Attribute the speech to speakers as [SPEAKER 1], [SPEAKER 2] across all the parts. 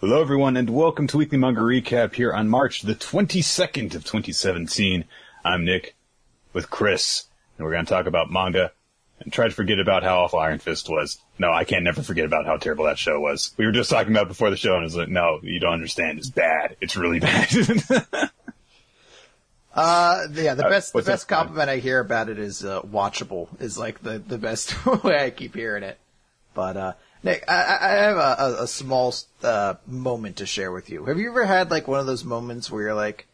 [SPEAKER 1] Hello everyone and welcome to Weekly Manga Recap here on March the 22nd of 2017. I'm Nick with Chris and we're going to talk about manga and try to forget about how awful Iron Fist was. No, I can't never forget about how terrible that show was. We were just talking about before the show and it's like, no, you don't understand. It's bad. It's really bad.
[SPEAKER 2] Uh, yeah, the
[SPEAKER 1] Uh,
[SPEAKER 2] best, the best compliment I hear about it is, uh, watchable is like the, the best way I keep hearing it. But, uh, Nick, I, I I have a, a, small, uh, moment to share with you. Have you ever had like one of those moments where you're like,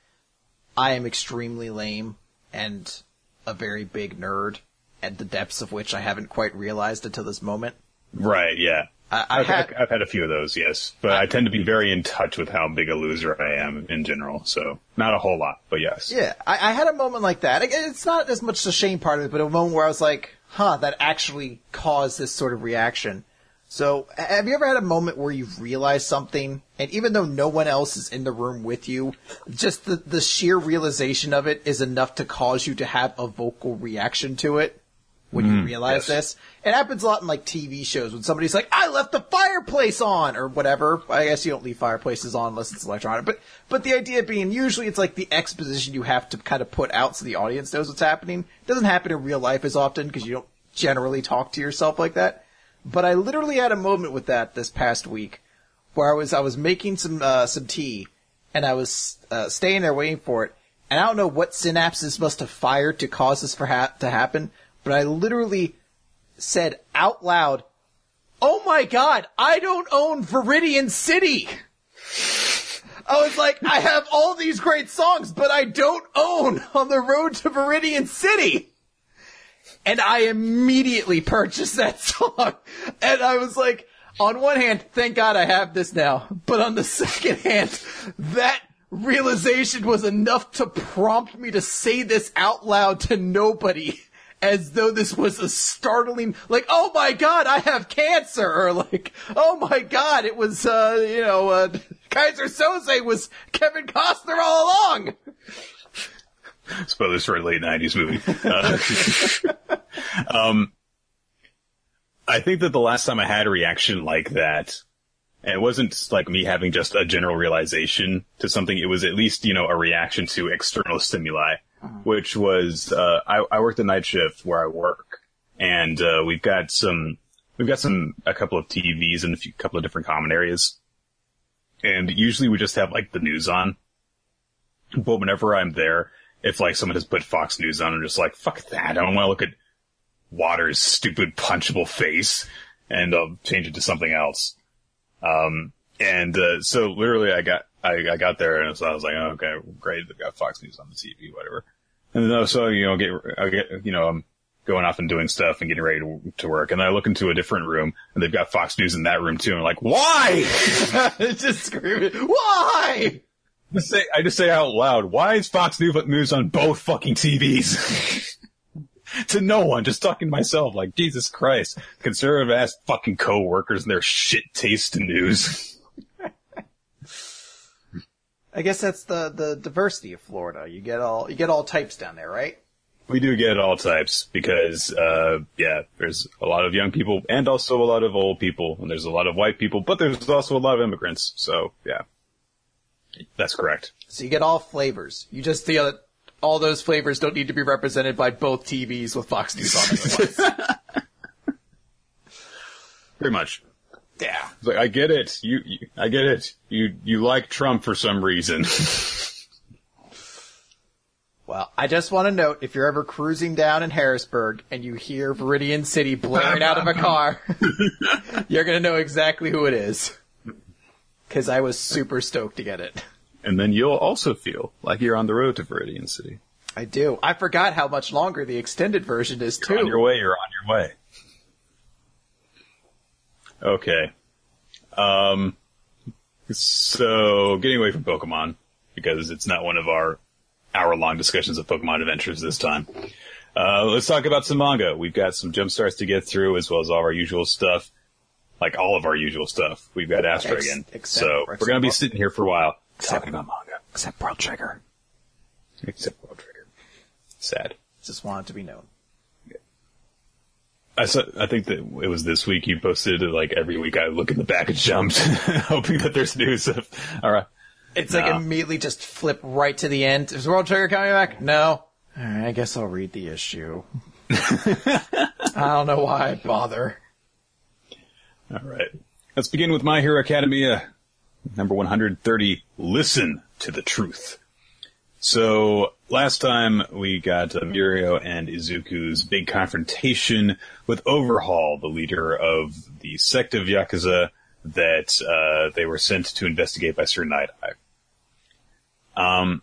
[SPEAKER 2] I am extremely lame and a very big nerd at the depths of which I haven't quite realized until this moment?
[SPEAKER 1] right, yeah.
[SPEAKER 2] I, I
[SPEAKER 1] I've,
[SPEAKER 2] had,
[SPEAKER 1] I've had a few of those, yes. But I tend to be very in touch with how big a loser I am in general. So, not a whole lot, but yes.
[SPEAKER 2] Yeah, I, I had a moment like that. It's not as much the shame part of it, but a moment where I was like, huh, that actually caused this sort of reaction. So, have you ever had a moment where you've realized something, and even though no one else is in the room with you, just the, the sheer realization of it is enough to cause you to have a vocal reaction to it when you mm, realize
[SPEAKER 1] yes.
[SPEAKER 2] this? It happens a lot in like TV shows when somebody's like, I left the fireplace on, or whatever. I guess you don't leave fireplaces on unless it's electronic, but, but the idea being usually it's like the exposition you have to kind of put out so the audience knows what's happening. It doesn't happen in real life as often because you don't generally talk to yourself like that. But I literally had a moment with that this past week where I was, I was making some, uh, some tea and I was, uh, staying there waiting for it. And I don't know what synapses must have fired to cause this for ha- to happen, but I literally said out loud, "Oh my god, I don't own Viridian City." I was like, I have all these great songs, but I don't own On the Road to Viridian City. And I immediately purchased that song. And I was like, on one hand, thank God I have this now. But on the second hand, that realization was enough to prompt me to say this out loud to nobody. As though this was a startling, like, oh my god, I have cancer, or like, oh my god, it was, uh, you know, uh, Keyser Söze was Kevin Costner all along.
[SPEAKER 1] Spoilers for a late '90s movie. Uh, um, I think that the last time I had a reaction like that, and it wasn't like me having just a general realization to something. It was at least you know a reaction to external stimuli, which was uh, I, I worked a night shift where I work, and uh, we've got some we've got some a couple of TVs and a few couple of different common areas, and usually we just have like the news on. But whenever I'm there, if like someone has put Fox News on, I'm just like, fuck that. I don't want to look at Watters' stupid punchable face and I'll change it to something else. Um, and, uh, so literally I got, I, I got there and so I was like, oh, okay, great. They've got Fox News on the TV, whatever. And then, so, you know, get, I get, you know, I'm going off and doing stuff and getting ready to, to work. And I look into a different room and they've got Fox News in that room too. And I'm like, why?
[SPEAKER 2] Just screaming, why?
[SPEAKER 1] Just say, I just say out loud, why is Fox News News on both fucking TVs? to no one, just talking to myself, like, Jesus Christ, conservative ass fucking coworkers and their shit taste in news.
[SPEAKER 2] I guess that's the, the diversity of Florida. You get all, you get all types down there, right?
[SPEAKER 1] We do get all types because, uh, yeah, there's a lot of young people and also a lot of old people and there's a lot of white people, but there's also a lot of immigrants. So, yeah. That's correct.
[SPEAKER 2] So you get all flavors. You just feel that all those flavors don't need to be represented by both TVs with Fox News on it.
[SPEAKER 1] Pretty much.
[SPEAKER 2] yeah.
[SPEAKER 1] Like, I get it. You, you, I get it. You, you like Trump for some reason.
[SPEAKER 2] Well, I just want to note if you're ever cruising down in Harrisburg and you hear Viridian City blaring out of a car, you're gonna know exactly who it is. Cause I was super stoked to get it.
[SPEAKER 1] and then you'll also feel like you're on the road to Viridian City.
[SPEAKER 2] I do. I forgot how much longer the extended version is too.
[SPEAKER 1] On your way, you're on your way. Okay. Um, so getting away from Pokemon because it's not one of our hour-long discussions of Pokemon adventures this time. Uh, let's talk about some manga. We've got some jump starts to get through as well as all our usual stuff. Like all of our usual stuff. We've got Astra
[SPEAKER 2] Ex-
[SPEAKER 1] again.
[SPEAKER 2] except-
[SPEAKER 1] so we're gonna be sitting here for a while
[SPEAKER 2] Except-
[SPEAKER 1] talking about manga.
[SPEAKER 2] Except World Trigger.
[SPEAKER 1] Except World Trigger. Sad.
[SPEAKER 2] Just wanted to be known.
[SPEAKER 1] I saw, I think that it was this week you posted like every week I look in the back and jumped, hoping that there's news of. All right,
[SPEAKER 2] It's like immediately just flip right to the end. Is World Trigger coming back? No. All right, I guess I'll read the issue. I don't know why I bother.
[SPEAKER 1] All right. Let's begin with My Hero Academia, number 130. Listen to the truth. So last time we got uh, Mirio and Izuku's big confrontation with Overhaul, the leader of the sect of Yakuza that uh, they were sent to investigate by Sir Night Eye. Um,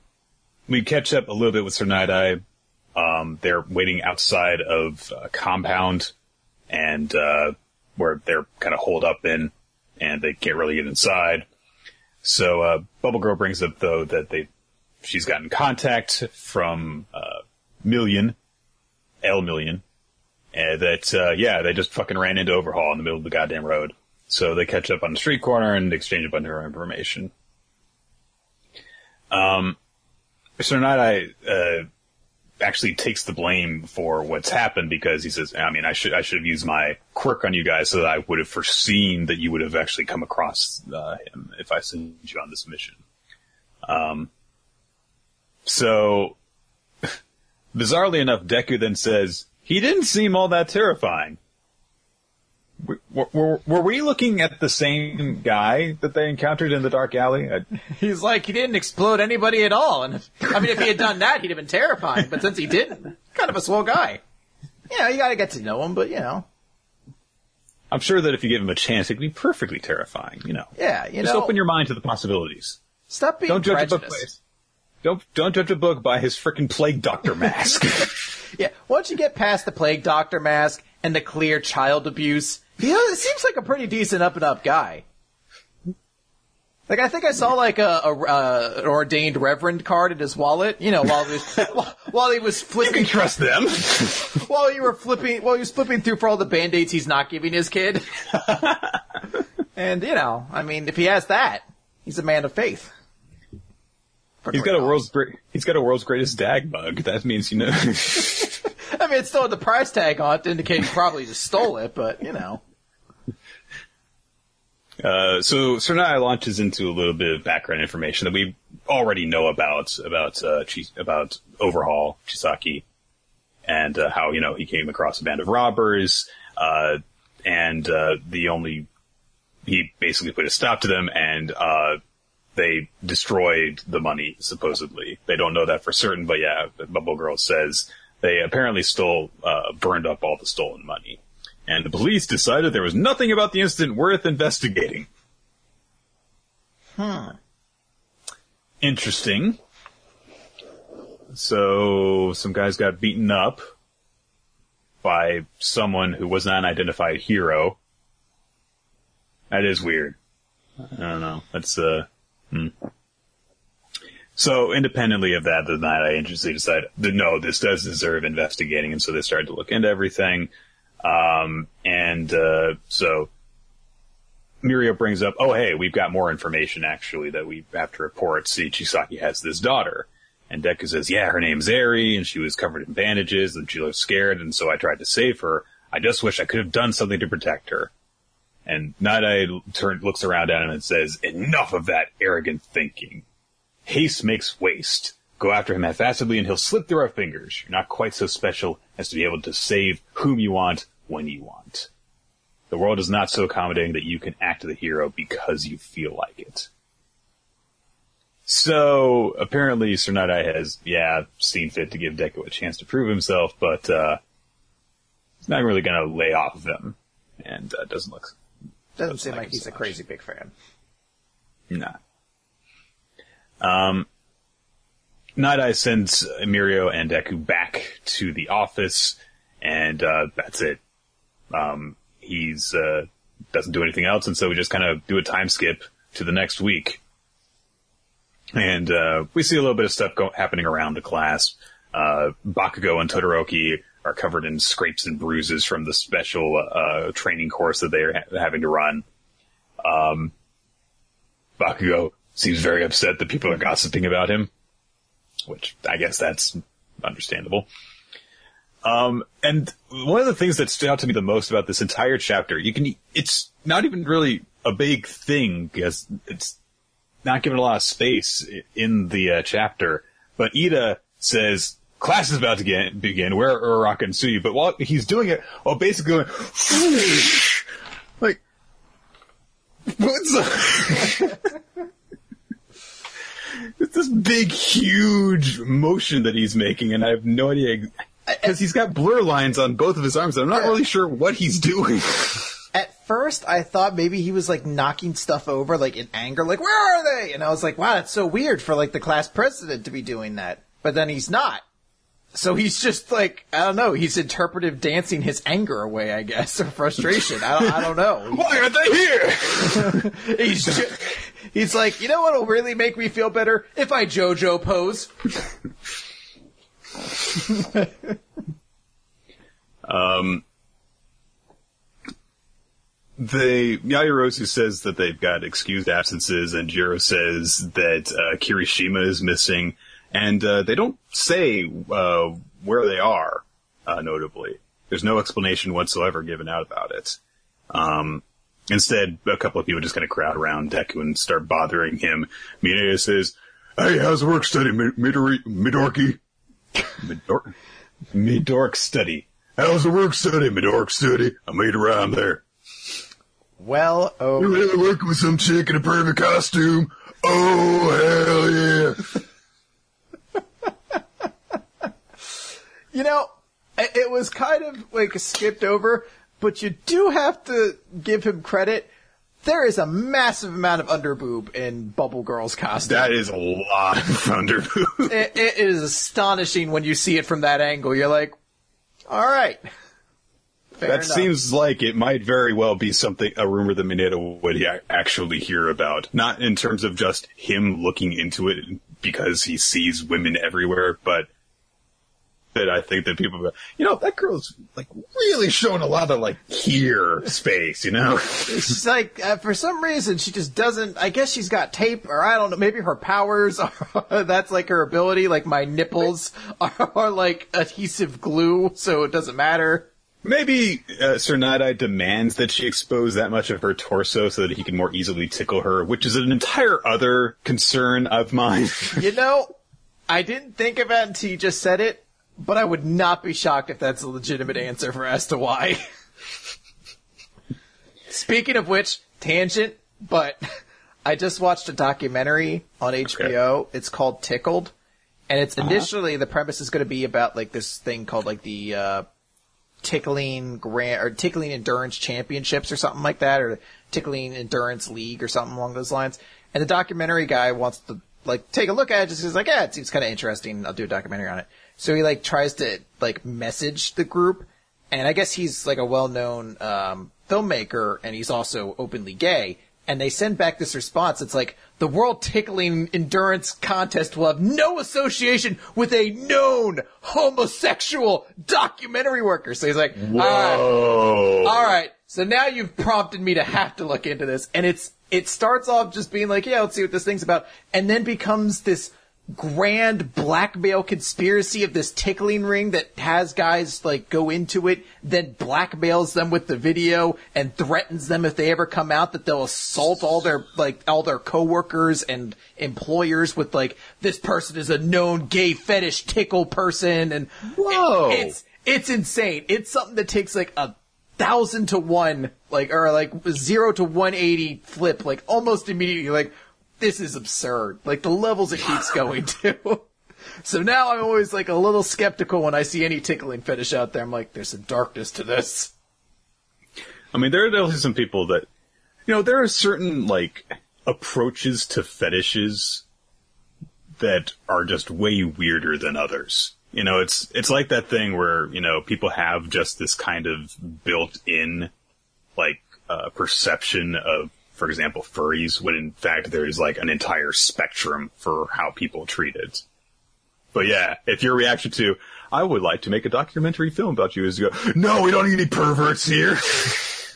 [SPEAKER 1] we catch up a little bit with Sir Night Eye. Um, they're waiting outside of a compound and uh, where they're kind of holed up in, and they can't really get inside. So uh, Bubble Girl brings up though that they she's gotten contact from uh, Million, Lemillion, and that uh, yeah they just fucking ran into Overhaul in the middle of the goddamn road. So they catch up on the street corner and exchange a bunch of information. Um, Sir Night Eye uh, actually takes the blame for what's happened because he says, I mean, I should I should have used my quirk on you guys so that I would have foreseen that you would have actually come across uh, him if I sent you on this mission. Um, so bizarrely enough, Deku then says he didn't seem all that terrifying. Were, were, were we looking at the same guy that they encountered in the dark alley? I,
[SPEAKER 2] He's like, he didn't explode anybody at all. And if, I mean, if he had done that, he'd have been terrifying. But since he didn't, kind of a swell guy. You know, you gotta get to know him, but you know.
[SPEAKER 1] I'm sure that if you give him a chance, it'd be perfectly terrifying. You know,
[SPEAKER 2] Yeah, you
[SPEAKER 1] just
[SPEAKER 2] know.
[SPEAKER 1] open your mind to the possibilities.
[SPEAKER 2] stop being
[SPEAKER 1] Don't judge a book by don't don't judge a book by his freaking plague doctor mask.
[SPEAKER 2] Yeah, once you get past the plague doctor mask and the clear child abuse, he it seems like a pretty decent up and up guy. Like I think I saw like a, a uh, an ordained reverend card in his wallet. You know, while he was while, while he was
[SPEAKER 1] you
[SPEAKER 2] flipping
[SPEAKER 1] can trust them.
[SPEAKER 2] while you were flipping while he was flipping through for all the band aids he's not giving his kid. and you know, I mean, if he has that, he's a man of faith.
[SPEAKER 1] he's got a world's great. He's got a world's greatest dag bug. That means you know.
[SPEAKER 2] I mean, it's still had the price tag on it to indicate he probably just stole it, but you know.
[SPEAKER 1] Uh, so Sir Night launches into a little bit of background information that we already know about about uh, about Overhaul Chisaki, and uh, how you know he came across a band of robbers, uh, and uh, the only he basically put a stop to them, and uh, they destroyed the money. Supposedly, they don't know that for certain, but yeah, Bubble Girl says they apparently stole, uh, burned up all the stolen money and the police decided there was nothing about the incident worth investigating.
[SPEAKER 2] Hmm.
[SPEAKER 1] Interesting. So, some guys got beaten up by someone who was not an identified hero. That is weird. I don't know. That's, uh, hmm. So, independently of that, the Night Eye Agency decided that no, this does deserve investigating, and so they started to look into everything. Um, and, uh, so Mirio brings up, oh, hey, we've got more information actually that we have to report. See, Chisaki has this daughter. And Deku says, yeah, her name's Eri, and she was covered in bandages, and she looked scared, and so I tried to save her. I just wish I could have done something to protect her. And Night Eye turn, looks around at him and says, enough of that arrogant thinking. Haste makes waste. Go after him half-assedly and he'll slip through our fingers. You're not quite so special as to be able to save whom you want when you want. The world is not so accommodating that you can act the hero because you feel like it. So, apparently Sir Night Eye has, yeah, seen fit to give Deku a chance to prove himself, but, uh, he's not really gonna lay off of him. And, uh, doesn't look,
[SPEAKER 2] Doesn't seem
[SPEAKER 1] like
[SPEAKER 2] like he's
[SPEAKER 1] so
[SPEAKER 2] a
[SPEAKER 1] much.
[SPEAKER 2] crazy big fan.
[SPEAKER 1] Nah. Um, Night Eye sends Mirio and Deku back to the office, and uh, that's it. Um, he's uh, doesn't do anything else, and so we just kind of do a time skip to the next week, and uh, we see a little bit of stuff go- happening around the class. Uh, Bakugo and Todoroki are covered in scrapes and bruises from the special uh, training course that they're ha- having to run. Bakugo seems very upset that people are gossiping about him, which I guess that's understandable. Um, and one of the things that stood out to me the most about this entire chapter, you can, it's not even really a big thing because it's not given a lot of space in the uh, chapter. But Ida says, class is about to get, begin. Where are Uraraka and Tsuyu? But while he's doing it, well, basically going, like, what's the, it's this big, huge motion that he's making, and I have no idea because he's got blur lines on both of his arms. And I'm not really sure what he's doing.
[SPEAKER 2] At first, I thought maybe he was like knocking stuff over, like in anger, like "Where are they?" And I was like, "Wow, that's so weird for like the class president to be doing that." But then he's not. So he's just like I don't know. He's interpretive dancing his anger away, I guess, or frustration. I don't, I don't know.
[SPEAKER 1] Why aren't they here?
[SPEAKER 2] he's he's like, you know what'll really make me feel better if I JoJo pose.
[SPEAKER 1] um, the Yaoyorozu says that they've got excused absences, and Jiro says that uh, Kirishima is missing, and uh, they don't say uh, where they are. Uh, notably, there's no explanation whatsoever given out about it. Um, instead, a couple of people just kind of crowd around Deku and start bothering him. Mineta says, "Hey, how's the work study, Midori, Midorky? Midor- Midork study. How's the work study, Midork study? I made around there."
[SPEAKER 2] Well, oh,
[SPEAKER 1] You really working with some chick in a perfect costume? Oh, hell
[SPEAKER 2] you know, it it was kind of like skipped over, but you do have to give him credit. There is a massive amount of underboob in Bubble Girl's costume.
[SPEAKER 1] That is a lot of underboob.
[SPEAKER 2] it, it is astonishing when you see it from that angle. You're like, all right. Fair
[SPEAKER 1] that
[SPEAKER 2] enough.
[SPEAKER 1] seems like it might very well be something, a rumor that Mineta would actually hear about. Not in terms of just him looking into it because he sees women everywhere, but that I think that people, go, you know, that girl's like really showing a lot of like here space, you know?
[SPEAKER 2] She's like, uh, for some reason, she just doesn't. I guess she's got tape, or I don't know. Maybe her powers are that's like her ability. Like my nipples are, are like adhesive glue, so it doesn't matter.
[SPEAKER 1] Maybe uh, Sir Night demands that she expose that much of her torso so that he can more easily tickle her, which is an entire other concern of mine.
[SPEAKER 2] You know, I didn't think of it until you just said it, but I would not be shocked if that's a legitimate answer for as to why. Speaking of which, tangent, but I just watched a documentary on HBO. It's called Tickled. And it's initially, the premise is going to be about like this thing called like the, uh, tickling grand or tickling endurance championships or something like that or tickling endurance league or something along those lines and the documentary guy wants to like take a look at it just he's like yeah it seems kind of interesting i'll do a documentary on it so he like tries to like message the group and i guess he's like a well-known um, filmmaker and he's also openly gay and they send back this response it's like the world tickling endurance contest will have no association with a known homosexual documentary worker so he's like all right
[SPEAKER 1] Whoa.
[SPEAKER 2] all right. So now you've prompted me to have to look into this, and it's it starts off just being like, yeah, let's see what this thing's about, and then becomes this grand blackmail conspiracy of this tickling ring that has guys like go into it, then blackmails them with the video and threatens them if they ever come out that they'll assault all their like all their coworkers and employers with like this person is a known gay fetish tickle person and
[SPEAKER 1] Whoa.
[SPEAKER 2] it- it's it's insane. It's something that takes like a thousand to one, like or like zero to one eighty flip, like almost immediately. Like this is absurd. Like the levels it keeps going to. So now I'm always like a little skeptical when I see any tickling fetish out there. I'm like, there's a darkness to this.
[SPEAKER 1] I mean, there are definitely some people that, you know, there are certain, like, approaches to fetishes that are just way weirder than others. You know, it's, it's like that thing where, you know, people have just this kind of built in, like, uh, perception of, for example, furries, when in fact there's like an entire spectrum for how people treat it. But yeah, if your reaction to, I would like to make a documentary film about you is go, no, we don't need any perverts here.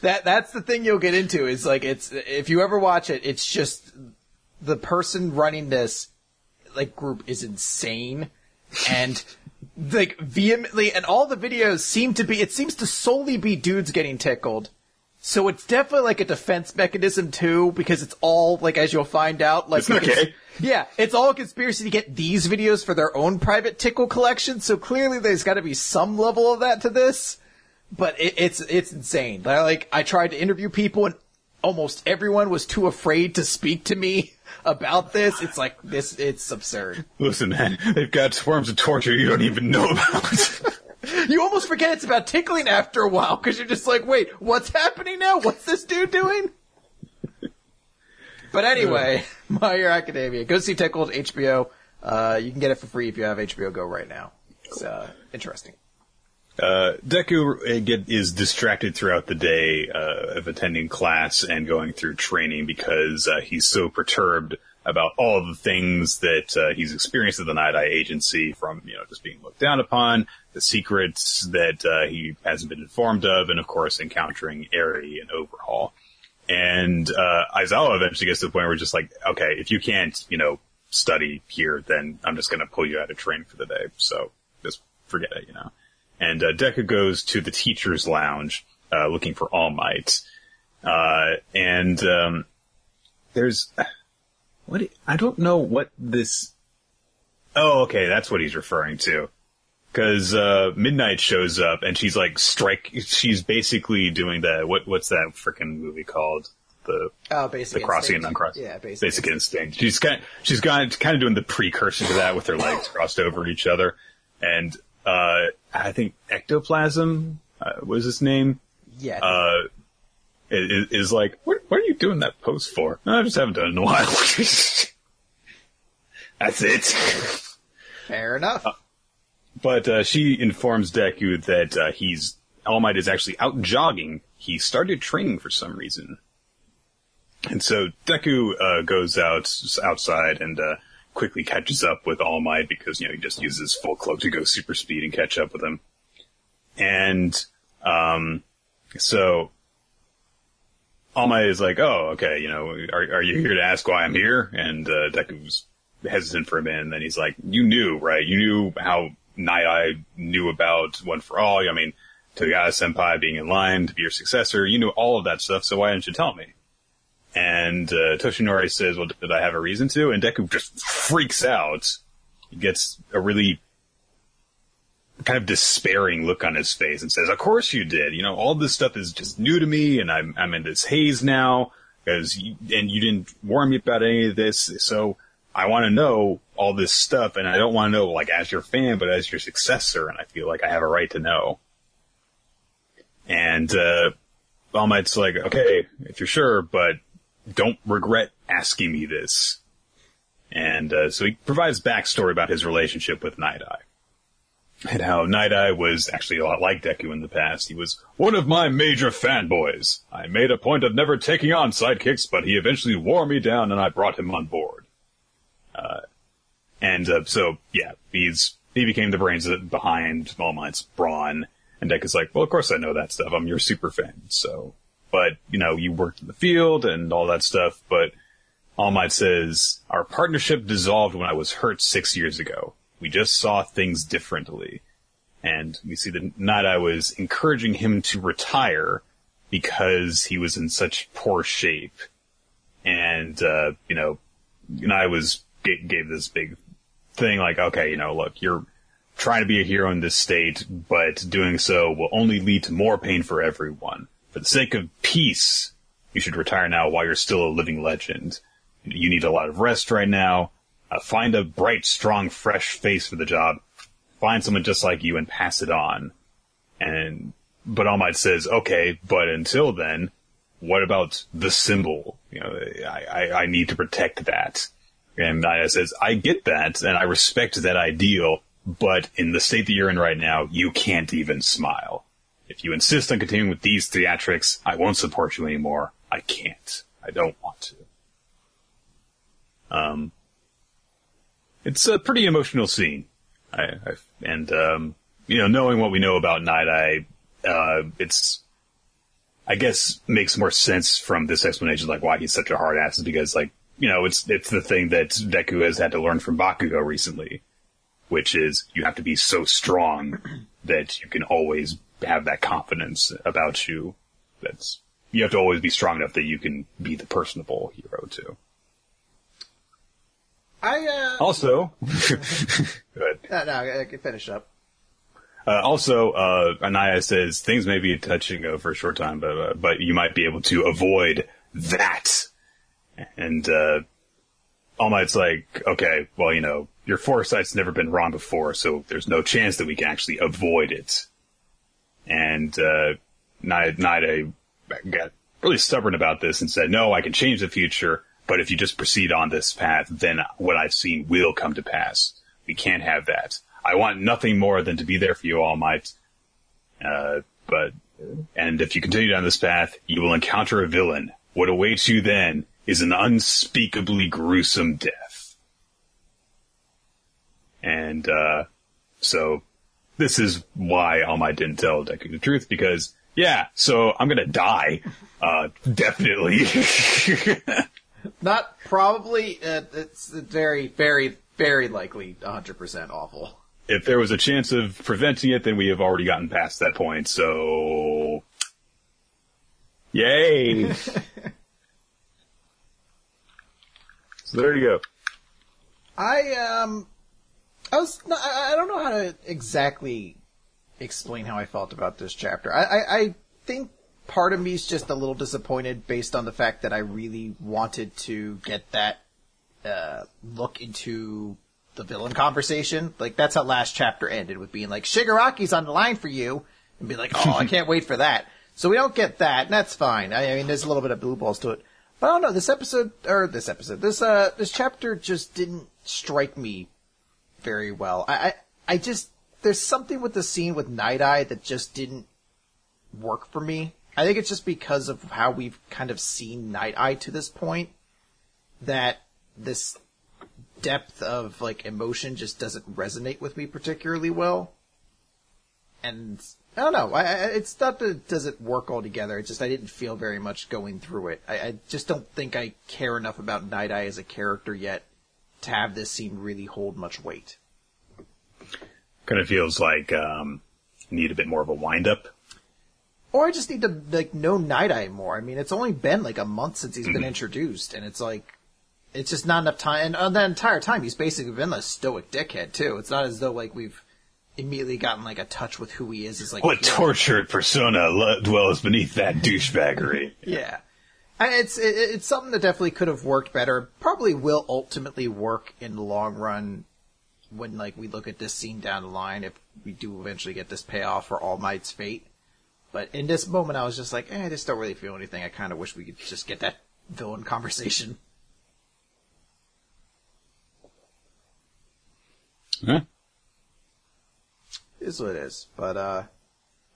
[SPEAKER 2] That that's the thing you'll get into is like it's if you ever watch it, it's just the person running this like group is insane, and like vehemently, and all the videos seem to be. It seems to solely be dudes getting tickled. So it's definitely like a defense mechanism too, because it's all like as you'll find out, like
[SPEAKER 1] It's not gay.
[SPEAKER 2] yeah, it's all a conspiracy to get these videos for their own private tickle collection. So clearly, there's got to be some level of that to this. But it, it's it's insane. Like I tried to interview people, and almost everyone was too afraid to speak to me about this. It's like this. It's absurd.
[SPEAKER 1] Listen, man, they've got forms of torture you don't even know about.
[SPEAKER 2] You almost forget it's about tickling after a while because you're just like, wait, what's happening now? What's this dude doing? But anyway, My Hero Academia. Go see Tickled HBO. Uh, you can get it for free if you have HBO Go right now. It's uh, interesting.
[SPEAKER 1] Uh, Deku get, is distracted throughout the day uh, of attending class and going through training because uh, he's so perturbed about all the things that uh, he's experienced at the Night Eye Agency, from you know just being looked down upon, the secrets that uh, he hasn't been informed of, and of course encountering Eri and Overhaul. And uh, Aizawa eventually gets to the point where just like, okay, if you can't, you know, study here, then I'm just going to pull you out of training for the day. So just forget it, you know. And uh, goes to the teacher's lounge uh, looking for All Might. Uh, and um, there's what I don't know what this. Oh, okay, that's what he's referring to. Because uh, Midnight shows up and she's like strike. She's basically doing the what? What's that freaking movie called? The
[SPEAKER 2] Oh, basic
[SPEAKER 1] the crossing and
[SPEAKER 2] Instinct.
[SPEAKER 1] uncrossing.
[SPEAKER 2] Yeah, basic.
[SPEAKER 1] Basic instinct. She's kind. She's gone kind of doing the precursor to that with her legs crossed over each other, and uh, I think ectoplasm uh, was his name.
[SPEAKER 2] Yeah.
[SPEAKER 1] Uh, is, is like, what, what are you doing that pose for? "No, I just haven't done it in a while. That's it.
[SPEAKER 2] fair enough.
[SPEAKER 1] But uh, she informs Deku that uh, he's All Might is actually out jogging. He started training for some reason, and so Deku uh, goes out outside and uh, quickly catches up with All Might because you know he just uses full cowl to go super speed and catch up with him. And um, so Might is like, "Oh, okay, you know, are are you here to ask why I'm here?" And uh, Deku's hesitant for a minute, and then he's like, "You knew, right? You knew how Night Eye knew about One for All. I mean, Togata Senpai being in line to be your successor. You knew all of that stuff, so why didn't you tell me?" And uh, Toshinori says, "Well, did I have a reason to?" And Deku just freaks out. He gets a really kind of despairing look on his face and says, "Of course you did. You know, all this stuff is just new to me, and I'm I'm in this haze now because and you didn't warn me about any of this. So I want to know all this stuff, and I don't want to know like as your fan, but as your successor, and I feel like I have a right to know." And uh, All Might's like, "Okay, if you're sure, but don't regret asking me this." And uh, so he provides backstory about his relationship with Night Eye and how Night Eye was actually a lot like Deku in the past. He was one of my major fanboys. I made a point of never taking on sidekicks, but he eventually wore me down and I brought him on board. Uh, and uh, so, yeah, he's he became the brains behind All Might's brawn. And Deku's like, well, of course I know that stuff. I'm your super fan. So, but, you know, you worked in the field and all that stuff, but All Might says, our partnership dissolved when I was hurt six years ago. We just saw things differently. And we see that Night Eye was encouraging him to retire because he was in such poor shape. And, uh, you know, Night Eye was, gave, gave this big thing like, okay, you know, look, you're trying to be a hero in this state, but doing so will only lead to more pain for everyone. For the sake of peace, you should retire now while you're still a living legend. You need a lot of rest right now. Uh, find a bright, strong, fresh face for the job. Find someone just like you and pass it on. And, but All Might says, okay, but until then, what about the symbol? You know, I, I, I need to protect that. And Naya says, I get that, and I respect that ideal, but in the state that you're in right now, you can't even smile. If you insist on continuing with these theatrics, I won't support you anymore. I can't. I don't want to. Um, it's a pretty emotional scene. I, I and um, you know, knowing what we know about Night Eye, uh, it's I guess makes more sense from this explanation, like why he's such a hard ass, is because like you know, it's it's the thing that Deku has had to learn from Bakugo recently. which is you have to be so strong that you can always have that confidence about you. That's you have to always be strong enough that you can be the personable hero too.
[SPEAKER 2] I uh,
[SPEAKER 1] Also, good.
[SPEAKER 2] no, no, I can finish up.
[SPEAKER 1] Uh, also, uh, Anaya says things may be touching uh, for a short time, but uh, but you might be able to avoid that. And uh, All Might's like, okay, well, you know, your foresight's never been wrong before, so there's no chance that we can actually avoid it. And uh, Nida, Nida got really stubborn about this and said, no, I can change the future, but if you just proceed on this path, then what I've seen will come to pass. We can't have that. I want nothing more than to be there for you, All Might. Uh, but, and if you continue down this path, you will encounter a villain. What awaits you then is an unspeakably gruesome death. And, uh, so this is why All Might didn't tell Deku the truth because, yeah, so I'm gonna die. Uh, definitely.
[SPEAKER 2] Not probably. Uh, it's very, very, very likely 100% awful.
[SPEAKER 1] if there was a chance of preventing it, then we have already gotten past that point. So, yay! so there you go.
[SPEAKER 2] I um, I was no, I, I don't know how to exactly explain how I felt about this chapter. I, I I think part of me is just a little disappointed based on the fact that I really wanted to get that uh, look into the villain conversation. Like that's how last chapter ended with being like Shigaraki's on the line for you, and be like, oh, I can't wait for that. So we don't get that, and that's fine. I, I mean, there's a little bit of blue balls to it. But I don't know, this episode, or this episode, this, uh, this chapter just didn't strike me very well. I, I, I just, there's something with the scene with Night Eye that just didn't work for me. I think it's just because of how we've kind of seen Night Eye to this point that this depth of like emotion just doesn't resonate with me particularly well. And I don't know. I, I, it's not that it doesn't work altogether. It's just I didn't feel very much going through it. I, I just don't think I care enough about Night Eye as a character yet to have this scene really hold much weight.
[SPEAKER 1] Kind of feels like um, need a bit more of a wind up.
[SPEAKER 2] Or I just need to like know Night Eye more. I mean, it's only been like a month since he's been introduced, and it's like it's just not enough time. And uh, the entire time, he's basically been a stoic dickhead too. It's not as though like we've immediately gotten like a touch with who he is. As like
[SPEAKER 1] What tortured persona dwells beneath that douchebaggery?
[SPEAKER 2] Yeah. It's it, it's something that definitely could have worked better. Probably will ultimately work in the long run when like we look at this scene down the line if we do eventually get this payoff for All Might's fate. But in this moment, I was just like, eh, I just don't really feel anything. I kind of wish we could just get that villain conversation.
[SPEAKER 1] Huh?
[SPEAKER 2] Is what it is. But uh,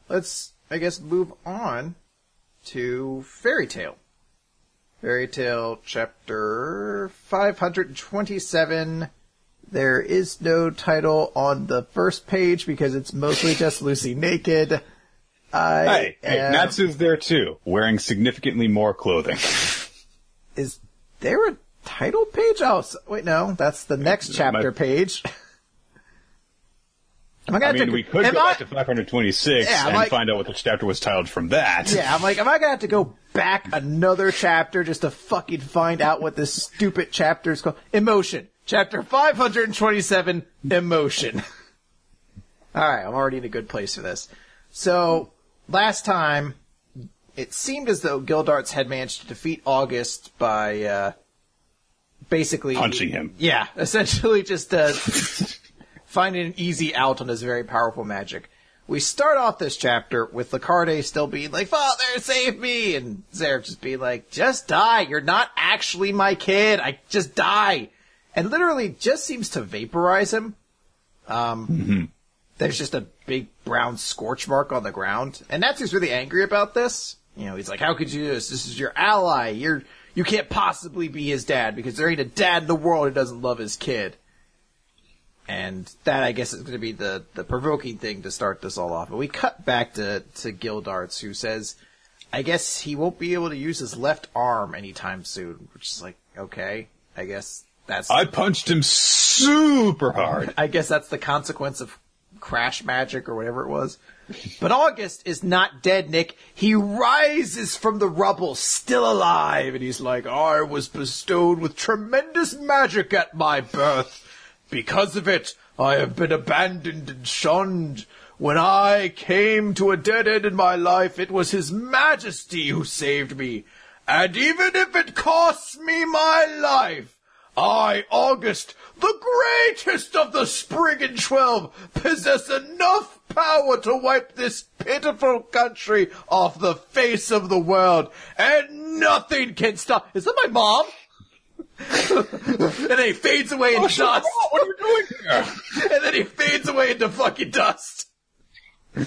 [SPEAKER 2] let's I guess move on to Fairy Tail. Fairy Tail chapter 527. There is no title on the first page because it's mostly just Lucy naked. I
[SPEAKER 1] Hey, hey,
[SPEAKER 2] am-
[SPEAKER 1] Natsu's there too, wearing significantly more clothing.
[SPEAKER 2] is there a title page? Oh, so, wait, no, that's the next uh, chapter
[SPEAKER 1] My-
[SPEAKER 2] page. Am I gonna
[SPEAKER 1] I mean,
[SPEAKER 2] to,
[SPEAKER 1] we could
[SPEAKER 2] am
[SPEAKER 1] go
[SPEAKER 2] I-
[SPEAKER 1] back to 526
[SPEAKER 2] Yeah,
[SPEAKER 1] and
[SPEAKER 2] like-
[SPEAKER 1] find out what the chapter was titled from that.
[SPEAKER 2] Yeah, I'm like, am I gonna have to go back another chapter just to fucking find out what this stupid chapter is called? Emotion. Chapter 527, Emotion. Alright, I'm already in a good place for this. So, last time, it seemed as though Gildarts had managed to defeat August by, uh, basically...
[SPEAKER 1] Punching him.
[SPEAKER 2] Yeah, essentially just, uh, finding an easy out on his very powerful magic. We start off this chapter with Larcade still being like, Father, save me! And Zarek just being like, just die. You're not actually my kid. I just die. And literally just seems to vaporize him. Um, there's just a big brown scorch mark on the ground. And Natsu's really angry about this. You know, he's like, how could you do this? This is your ally. You're, you can't possibly be his dad because there ain't a dad in the world who doesn't love his kid. And that, I guess, is going to be the, the provoking thing to start this all off. But we cut back to, to Gildarts, who says, I guess he won't be able to use his left arm anytime soon. Which is like, okay, I guess That's
[SPEAKER 1] I punched him super hard.
[SPEAKER 2] I guess that's the consequence of crash magic or whatever it was. But August is not dead, Nick. He rises from the rubble, still alive, and he's like, I was bestowed with tremendous magic at my birth. Because of it, I have been abandoned and shunned. When I came to a dead end in my life, it was His Majesty who saved me. And even if it costs me my life, I, August, the greatest of the Spriggan Twelve, possess enough power to wipe this pitiful country off the face of the world, and nothing can stop. Is that my mom? and then he fades away in oh, dust.
[SPEAKER 1] What are you doing here?
[SPEAKER 2] and then he fades away into fucking dust.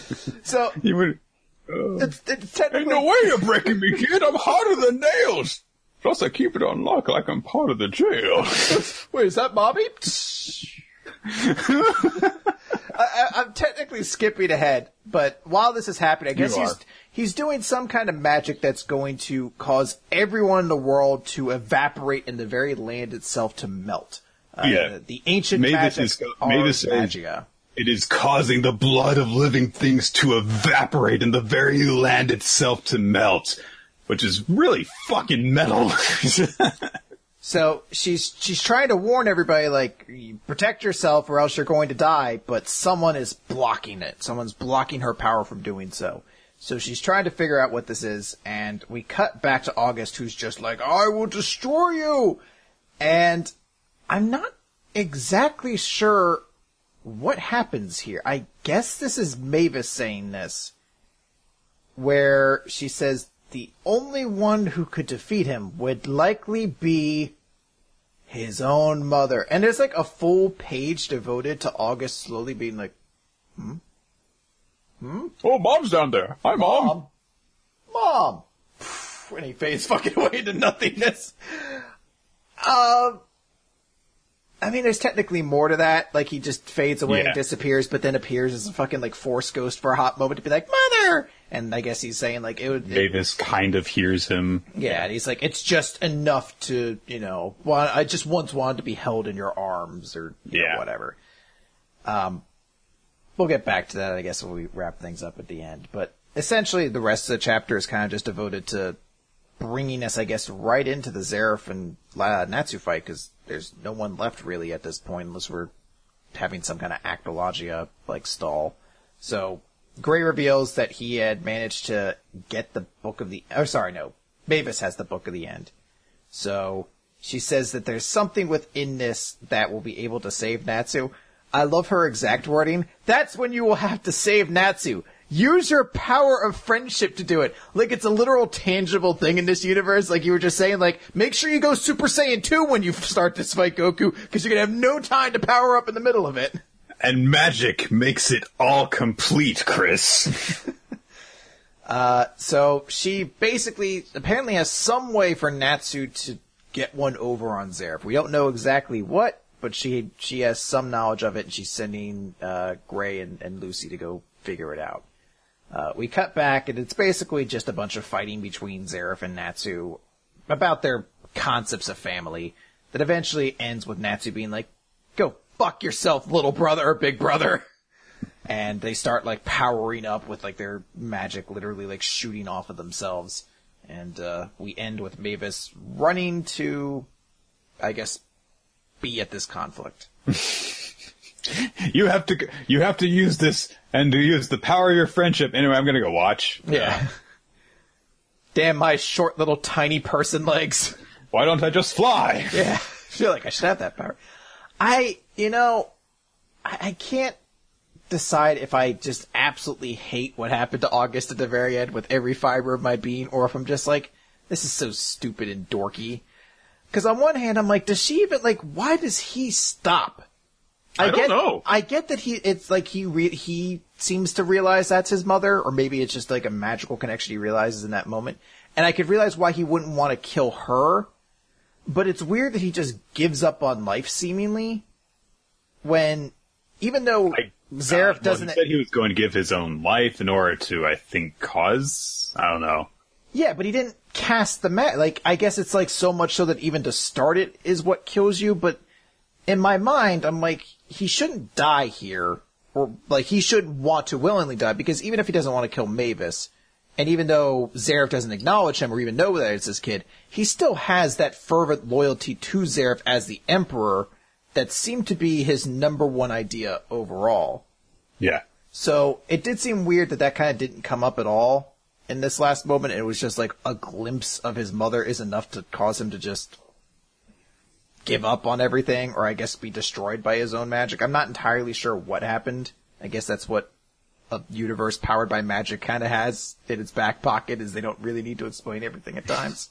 [SPEAKER 2] So
[SPEAKER 1] You would.
[SPEAKER 2] Uh, it's, it's
[SPEAKER 1] Ain't
[SPEAKER 2] technically
[SPEAKER 1] no way you're breaking me, kid. I'm harder than nails. Plus, I keep it on lock like I'm part of the jail.
[SPEAKER 2] Wait, is that Bobby? I, I, I'm technically skipping ahead, but while this is happening, I guess he's he's doing some kind of magic that's going to cause everyone in the world to evaporate and the very land itself to melt. Uh,
[SPEAKER 1] Yeah.
[SPEAKER 2] the ancient
[SPEAKER 1] Mavis
[SPEAKER 2] magic
[SPEAKER 1] is- says-
[SPEAKER 2] Magia.
[SPEAKER 1] It is causing the blood of living things to evaporate and the very land itself to melt. Which is really fucking metal.
[SPEAKER 2] So she's she's trying to warn everybody, like protect yourself or else you're going to die. But someone is blocking it. Someone's blocking her power from doing so. So she's trying to figure out what this is, and we cut back to August, who's just like, "I will destroy you," and I'm not exactly sure what happens here. I guess this is Mavis saying this, where she says the only one who could defeat him would likely be his own mother. And there's like a full page devoted to August slowly being like, hmm? Hmm?
[SPEAKER 1] oh, mom's down there. Hi, mom.
[SPEAKER 2] Mom. Mom! When he fades fucking away into nothingness. Um, I mean, there's technically more to that. Like, he just fades away
[SPEAKER 1] Yeah.
[SPEAKER 2] and disappears, but then appears as a fucking, like, force ghost for a hot moment to be like, Mother! And I guess he's saying, like, it would. it-
[SPEAKER 1] kind of hears him.
[SPEAKER 2] yeah, and he's like, it's just enough to, you know, well, I just once wanted to be held in your arms or you know,
[SPEAKER 1] Yeah.
[SPEAKER 2] whatever. Um, we'll get back to that, I guess, when we wrap things up at the end. But essentially, the rest of the chapter is kind of just devoted to bringing us, I guess, right into the Zareth and Natsu fight because there's no one left really at this point unless we're having some kind of Acnologia like stall. So Gray reveals that he had managed to get the book of the. Oh, sorry, no. Mavis has the book of the end. So she says that there's something within this that will be able to save Natsu. I love her exact wording. That's when you will have to save Natsu. Use your power of friendship to do it. Like it's a literal tangible thing in this universe. Like you were just saying, like, make sure you go Super Saiyan 2 when you start this fight Goku, because you're gonna have no time to power up in the middle of it.
[SPEAKER 1] And magic makes it all complete, Chris.
[SPEAKER 2] Uh, so she basically apparently has some way for Natsu to get one over on Zareth. We don't know exactly what, but she she has some knowledge of it, and she's sending uh, Gray and, and Lucy to go figure it out. Uh, we cut back, and it's basically just a bunch of fighting between Zareth and Natsu about their concepts of family that eventually ends with Natsu being like, "Go fuck yourself, little brother or big brother." and they start like powering up with like their magic literally like shooting off of themselves and uh we end with mavis running to i guess be at this conflict
[SPEAKER 1] you have to, you have to use this and to use the power of your friendship. Anyway, I'm gonna go watch. Yeah.
[SPEAKER 2] Damn my short little tiny person legs
[SPEAKER 1] Why don't I just fly?
[SPEAKER 2] yeah i feel like i should have that power i you know i, I can't decide if I just absolutely hate what happened to August at the very end with every fiber of my being, or if I'm just like, this is so stupid and dorky. Because on one hand, I'm like, does she even like? Why does he stop?
[SPEAKER 1] I don't
[SPEAKER 2] get,
[SPEAKER 1] know.
[SPEAKER 2] I get that he. It's like he re- he seems to realize that's his mother, or maybe it's just like a magical connection he realizes in that moment. And I could realize why he wouldn't want to kill her, but it's weird that he just gives up on life seemingly when even though
[SPEAKER 1] I- Uh,
[SPEAKER 2] doesn't
[SPEAKER 1] Well, he said he was going to give his own life in order to, I think, cause. I don't know.
[SPEAKER 2] Yeah, but he didn't cast the ma- like I guess it's like so much so that even to start it is what kills you, but in my mind I'm like he shouldn't die here or like he should want to willingly die because even if he doesn't want to kill Mavis and even though Zareth doesn't acknowledge him or even know that it's his kid, he still has that fervent loyalty to Zareth as the emperor that seemed to be his number one idea overall.
[SPEAKER 1] Yeah.
[SPEAKER 2] So it did seem weird that that kind of didn't come up at all in this last moment. It was just like a glimpse of his mother is enough to cause him to just give up on everything, or I guess be destroyed by his own magic. I'm not entirely sure what happened. I guess that's what a universe powered by magic kind of has in its back pocket is they don't really need to explain everything at times.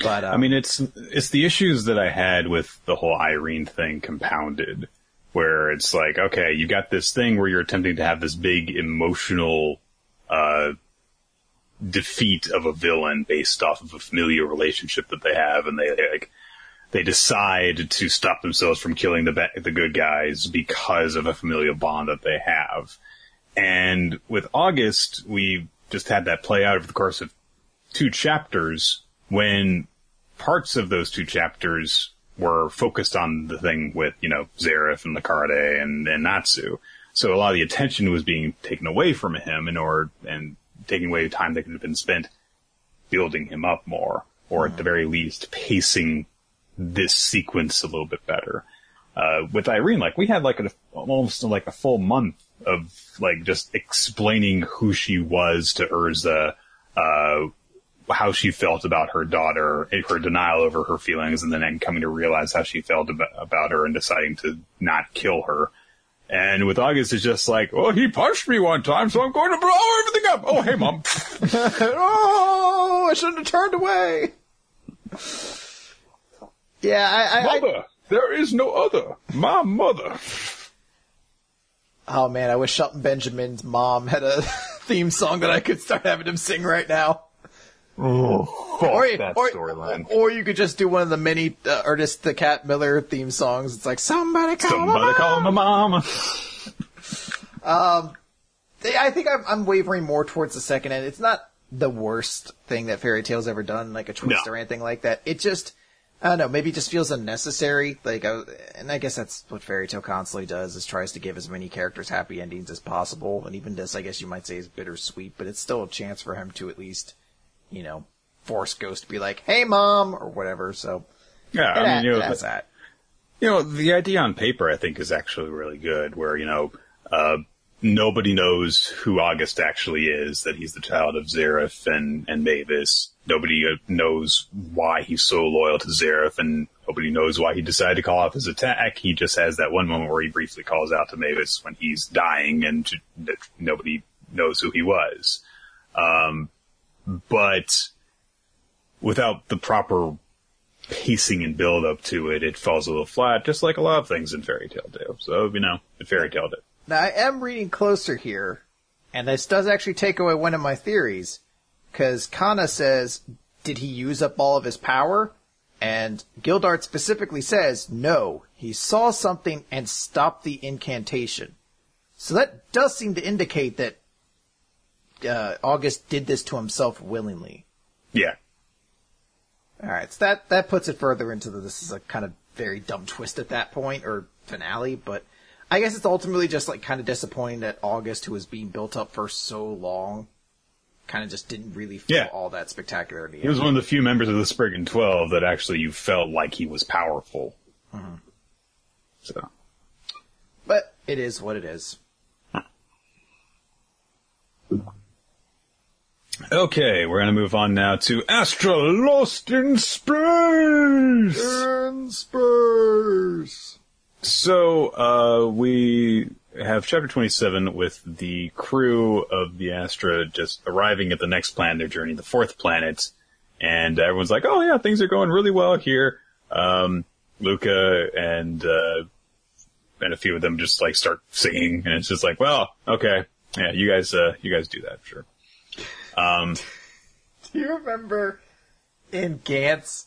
[SPEAKER 2] But um,
[SPEAKER 1] I mean, it's it's the issues that I had with the whole Irene thing compounded, where it's like, okay, you got this thing where you're attempting to have this big emotional uh, defeat of a villain based off of a familiar relationship that they have, and they like they decide to stop themselves from killing the the good guys because of a familial bond that they have. And with August, we just had that play out over the course of two chapters when parts of those two chapters were focused on the thing with, you know, Zeref and Larcade and, and Natsu. So a lot of the attention was being taken away from him in order, and taking away time that could have been spent building him up more, or at the mm-hmm. very least pacing this sequence a little bit better. Uh, with Irene, like we had like almost like a full month of like just explaining who she was to Erza, uh, how she felt about her daughter, her denial over her feelings, and then coming to realize how she felt about, about her and deciding to not kill her. And with August, it's just like, oh, he punched me one time, so I'm going to blow everything up. Oh, hey, mom.
[SPEAKER 2] oh, I shouldn't have turned away. Yeah, I, I, I
[SPEAKER 1] mother, there is no other. My mother.
[SPEAKER 2] Oh man, I wish Shelton Benjamin's mom had a theme song that I could start having him sing right now.
[SPEAKER 1] Oh,
[SPEAKER 2] Or,
[SPEAKER 1] that
[SPEAKER 2] or,
[SPEAKER 1] storyline.
[SPEAKER 2] or you could just do one of the many uh, Ernest the Cat Miller theme songs. It's like somebody call my
[SPEAKER 1] Somebody
[SPEAKER 2] mom."
[SPEAKER 1] call my mom.
[SPEAKER 2] Um I think I'm, I'm wavering more towards the second end. It's not the worst thing that Fairy Tail's ever done, like a twist
[SPEAKER 1] No.
[SPEAKER 2] or anything like that. It just, I don't know, maybe it just feels unnecessary. Like, I, and I guess that's what Fairy Tail constantly does, is tries to give as many characters happy endings as possible. And even this, I guess you might say, is bittersweet, but it's still a chance for him to at least, you know, force Ghost to be like, hey mom, or whatever. So,
[SPEAKER 1] Yeah, I mean, you know,
[SPEAKER 2] it has that.
[SPEAKER 1] You know, the idea on paper, I think, is actually really good. Where you know, uh, nobody knows who August actually is. That he's the child of Zeref and and Mavis. Nobody uh, knows why he's so loyal to Zeref, and nobody knows why he decided to call off his attack. He just has that one moment where he briefly calls out to Mavis when he's dying, and nobody knows who he was. Um, but without the proper pacing and build up to it, it falls a little flat, just like a lot of things in Fairy Tail do. So, you know, it Fairy Tail it.
[SPEAKER 2] Now I am reading closer here, and this does actually take away one of my theories, because Kana says, "Did he use up all of his power?" And Gildart specifically says, "No, he saw something and stopped the incantation." So that does seem to indicate that uh, August did this to himself willingly.
[SPEAKER 1] Yeah.
[SPEAKER 2] All right, so that that puts it further into the this is a kind of very dumb twist at that point or finale, but I guess it's ultimately just like kind of disappointing that August, who was being built up for so long, kind of just didn't really feel
[SPEAKER 1] Yeah.
[SPEAKER 2] all that spectacular. in
[SPEAKER 1] He was one of the few members of the Spriggan 12 that actually you felt like he was powerful. So,
[SPEAKER 2] But it is what it is.
[SPEAKER 1] okay, we're gonna move on now to Astra Lost in Space!
[SPEAKER 2] And Spurs.
[SPEAKER 1] So, uh, we have chapter 27 with the crew of the Astra just arriving at the next planet, their journey, the fourth planet. And everyone's like, oh yeah, things are going really well here. Um, Luca and, uh, and a few of them just like start singing and it's just like, well, okay. Yeah, you guys, uh, you guys do that, for sure. Um,
[SPEAKER 2] Do you remember in Gantz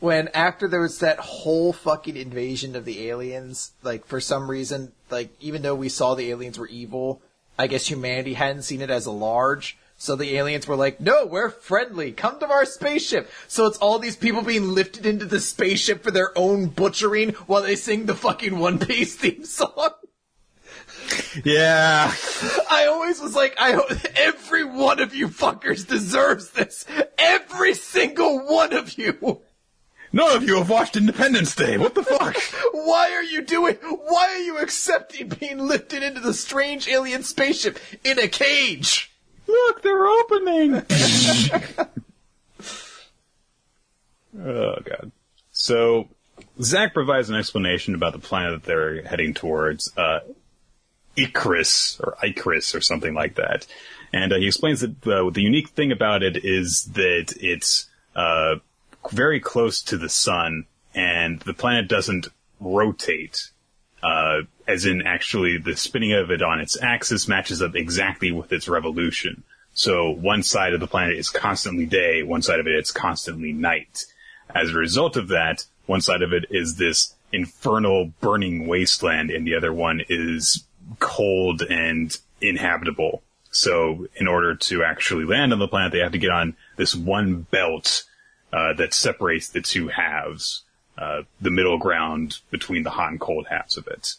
[SPEAKER 2] when after there was that whole fucking invasion of the aliens, like for some reason, like even though we saw the aliens were evil, I guess humanity hadn't seen it as a large. So the aliens were like, no, we're friendly. Come to our spaceship. So it's all these people being lifted into the spaceship for their own butchering while they sing the fucking One Piece theme song.
[SPEAKER 1] Yeah.
[SPEAKER 2] I always was like, I hope every one of you fuckers deserves this. Every single one of you.
[SPEAKER 1] None of you have watched Independence Day. What the fuck?
[SPEAKER 2] Why are you doing, why are you accepting being lifted into the strange alien spaceship in a cage?
[SPEAKER 1] Look, they're opening. oh god. So Zach provides an explanation about the planet that they're heading towards, uh, Icarus or Icarus or something like that, and uh, he explains that uh, the unique thing about it is that it's uh, very close to the sun, and the planet doesn't rotate. Uh, as in actually the spinning of it on its axis matches up exactly with its revolution. So one side of the planet is constantly day, one side of it is constantly night. As a result of that, one side of it is this infernal burning wasteland and the other one is cold and inhabitable. So in order to actually land on the planet, they have to get on this one belt uh, that separates the two halves, uh, the middle ground between the hot and cold halves of it.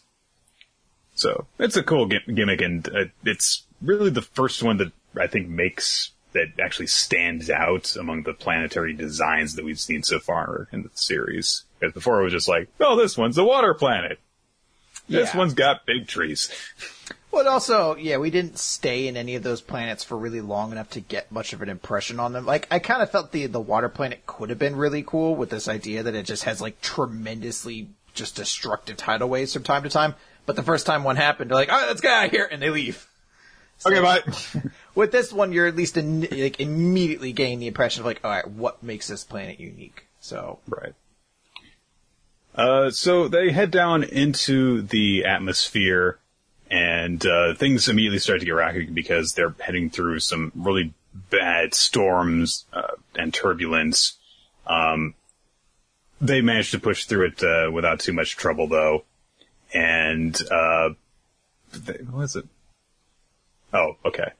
[SPEAKER 1] So it's a cool gimmick, and uh, it's really the first one that I think makes that actually stands out among the planetary designs that we've seen so far in the series. Because before it was just like, oh, this one's a water planet. This
[SPEAKER 2] Yeah.
[SPEAKER 1] one's got big trees.
[SPEAKER 2] Well, also, yeah, we didn't stay in any of those planets for really long enough to get much of an impression on them. Like, I kind of felt the the water planet could have been really cool with this idea that it just has like tremendously just destructive tidal waves from time to time. But the first time one happened, they're like, "All right, let's get out of here," and they leave.
[SPEAKER 1] Okay, bye.
[SPEAKER 2] With this one, you're at least in, like immediately getting the impression of like, all right, what makes this planet unique? So,
[SPEAKER 1] Right. Uh, so they head down into the atmosphere, and uh, things immediately start to get rocky because they're heading through some really bad storms uh, and turbulence. Um, they manage to push through it uh, without too much trouble, though. And uh, th- what is it? Oh, okay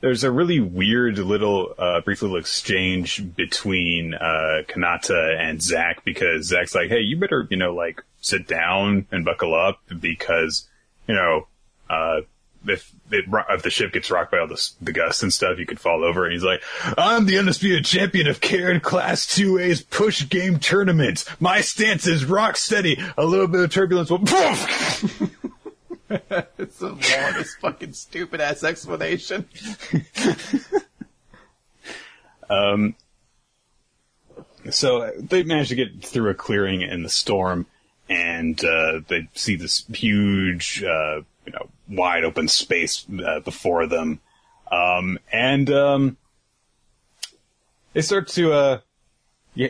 [SPEAKER 1] there's a really weird little, uh, brief little exchange between, uh, Kanata and Zach because Zach's like, hey, you better, you know, like, sit down and buckle up because, you know, uh, if it, if the ship gets rocked by all the, the gusts and stuff, you could fall over. And he's like, I'm the undisputed champion of Karen Class 2A's push game tournament. My stance is rock steady. A little bit of turbulence will, poof!
[SPEAKER 2] it's the longest fucking stupid ass explanation.
[SPEAKER 1] um, So they manage to get through a clearing in the storm, and uh, they see this huge, uh, you know, wide open space uh, before them, um, and um, they start to uh,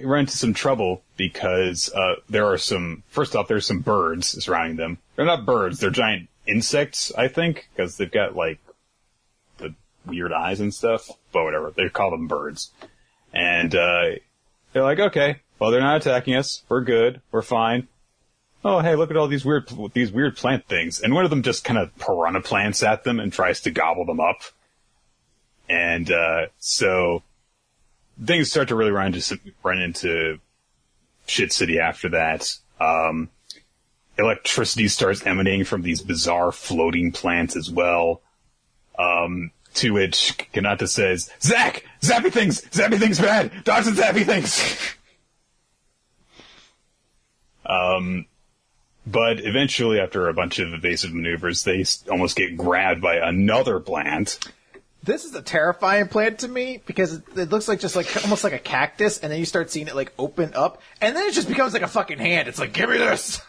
[SPEAKER 1] run into some trouble because uh, there are some. First off, there's some birds surrounding them. They're not birds; they're giant insects, I think, because they've got like the weird eyes and stuff. But whatever, they call them birds, and uh, they're like, okay, well, they're not attacking us. We're good. We're fine. Oh, hey, look at all these weird, these weird plant things. And one of them just kind of piranha plants at them and tries to gobble them up. And, uh, so things start to really run into, run into shit city after that. Um, electricity starts emanating from these bizarre floating plants as well. Um, to which Kanata says, Zach! Zappy things! Zappy things bad! Dodge the zappy things! um, but eventually, after a bunch of evasive maneuvers, they almost get grabbed by another plant.
[SPEAKER 2] This is a terrifying plant to me because it, looks like just like almost like a cactus, and then you start seeing it like open up, and then it just becomes like a fucking hand. It's like, give me this.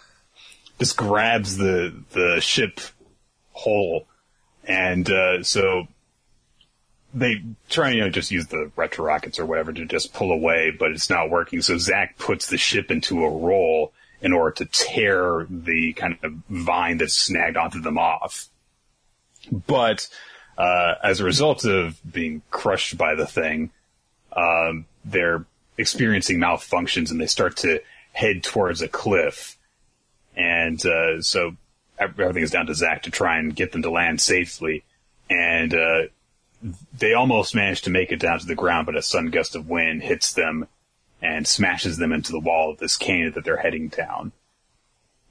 [SPEAKER 1] Just grabs the, the ship whole. And, uh, so they try, you know, just use the retro rockets or whatever to just pull away, but it's not working. So Zach puts the ship into a roll in order to tear the kind of vine that's snagged onto them off. But, uh, as a result of being crushed by the thing, um, they're experiencing malfunctions and they start to head towards a cliff. And, uh, so everything is down to Zach to try and get them to land safely. And, uh, they almost manage to make it down to the ground, but a sudden gust of wind hits them and smashes them into the wall of this canyon that they're heading down.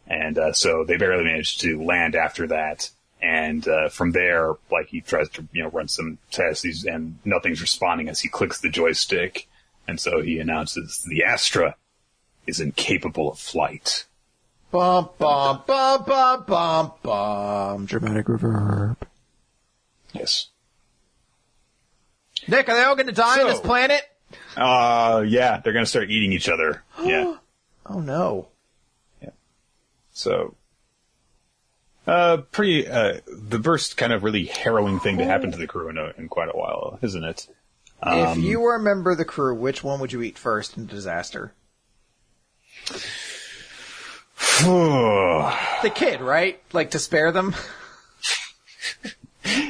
[SPEAKER 1] And uh, so they barely manage to land after that. And uh, from there, like he tries to you know run some tests, he's, and nothing's responding as he clicks the joystick. And so he announces the Astra is incapable of flight.
[SPEAKER 2] Bum bum bum bum bum bum. Dramatic reverb.
[SPEAKER 1] Yes.
[SPEAKER 2] Nick, are they all going to die on this planet?
[SPEAKER 1] Uh, yeah, they're gonna start eating each other. yeah.
[SPEAKER 2] Oh no. Yeah.
[SPEAKER 1] So, uh, pretty, uh, the first kind of really harrowing thing to happen to the crew in, a, in quite a while, isn't it?
[SPEAKER 2] if
[SPEAKER 1] Um,
[SPEAKER 2] you were a member of the crew, which one would you eat first in a disaster? The kid, right? Like to spare them?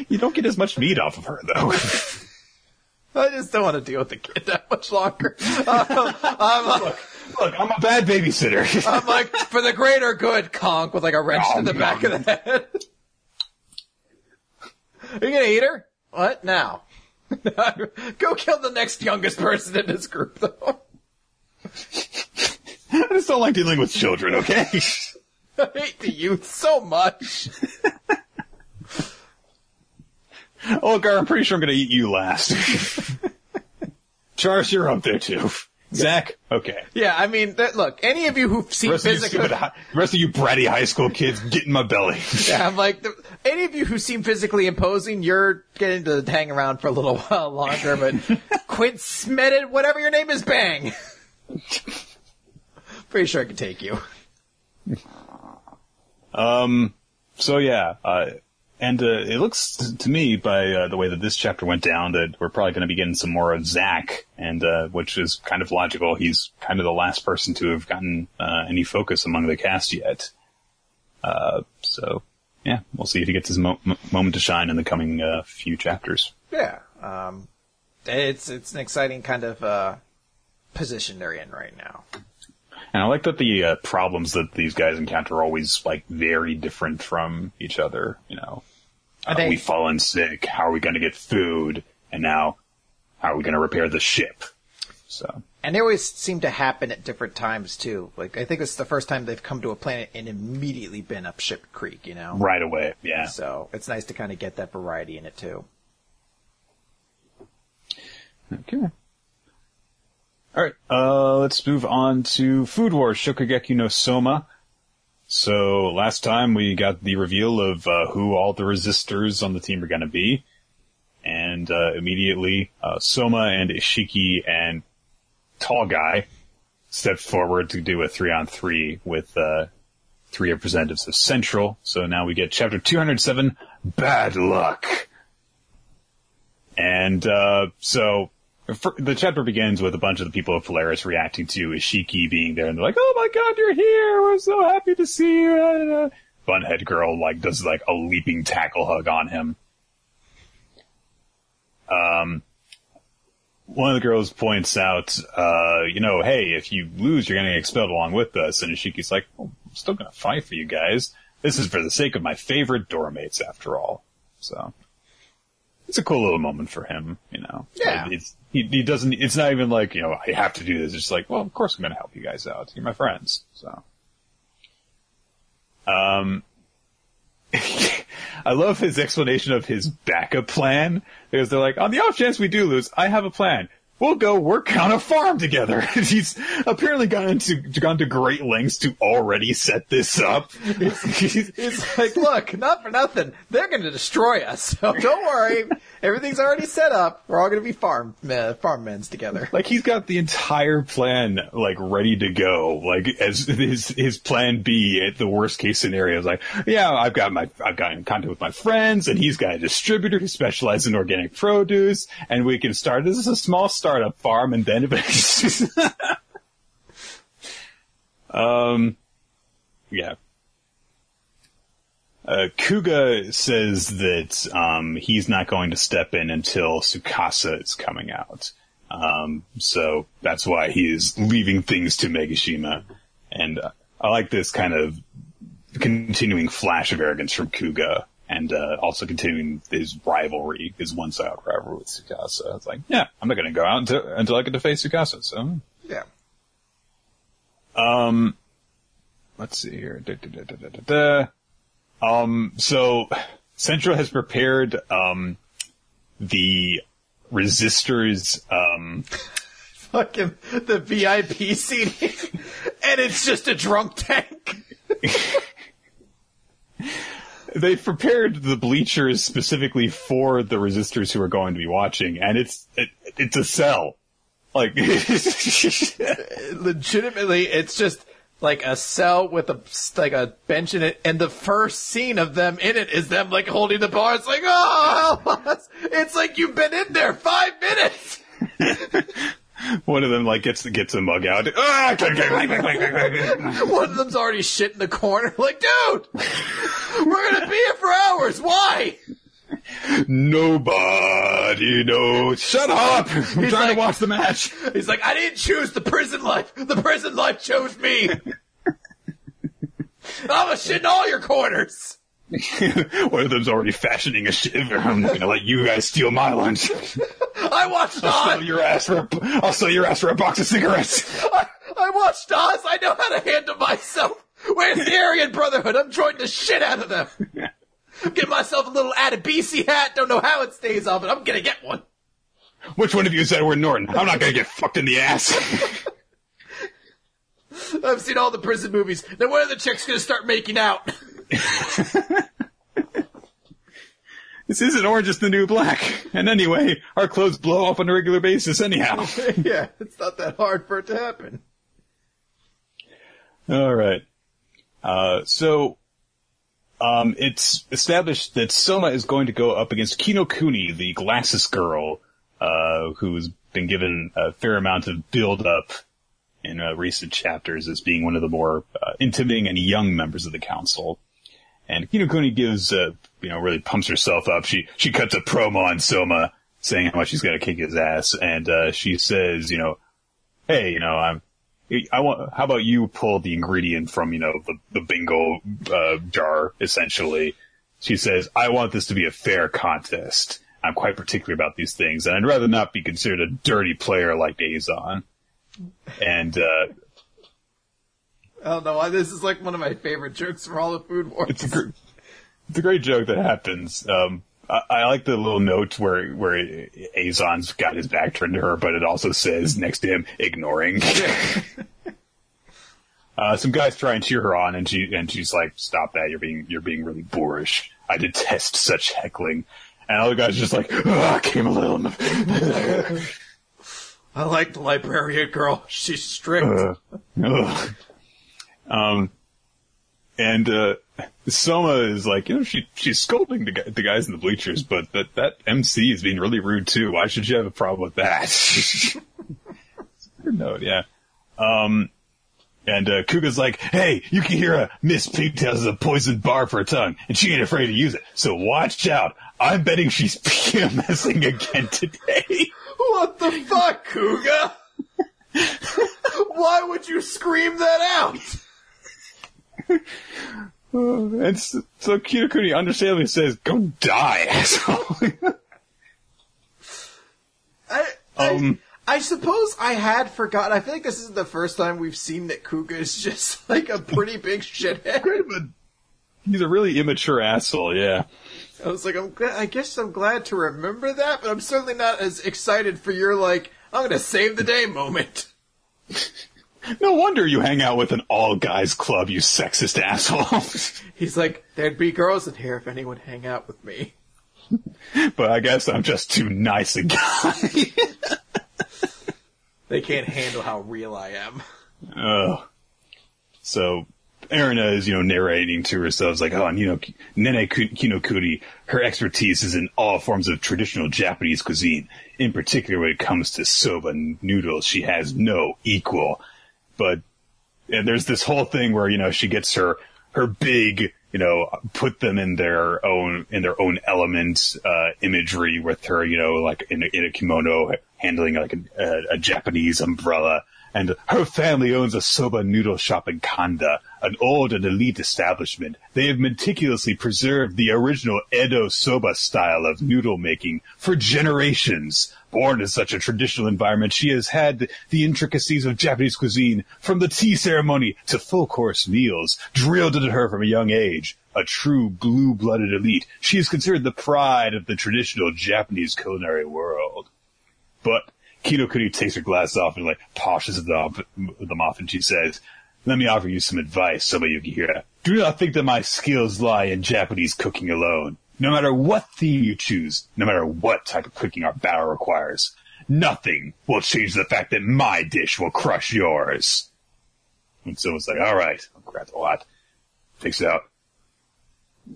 [SPEAKER 1] you don't get as much meat off of her, though.
[SPEAKER 2] I just don't want to deal with the kid that much longer. Uh, I'm,
[SPEAKER 1] look, look, I'm a bad babysitter.
[SPEAKER 2] I'm like, for the greater good, conk with like a wrench
[SPEAKER 1] Oh,
[SPEAKER 2] in the back of the head. Are you gonna eat her? What? Now. Go kill the next youngest person in this group, though.
[SPEAKER 1] I just don't like dealing with children, okay?
[SPEAKER 2] I hate the youth so much.
[SPEAKER 1] Oh, Gar, I'm pretty sure I'm gonna eat you last. Charles, you're up there too. Zach, okay.
[SPEAKER 2] Yeah, I mean, that, look, any of you who've seen
[SPEAKER 1] Rest of, you
[SPEAKER 2] physical,
[SPEAKER 1] stupid, hi- rest of you bratty high school kids, get in my belly.
[SPEAKER 2] yeah, I'm like, the, any of you who seem physically imposing, you're getting to hang around for a little while longer. But Quint Smedded, whatever your name is, bang. Pretty sure I could take you.
[SPEAKER 1] Um, so yeah, uh, and uh, it looks t- to me by uh, the way that this chapter went down that we're probably going to be getting some more of Zach, and uh, which is kind of logical. He's kind of the last person to have gotten uh, any focus among the cast yet. Uh, so yeah, we'll see if he gets his mo- moment to shine in the coming uh, few chapters.
[SPEAKER 2] Yeah. Um, it's it's an exciting kind of uh, position they're in right now.
[SPEAKER 1] And I like that the uh, problems that these guys encounter are always like very different from each other. You know, Uh,
[SPEAKER 2] they-
[SPEAKER 1] we've fallen sick. How are we going to get food? And now, how are we going to repair the ship? So,
[SPEAKER 2] And they always seem to happen at different times too. Like I think it's the first time they've come to a planet and immediately been up Ship Creek. You know.
[SPEAKER 1] right away, yeah.
[SPEAKER 2] So it's nice to kind of get that variety in it too.
[SPEAKER 1] Okay. All right. Uh, let's move on to Food Wars Shokugeki no Soma. So last time we got the reveal of uh, who all the resistors on the team are going to be, and uh, immediately uh, Soma and Ishiki and Tall Guy stepped forward to do a three on three with uh, three representatives of Central. So now we get chapter 207, Bad Luck. And uh, so the chapter begins with a bunch of the people of Polaris reacting to Ishiki being there, and they're like, "Oh my God, you're here! We're so happy to see you!" Bunhead girl like does like a leaping tackle hug on him. Um, one of the girls points out, uh, you know, hey, if you lose, you're gonna get expelled along with us. And Ishiki's like, well, I'm still gonna fight for you guys. This is for the sake of my favorite doormates, after all. So it's a cool little moment for him, you know.
[SPEAKER 2] Yeah.
[SPEAKER 1] Like, it's he, he doesn't. It's not even like you know I have to do this. It's just like, well, of course I'm going to help you guys out. You're my friends, so. Um, I love his explanation of his backup plan because they're like, on the off chance we do lose, I have a plan. We'll go work on a farm together. He's apparently gone into gone to great lengths to already set this up. He's-
[SPEAKER 2] It's like, look, not for nothing. They're going to destroy us. So don't worry. Everything's already set up. We're all going to be farm uh, farm men's together.
[SPEAKER 1] Like he's got the entire plan like ready to go, like as his his plan B at the worst case scenario. is like, yeah, I've got my I've got in contact with my friends, and he's got a distributor who specializes in organic produce, and we can start. This is a small startup farm, and then um, yeah. Uh, Kuga says that um, he's not going to step in until Tsukasa is coming out. Um, so that's why he is leaving things to Megishima. And uh, I like this kind of continuing flash of arrogance from Kuga. And uh, also continuing his rivalry, his one-sided rivalry with Tsukasa. It's like, yeah, I'm not going to go out until, until I get to face Tsukasa. So,
[SPEAKER 2] Yeah.
[SPEAKER 1] um, let's see here. Da, da, da, da, da, da, da. Um, so Central has prepared um the resistors um
[SPEAKER 2] Fucking the VIP seating, and it's just a drunk tank.
[SPEAKER 1] they've prepared the bleachers specifically for the resistors who are going to be watching, and it's it, it's a cell. Like,
[SPEAKER 2] Legitimately, it's just like a cell with a like a bench in it, and the first scene of them in it is them like holding the bar. It's like, oh! It's like you've been in there five minutes.
[SPEAKER 1] one of them like gets gets a mug out. Ah!
[SPEAKER 2] One of them's already shit in the corner. Like, dude, we're gonna be here for hours. Why?
[SPEAKER 1] Nobody knows. Shut up! I'm trying
[SPEAKER 2] like-
[SPEAKER 1] to watch the match.
[SPEAKER 2] He's like, I didn't choose the prison life. The prison life chose me. I'm a shit in all your corners.
[SPEAKER 1] One of them's already fashioning a shiver. I'm not gonna let you guys steal my lunch.
[SPEAKER 2] I watched
[SPEAKER 1] I'll sell
[SPEAKER 2] Oz.
[SPEAKER 1] your ass for a, I'll sell your ass for a box of cigarettes.
[SPEAKER 2] I, I watched Oz. I know how to handle myself. Where's the Aryan Brotherhood? I'm joining the shit out of them. Getting myself a little Adebisi hat. Don't know how it stays on, but I'm gonna get one.
[SPEAKER 1] Which one of you is Edward Norton? I'm not gonna get fucked in the ass.
[SPEAKER 2] I've seen all the prison movies. Now when are the chicks gonna start making out?
[SPEAKER 1] this isn't Orange is the New Black. And anyway, our clothes blow off on a regular basis anyhow.
[SPEAKER 2] yeah, it's not that hard for it to happen.
[SPEAKER 1] All right. Uh, so, um, it's established that Soma is going to go up against Kino Kuni, the glasses girl, uh, who's been given a fair amount of build up in uh, recent chapters as being one of the more uh, intimidating and young members of the council. And Kino Kuni gives, uh, you know, really pumps herself up. She, she cuts a promo on Soma saying how much she's gonna kick his ass. And, uh, she says, you know, hey, you know, I'm, I want, how about you pull the ingredient from, you know, the, the bingo, uh, jar, essentially. She says, I want this to be a fair contest. I'm quite particular about these things, and I'd rather not be considered a dirty player like Eizan. And, uh,
[SPEAKER 2] I don't know why this is like one of my favorite jokes from all the food wars.
[SPEAKER 1] it's a, gr- it's a great joke that happens. Um, I, I like the little note where, where Eizan's got his back turned to her, but it also says next to him, ignoring. Uh, some guys try and cheer her on, and she and she's like, "Stop that! You're being you're being really boorish. I detest such heckling." And other guys are just like, "Ugh, came a little."
[SPEAKER 2] I like the librarian girl. She's strict.
[SPEAKER 1] Uh. Um, and uh, Soma is like, you know, she she's scolding the, guy, the guys in the bleachers, but that that MC is being really rude too. Why should you have a problem with that? Good note, yeah. Um, and uh, Kuga's like, hey, you can hear a Miss Pigtails is a poison bar for a tongue, and she ain't afraid to use it. So watch out. I'm betting she's PMSing again today.
[SPEAKER 2] What the fuck, Kuga? Why would you scream that out?
[SPEAKER 1] And s- so Kinokuni understandably says, go die, asshole.
[SPEAKER 2] I, I,
[SPEAKER 1] Um,
[SPEAKER 2] I suppose I had forgotten. I feel like this isn't the first time we've seen that Kuga is just like a pretty big shithead.
[SPEAKER 1] But He's a really immature asshole, yeah.
[SPEAKER 2] I was like, I'm glad, I guess I'm glad to remember that, but I'm certainly not as excited for your like, I'm gonna save the day moment.
[SPEAKER 1] No wonder you hang out with an all guys club, you sexist asshole.
[SPEAKER 2] He's like, there'd be girls in here if anyone hang out with me.
[SPEAKER 1] but I guess I'm just too nice a guy.
[SPEAKER 2] They can't handle how real I am.
[SPEAKER 1] Oh. So, Erina is, you know, narrating to herself, like, oh, and, you know, Nene Ku- Kinokuni, her expertise is in all forms of traditional Japanese cuisine. In particular, when it comes to soba noodles, she has no equal. But, and there's this whole thing where, you know, she gets her, her big, you know, put them in their own, in their own element, uh, imagery with her, you know, like in a, in a kimono, handling like a, a, a Japanese umbrella. And her family owns a soba noodle shop in Kanda. An old and elite establishment. They have meticulously preserved the original Edo soba style of noodle making for generations. Born in such a traditional environment, she has had the intricacies of Japanese cuisine, from the tea ceremony to full course meals, drilled into her from a young age. A true blue-blooded elite, she is considered the pride of the traditional Japanese culinary world. But Kinokuni takes her glass off and like poshes them off, them off and she says, let me offer you some advice, Soma Yukihira. Do not think that my skills lie in Japanese cooking alone. No matter what theme you choose, no matter what type of cooking our battle requires, nothing will change the fact that my dish will crush yours. And someone's like, alright, I'll grab the lot. Takes it out.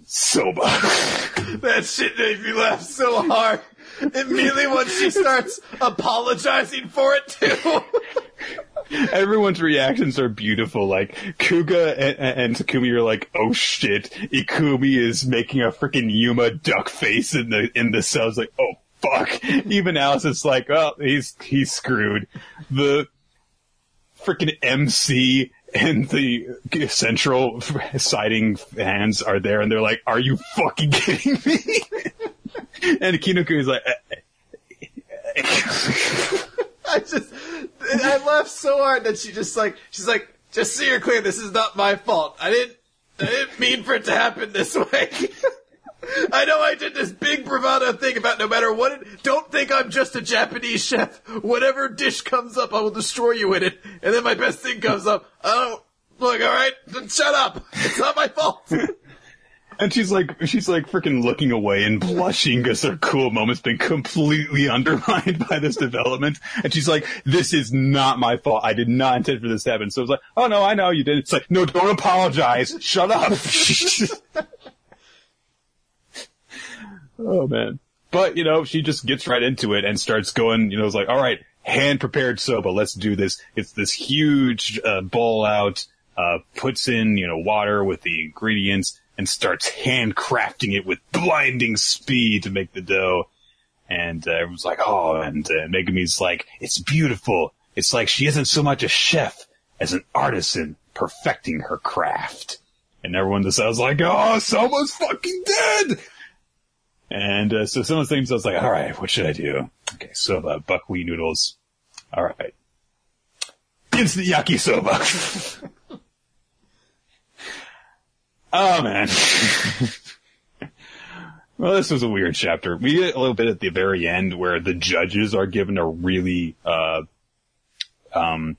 [SPEAKER 1] Soba.
[SPEAKER 2] That shit made me laugh so hard. Immediately when she starts apologizing for it too.
[SPEAKER 1] Everyone's reactions are beautiful. Like Kuga and, and Takumi are like, "Oh shit!" Ikumi is making a freaking Yuma duck face in the in the cell. It's like, "Oh fuck!" Even Alice is like, "Oh, he's he's screwed." The freaking MC and the central siding fans are there, and they're like, "Are you fucking kidding me?" and Kinokuni is like. Eh, eh, eh.
[SPEAKER 2] I just, I laughed so hard that she just like, she's like, just so you're clear, this is not my fault. I didn't, I didn't mean for it to happen this way. I know I did this big bravado thing about no matter what it, don't think I'm just a Japanese chef. Whatever dish comes up, I will destroy you in it. And then my best thing comes up. Oh, look, alright, then shut up. It's not my fault.
[SPEAKER 1] And she's like, she's like freaking looking away and blushing because her cool moment's been completely undermined by this development. And she's like, this is not my fault. I did not intend for this to happen. So it's like, oh no, I know you did. It's like, no, don't apologize. Shut up. oh man. But, you know, she just gets right into it and starts going, you know, it's like, all right, hand prepared soba. Let's do this. It's this huge uh, bowl out, uh, puts in, you know, water with the ingredients and starts handcrafting it with blinding speed to make the dough. And uh, everyone's like, oh, and uh, Megumi's like, it's beautiful. It's like she isn't so much a chef as an artisan perfecting her craft. And everyone just sounds like, oh, someone's fucking dead! And uh, so someone's thinking, I was like, all right, what should I do? Okay, soba, buckwheat noodles. All right. Instant yakisoba. oh man. well, this was a weird chapter. We get a little bit at the very end where the judges are given a really, uh, um,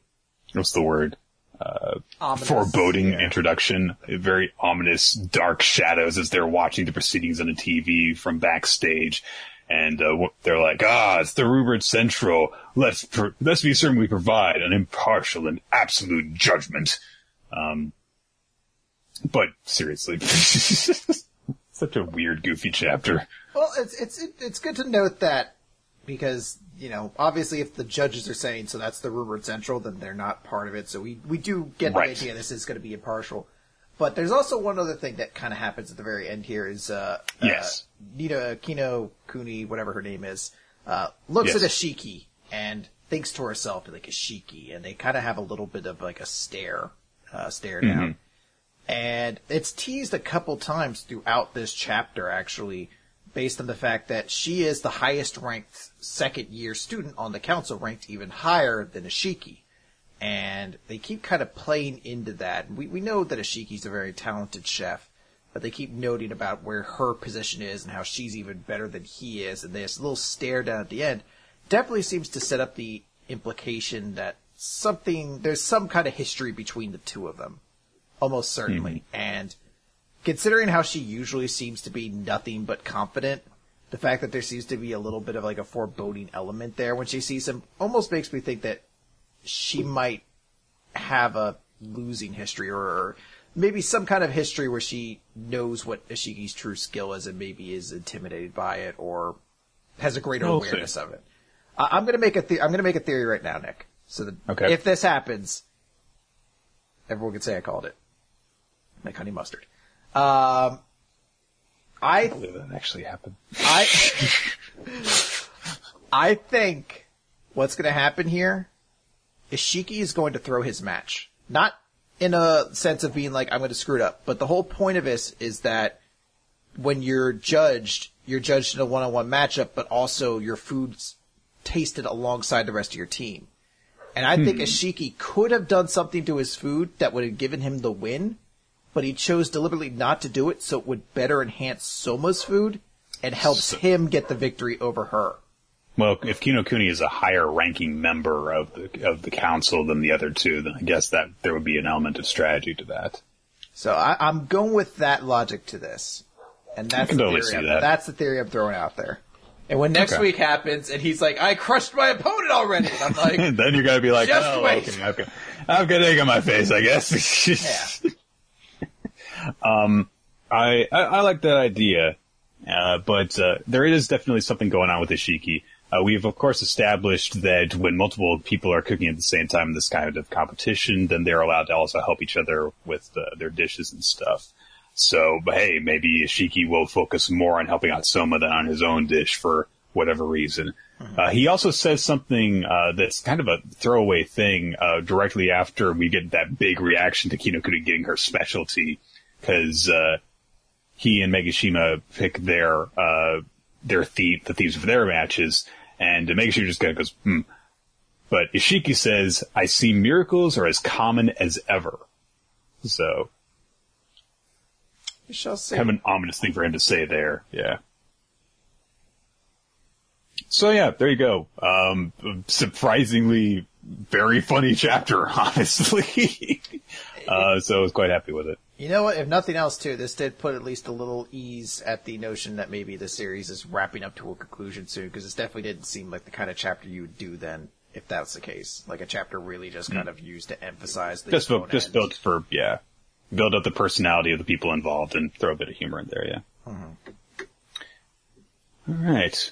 [SPEAKER 1] what's the word? Uh,
[SPEAKER 2] Ominous.
[SPEAKER 1] foreboding
[SPEAKER 2] Yeah.
[SPEAKER 1] introduction. Very ominous, dark shadows as they're watching the proceedings on the TV from backstage. And uh, they're like, "Ah, it's the Rupert Central. Let's pr- let's be certain we provide an impartial and absolute judgment." Um, but seriously, such a weird, goofy chapter.
[SPEAKER 2] Well, it's it's it's good to note that because you know obviously if the judges are saying so that's the rumored central, then they're not part of it. So we we do get
[SPEAKER 1] Right.
[SPEAKER 2] the idea this is going to be impartial. But there's also one other thing that kind of happens at the very end here is uh,
[SPEAKER 1] Yes.
[SPEAKER 2] uh, Nita Kino Kuni, whatever her name is, uh, looks
[SPEAKER 1] Yes.
[SPEAKER 2] at Ishiki and thinks to herself like Ishiki, and they kind of have a little bit of like a stare, uh, stare down. And it's teased a couple times throughout this chapter, actually, based on the fact that she is the highest ranked second year student on the council, ranked even higher than Ishiki. And they keep kind of playing into that. We, we know that Ishiki's a very talented chef, but they keep noting about where her position is and how she's even better than he is. And this little stare down at the end definitely seems to set up the implication that something, there's some kind of history between the two of them almost certainly. Mm-hmm. And considering how she usually seems to be nothing but confident, the fact that there seems to be a little bit of like a foreboding element there when she sees him almost makes me think that she might have a losing history or maybe some kind of history where she knows what Ishiki's true skill is and maybe is intimidated by it or has a greater
[SPEAKER 1] We'll see.
[SPEAKER 2] awareness of it. I I'm going to make a the- I'm going to make a theory right now, Nick. So that
[SPEAKER 1] Okay.
[SPEAKER 2] if this happens, everyone can say I called it. Like honey mustard. Um, I
[SPEAKER 1] believe that actually happened.
[SPEAKER 2] I I think what's going to happen here is Shiki is going to throw his match. Not in a sense of being like, I'm going to screw it up. But the whole point of this is that when you're judged, you're judged in a one-on-one matchup, but also your food's tasted alongside the rest of your team. And I think Ishiki could have done something to his food that would have given him the win, but he chose deliberately not to do it so it would better enhance Soma's food and helps
[SPEAKER 1] So-
[SPEAKER 2] him get the victory over her.
[SPEAKER 1] Well, if Kino Kuni is a higher ranking member of the of the council than the other two, then I guess that there would be an element of strategy to that.
[SPEAKER 2] So I, I'm going with that logic to this, and that's
[SPEAKER 1] can
[SPEAKER 2] the
[SPEAKER 1] totally
[SPEAKER 2] theory.
[SPEAKER 1] that.
[SPEAKER 2] That's the theory I'm throwing out there. And when next
[SPEAKER 1] Okay.
[SPEAKER 2] week happens, and he's like, "I crushed my opponent already," and I'm like,
[SPEAKER 1] then you're gonna be like,
[SPEAKER 2] Just
[SPEAKER 1] oh,
[SPEAKER 2] wait.
[SPEAKER 1] okay, okay. I've got egg on my face, I guess.
[SPEAKER 2] "Yeah."
[SPEAKER 1] I, I I like that idea, uh, but uh, there is definitely something going on with Ishiki. Uh, we've of course established that when multiple people are cooking at the same time in this kind of competition, then they're allowed to also help each other with uh, their dishes and stuff. So, but hey, maybe Ishiki will focus more on helping out Soma than on his own dish for whatever reason. Uh, he also says something uh, that's kind of a throwaway thing uh, directly after we get that big reaction to Kinokuni getting her specialty, because uh, he and Megishima pick their uh, their thief, the thieves for their matches, and Megishima just kind of goes, hmm. But Ishiki says, "I see miracles are as common as ever." So,
[SPEAKER 2] We shall see.
[SPEAKER 1] kind of an ominous thing for him to say there. Yeah. So yeah, there you go. Um, surprisingly, very funny chapter, honestly. uh, so I was quite happy with it.
[SPEAKER 2] You know what? If nothing else, too, this did put at least a little ease at the notion that maybe the series is wrapping up to a conclusion soon, because this definitely didn't seem like the kind of chapter you would do then, if that's the case. Like a chapter really just kind of used to emphasize the
[SPEAKER 1] Just, bu- just built for, yeah, build up the personality of the people involved and throw a bit of humor in there, yeah. Mm-hmm. All right.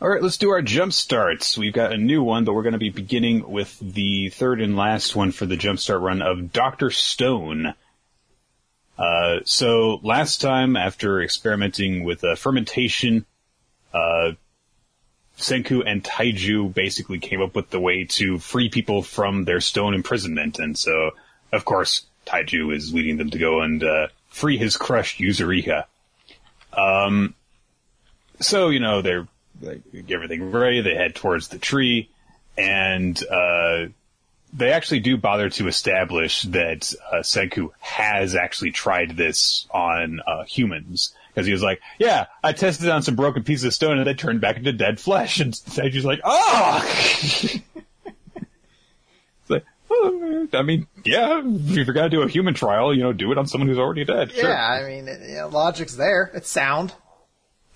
[SPEAKER 1] All right, let's do our jump starts. We've got a new one, but we're going to be beginning with the third and last one for the jump start run of Dr. Stone. Uh, so last time, after experimenting with uh, fermentation, uh, Senku and Taiju basically came up with the way to free people from their stone imprisonment, and so, of course, Taiju is leading them to go and uh, free his crushed Yuzuriha. Um, so you know they're they get everything ready. They head towards the tree, and uh, they actually do bother to establish that uh, Senku has actually tried this on uh, humans. Because he was like, yeah, I tested it on some broken pieces of stone and they turned back into dead flesh. And Taiju's like, oh! it's like, oh, I mean, yeah, if you're gonna do a human trial, you know, do it on someone who's already dead. Sure.
[SPEAKER 2] Yeah, I mean, it, you know, logic's there. It's sound.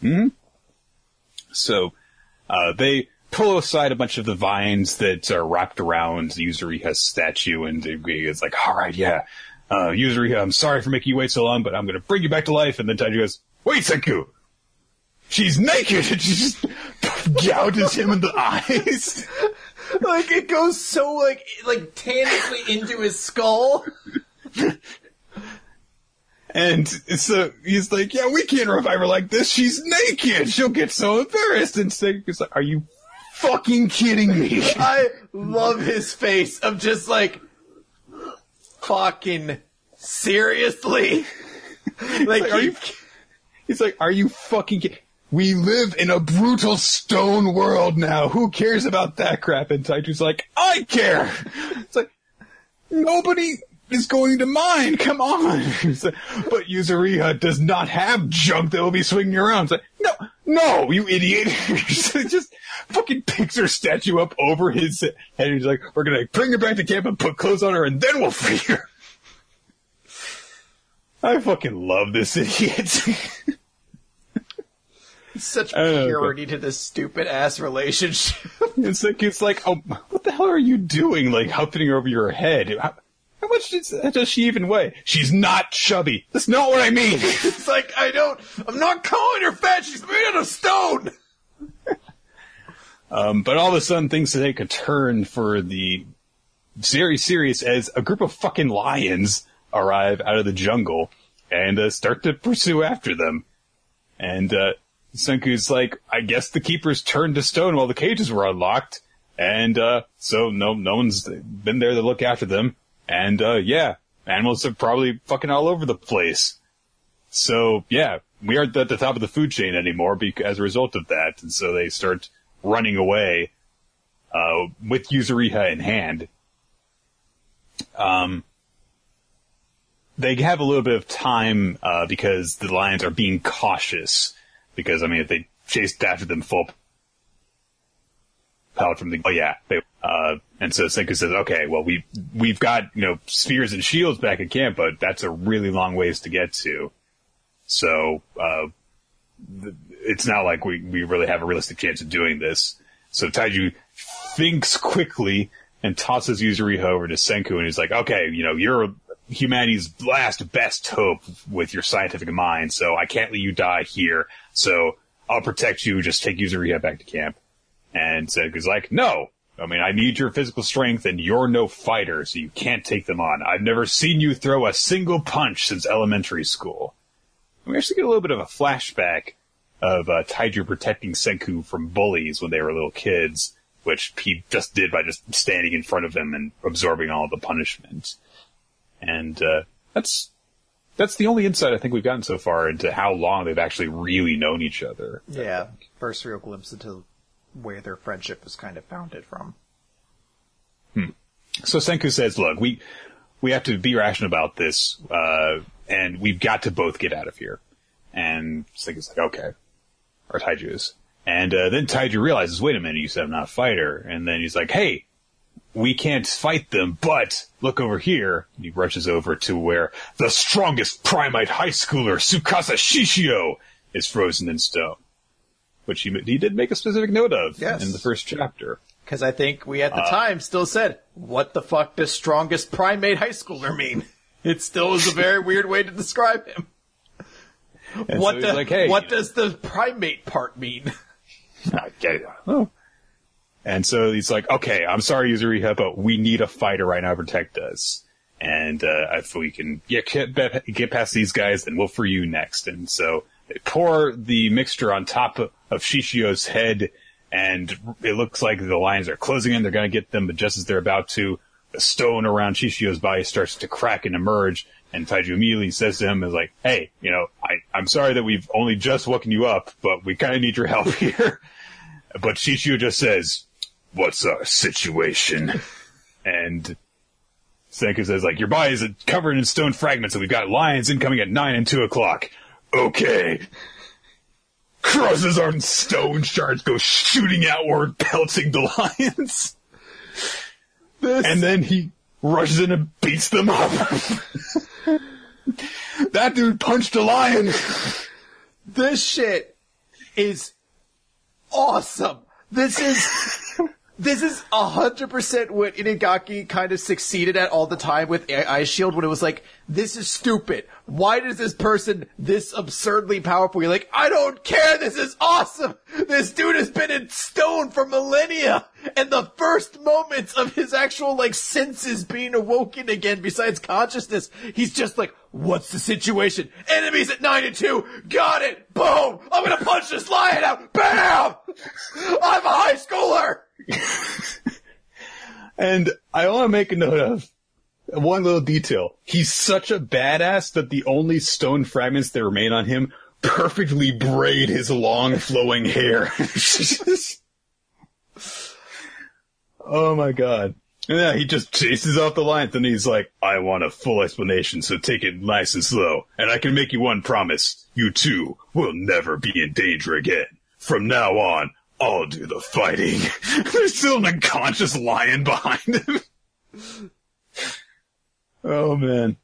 [SPEAKER 1] hmm So uh, they pull aside a bunch of the vines that are wrapped around Yuzuriha's statue, and it's like, all right, yeah, uh, Yuzuriha, I'm sorry for making you wait so long, but I'm going to bring you back to life. And then Taiju goes, wait, Senku, she's naked, and she just gouges him in the eyes.
[SPEAKER 2] like it goes so like like tangibly into his skull.
[SPEAKER 1] And so he's like, yeah, we can't revive her like this. She's naked. She'll get so embarrassed. And Senku's like, are you fucking kidding me?
[SPEAKER 2] I love his face of just like fucking seriously. Like,
[SPEAKER 1] Like, are you? He's like, are you fucking? Ki- we live in a brutal stone world now. Who cares about that crap? And Taiju's like, I care. It's like nobody is going to mind. Come on. But Yuzuriha does not have junk that will be swinging around. It's like, no, no, you idiot. Just fucking picks her statue up over his head. And he's like, we're gonna bring her back to camp and put clothes on her, and then we'll free her. I fucking love this idiot.
[SPEAKER 2] such purity to this stupid ass relationship.
[SPEAKER 1] it's like it's like, oh, what the hell are you doing? Like her over your head. How, how much does, does she even weigh? She's not chubby. That's not what I mean.
[SPEAKER 2] it's like I don't. I'm not calling her fat. She's made out of stone.
[SPEAKER 1] um, but all of a sudden, things take a turn for the very serious as a group of fucking lions arrive out of the jungle and uh, start to pursue after them. And uh, Senku's like, I guess the keepers turned to stone while the cages were unlocked, and uh, so no, no one's been there to look after them. And, uh, yeah, animals are probably fucking all over the place. So, yeah, we aren't at the top of the food chain anymore because, as a result of that. And so they start running away, uh, with Yuzuriha in hand. Um, they have a little bit of time, uh, because the lions are being cautious. Because, I mean, if they chased after them full power from the, oh yeah, they, uh, and so Senku says, okay, well, we, we've got, you know, spears and shields back at camp, but that's a really long ways to get to. So, uh, th- it's not like we, we really have a realistic chance of doing this. So Taiju thinks quickly and tosses Yuzuriha over to Senku and he's like, okay, you know, you're humanity's last best hope with your scientific mind, so I can't let you die here. So I'll protect you, just take Yuzuriha back to camp. And Senku's like, no, I mean, I need your physical strength and you're no fighter, so you can't take them on. I've never seen you throw a single punch since elementary school. We actually get a little bit of a flashback of uh, Taiju protecting Senku from bullies when they were little kids, which he just did by just standing in front of them and absorbing all the punishment. And uh, that's that's the only insight I think we've gotten so far into how long they've actually really known each other.
[SPEAKER 2] Yeah, first real glimpse into where their friendship was kind of founded from.
[SPEAKER 1] So Senku says, "Look, we we have to be rational about this, uh, and we've got to both get out of here." And Senku's like, "Okay," or Taiju's. And uh, then Taiju realizes, "Wait a minute, you said I'm not a fighter." And then he's like, "Hey, we can't fight them, but look over here." He rushes over to where the strongest Primite high schooler, Tsukasa Shishio, is frozen in stone, which he he did make a specific note of
[SPEAKER 2] Yes.
[SPEAKER 1] in the first chapter.
[SPEAKER 2] Because I think we at the time still said, what the fuck does strongest primate high schooler mean? It still was a very weird way to describe him. What
[SPEAKER 1] so
[SPEAKER 2] the,
[SPEAKER 1] like, "Hey,
[SPEAKER 2] what
[SPEAKER 1] you know,
[SPEAKER 2] does the primate part mean?
[SPEAKER 1] I get it. Oh. And so he's like, okay, I'm sorry, user Yuzuriha, but we need a fighter right now to protect us. And, uh, if we can get, get, get past these guys, then we'll free you next. And so pour the mixture on top of, Shishio's head, and it looks like the lions are closing in. They're gonna get them, but just as they're about to, the stone around Shishio's body starts to crack and emerge. And Taiju immediately says to him, is like, hey, you know, I, I'm sorry that we've only just woken you up, but we kind of need your help here. But Shishio just says, what's our situation? and Senku says, like, your body is covered in stone fragments and we've got lions incoming at 9 and 2 o'clock. Okay. Crosses on stone shards go shooting outward, pelting the lions. And then he rushes in and beats them up. that dude punched a lion.
[SPEAKER 2] This shit is awesome. This is this is a hundred percent what Inagaki kind of succeeded at all the time with Eyeshield when it was like, this is stupid. Why does this person this absurdly powerful? You're like, I don't care. This is awesome. This dude has been in stone for millennia, and the first moments of his actual like senses being awoken again, besides consciousness, he's just like, what's the situation? Enemies at nine and two. Got it. Boom. I'm gonna punch this lion out. Bam. I'm a high schooler.
[SPEAKER 1] And I want to make a note of one little detail. He's such a badass that the only stone fragments that remain on him perfectly braid his long flowing hair. oh my god. Yeah, he just chases off the lions and he's like, I want a full explanation, so take it nice and slow. And I can make you one promise. You two will never be in danger again. From now on, I'll do the fighting. There's still an unconscious lion behind him. oh man.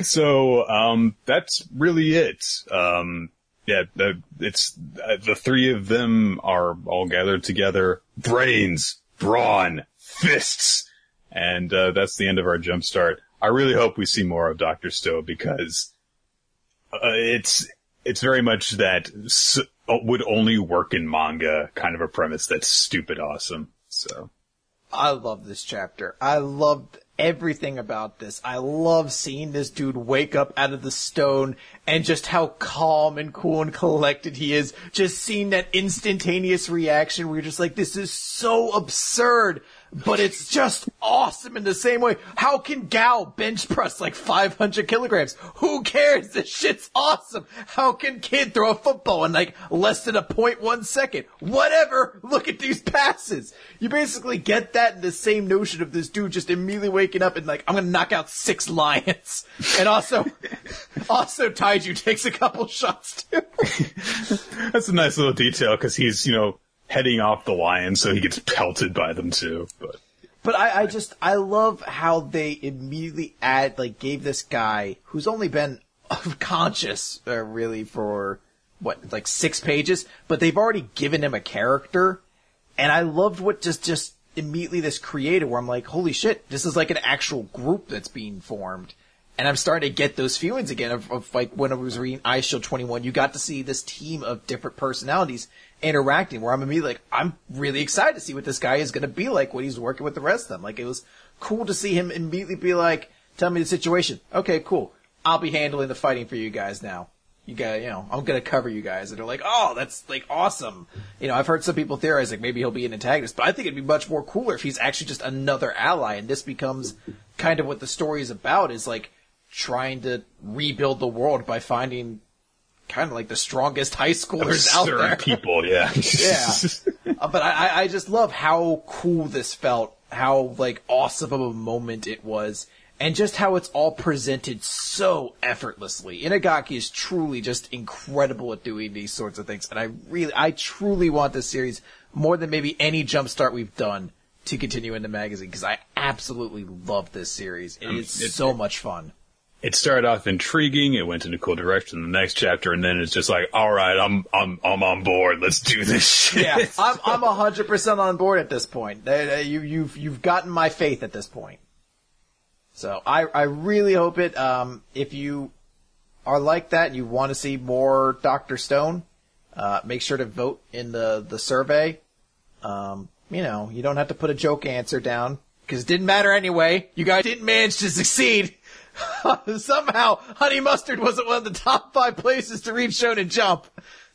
[SPEAKER 1] So, um, that's really it. Um, yeah, the, it's, uh, the three of them are all gathered together. Brains, brawn, fists. And, uh, that's the end of our jump start. I really hope we see more of Dr. Stone because, uh, it's, it's very much that s- Uh, would only work in manga kind of a premise that's stupid awesome. So,
[SPEAKER 2] I love this chapter. I loved everything about this. I love seeing this dude wake up out of the stone and just how calm and cool and collected he is. Just seeing that instantaneous reaction where you're just like, this is so absurd. But it's just awesome in the same way. How can Gao bench press like 500 kilograms? Who cares? This shit's awesome. How can Kid throw a football in like less than a point one second? Whatever. Look at these passes. You basically get that in the same notion of this dude just immediately waking up and like, I'm gonna knock out six lions. And also, also Taiju takes a couple shots too.
[SPEAKER 1] That's a nice little detail because he's, you know, heading off the lion, so he gets pelted by them too. But
[SPEAKER 2] But I, I just I love how they immediately add like gave this guy who's only been conscious uh, really for what like six pages, but they've already given him a character, and I loved what just just immediately this created where I'm like, holy shit, this is like an actual group that's being formed. And I'm starting to get those feelings again of, of like when I was reading Eyeshield 21, you got to see this team of different personalities interacting where I'm immediately like, I'm really excited to see what this guy is going to be like when he's working with the rest of them. Like it was cool to see him immediately be like, tell me the situation. Okay, cool. I'll be handling the fighting for you guys now. You got, you know, I'm to cover you guys. And they're like, oh, that's like awesome. You know, I've heard some people theorize like maybe he'll be an antagonist, but I think it'd be much more cooler if he's actually just another ally and this becomes kind of what the story is about is like trying to rebuild the world by finding kind of like the strongest high schoolers out there.
[SPEAKER 1] people, yeah.
[SPEAKER 2] Yeah. Uh, but I, I- just love how cool this felt, how like awesome of a moment it was, and just how it's all presented so effortlessly. Inagaki is truly just incredible at doing these sorts of things, and I really, I truly want this series more than maybe any jumpstart we've done to continue in the magazine because I absolutely love this series. It is
[SPEAKER 1] it-
[SPEAKER 2] so much fun.
[SPEAKER 1] It started off intriguing. It went in a cool direction. In the next chapter, and then it's just like, all right, I'm I'm I'm on board. Let's do this shit.
[SPEAKER 2] Yeah, I'm I'm a hundred percent on board at this point. You you've you've gotten my faith at this point. So I I really hope it. Um, if you are like that and you want to see more Doctor Stone, uh, make sure to vote in the the survey. Um, you know, you don't have to put a joke answer down because it didn't matter anyway. You guys didn't manage to succeed. Somehow, Honey Mustard wasn't one of the top five places to read Shonen Jump.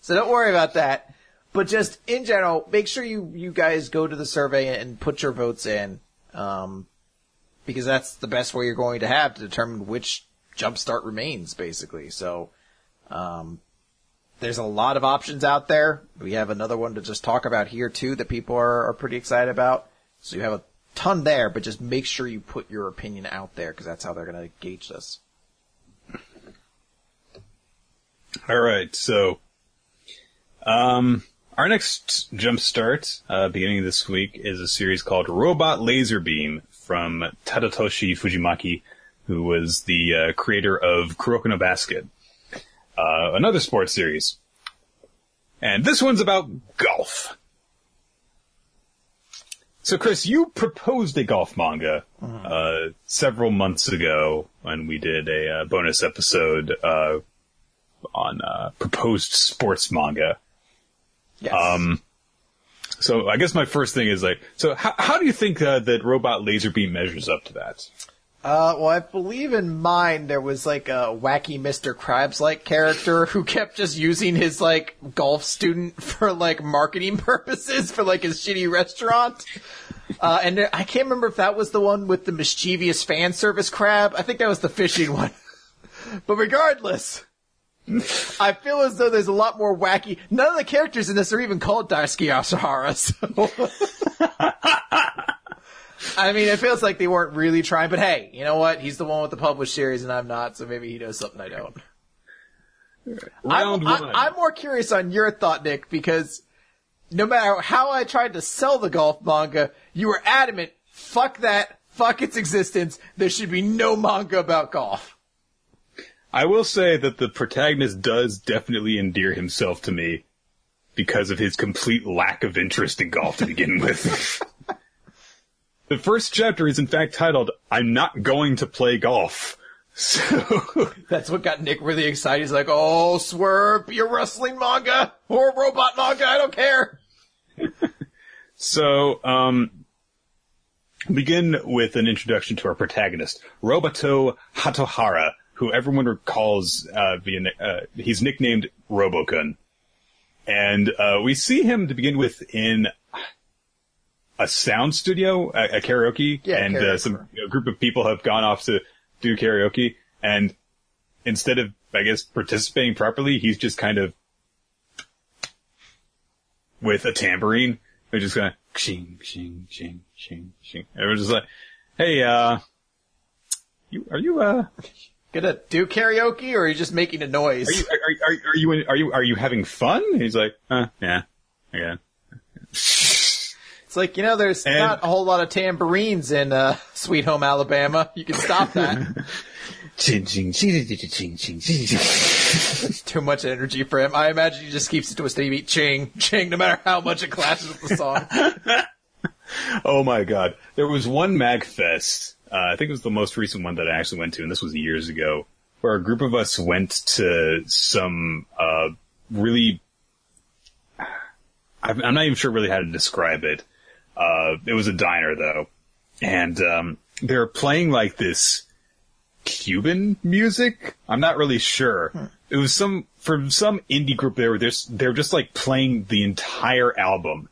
[SPEAKER 2] So don't worry about that. But just in general, make sure you, you guys go to the survey and put your votes in. Um, because that's the best way you're going to have to determine which jumpstart remains, basically. So, um, there's a lot of options out there. We have another one to just talk about here too that people are, are pretty excited about. So you have a ton there, but just make sure you put your opinion out there because that's how they're going to gauge this.
[SPEAKER 1] All right, so um, our next jumpstart, uh, beginning this week, is a series called Robot Laser Beam from Tadatoshi Fujimaki, who was the uh, creator of Kuroko no Basket, uh, another sports series. And this one's about golf. So, Chris, you proposed a golf manga uh, several months ago when we did a uh, bonus episode uh, on uh, proposed sports manga.
[SPEAKER 2] Yes.
[SPEAKER 1] Um, so I guess my first thing is like, so how, how do you think uh, that Robot Laserbeam measures up to that?
[SPEAKER 2] Uh, well, I believe in mine there was like a wacky Mr. Krabs like character who kept just using his like golf student for like marketing purposes for like his shitty restaurant. Uh, and I can't remember if that was the one with the mischievous fan service crab. I think that was the fishing one. but regardless, I feel as though there's a lot more wacky. None of the characters in this are even called Daisuke Asahara, so. I mean, it feels like they weren't really trying, but hey, you know what? He's the one with the published series and I'm not, so maybe he knows something I don't.
[SPEAKER 1] Round
[SPEAKER 2] I'm,
[SPEAKER 1] one.
[SPEAKER 2] I, I'm more curious on your thought, Nick, because no matter how I tried to sell the golf manga, you were adamant, fuck that, fuck its existence, there should be no manga about golf.
[SPEAKER 1] I will say that the protagonist does definitely endear himself to me because of his complete lack of interest in golf to begin with. the first chapter is in fact titled, I'm not going to play golf. So,
[SPEAKER 2] That's what got Nick really excited. He's like, oh, swerve, a wrestling manga or robot manga, I don't care.
[SPEAKER 1] So, um, begin with an introduction to our protagonist, Roboto Hatohara, who everyone recalls, uh, via, uh, he's nicknamed Robokun. And, uh, we see him to begin with in a sound studio, a, a karaoke,
[SPEAKER 2] Yeah,
[SPEAKER 1] and
[SPEAKER 2] karaoke.
[SPEAKER 1] Uh, some you know, group of people have gone off to do karaoke, and instead of, I guess, participating properly, he's just kind of with a tambourine. They're just going shing, shing, shing, shing, shing. We're just like, hey, uh, you, are you, uh,
[SPEAKER 2] Gonna do karaoke, or are you just making a noise?
[SPEAKER 1] are you, are, are, are you, are you, are you having fun? He's like, uh, yeah.
[SPEAKER 2] Like you know, there's
[SPEAKER 1] And-
[SPEAKER 2] not a whole lot of tambourines in uh, Sweet Home Alabama. You can stop that.
[SPEAKER 1] Ching, ching, ching, ching, ching, ching, ching.
[SPEAKER 2] Too much energy for him. I imagine he just keeps it to a steady beat, ching, ching, no matter how much it clashes with the song.
[SPEAKER 1] Oh my god. There was one MagFest, uh, I think it was the most recent one that I actually went to, and this was years ago, where a group of us went to some, uh, really, I'm not even sure really how to describe it. Uh, it was a diner though. And, um, they were playing like this Cuban music. I'm not really sure. It was some, from some indie group they were just, they were just like playing the entire album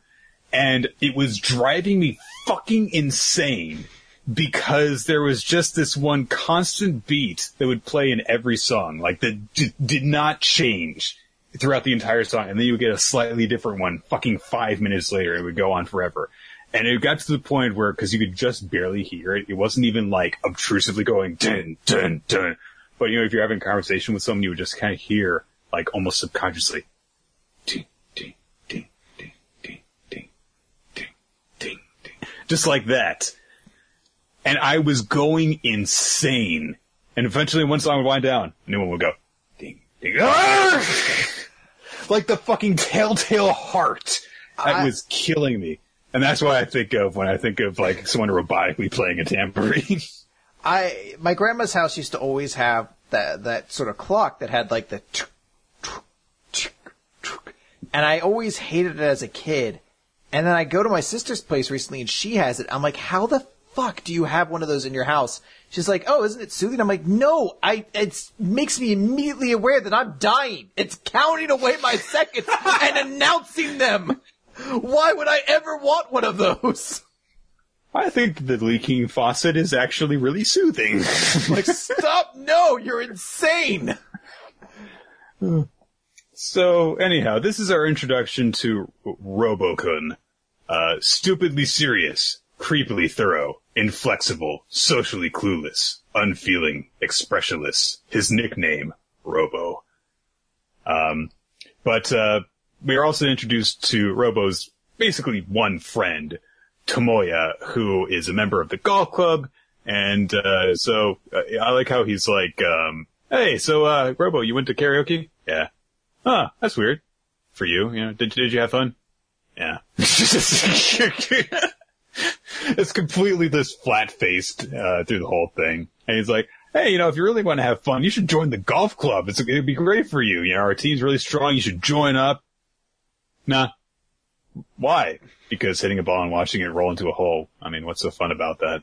[SPEAKER 1] and it was driving me fucking insane because there was just this one constant beat that would play in every song, like that d- did not change throughout the entire song, and then you would get a slightly different one fucking five minutes later. It would go on forever. And it got to the point where, cause you could just barely hear it, it wasn't even like obtrusively going dun, dun, dun. But you know, if you're having a conversation with someone, you would just kind of hear, like almost subconsciously, ding, ding, ding, ding, ding, ding, ding, ding, ding. Just like that. And I was going insane. And eventually one song would wind down, a new one would go, ding, ding, ah! like the fucking telltale heart. That
[SPEAKER 2] I-
[SPEAKER 1] was killing me. And that's what I think of when I think of like someone robotically playing a tambourine.
[SPEAKER 2] I my grandma's house used to always have that that sort of clock that had like the and I always hated it as a kid. And then I go to my sister's place recently and she has it. I'm like, how the fuck do you have one of those in your house? She's like, oh, isn't it soothing? I'm like, no, I, it makes me immediately aware that I'm dying. It's counting away my seconds and announcing them. Why would I ever want one of those?
[SPEAKER 1] I think the leaking faucet is actually really soothing.
[SPEAKER 2] Like, stop, no, you're insane.
[SPEAKER 1] so anyhow, this is our introduction to Robokun. Uh, stupidly serious, creepily thorough, inflexible, socially clueless, unfeeling, expressionless. His nickname, Robo. Um, but, uh, we are also introduced to Robo's basically one friend, Tomoya, who is a member of the golf club. And, uh, so, uh, I like how he's like, um, hey, so, uh, Robo, you went to karaoke? Yeah. Huh, that's weird. For you, you know, did, did you have fun? Yeah. it's completely this flat-faced, uh, through the whole thing. And he's like, hey, you know, if you really want to have fun, you should join the golf club. It's, it'd be great for you. You know, our team's really strong. You should join up. Nah. Why? Because hitting a ball and watching it roll into a hole. I mean, what's so fun about that?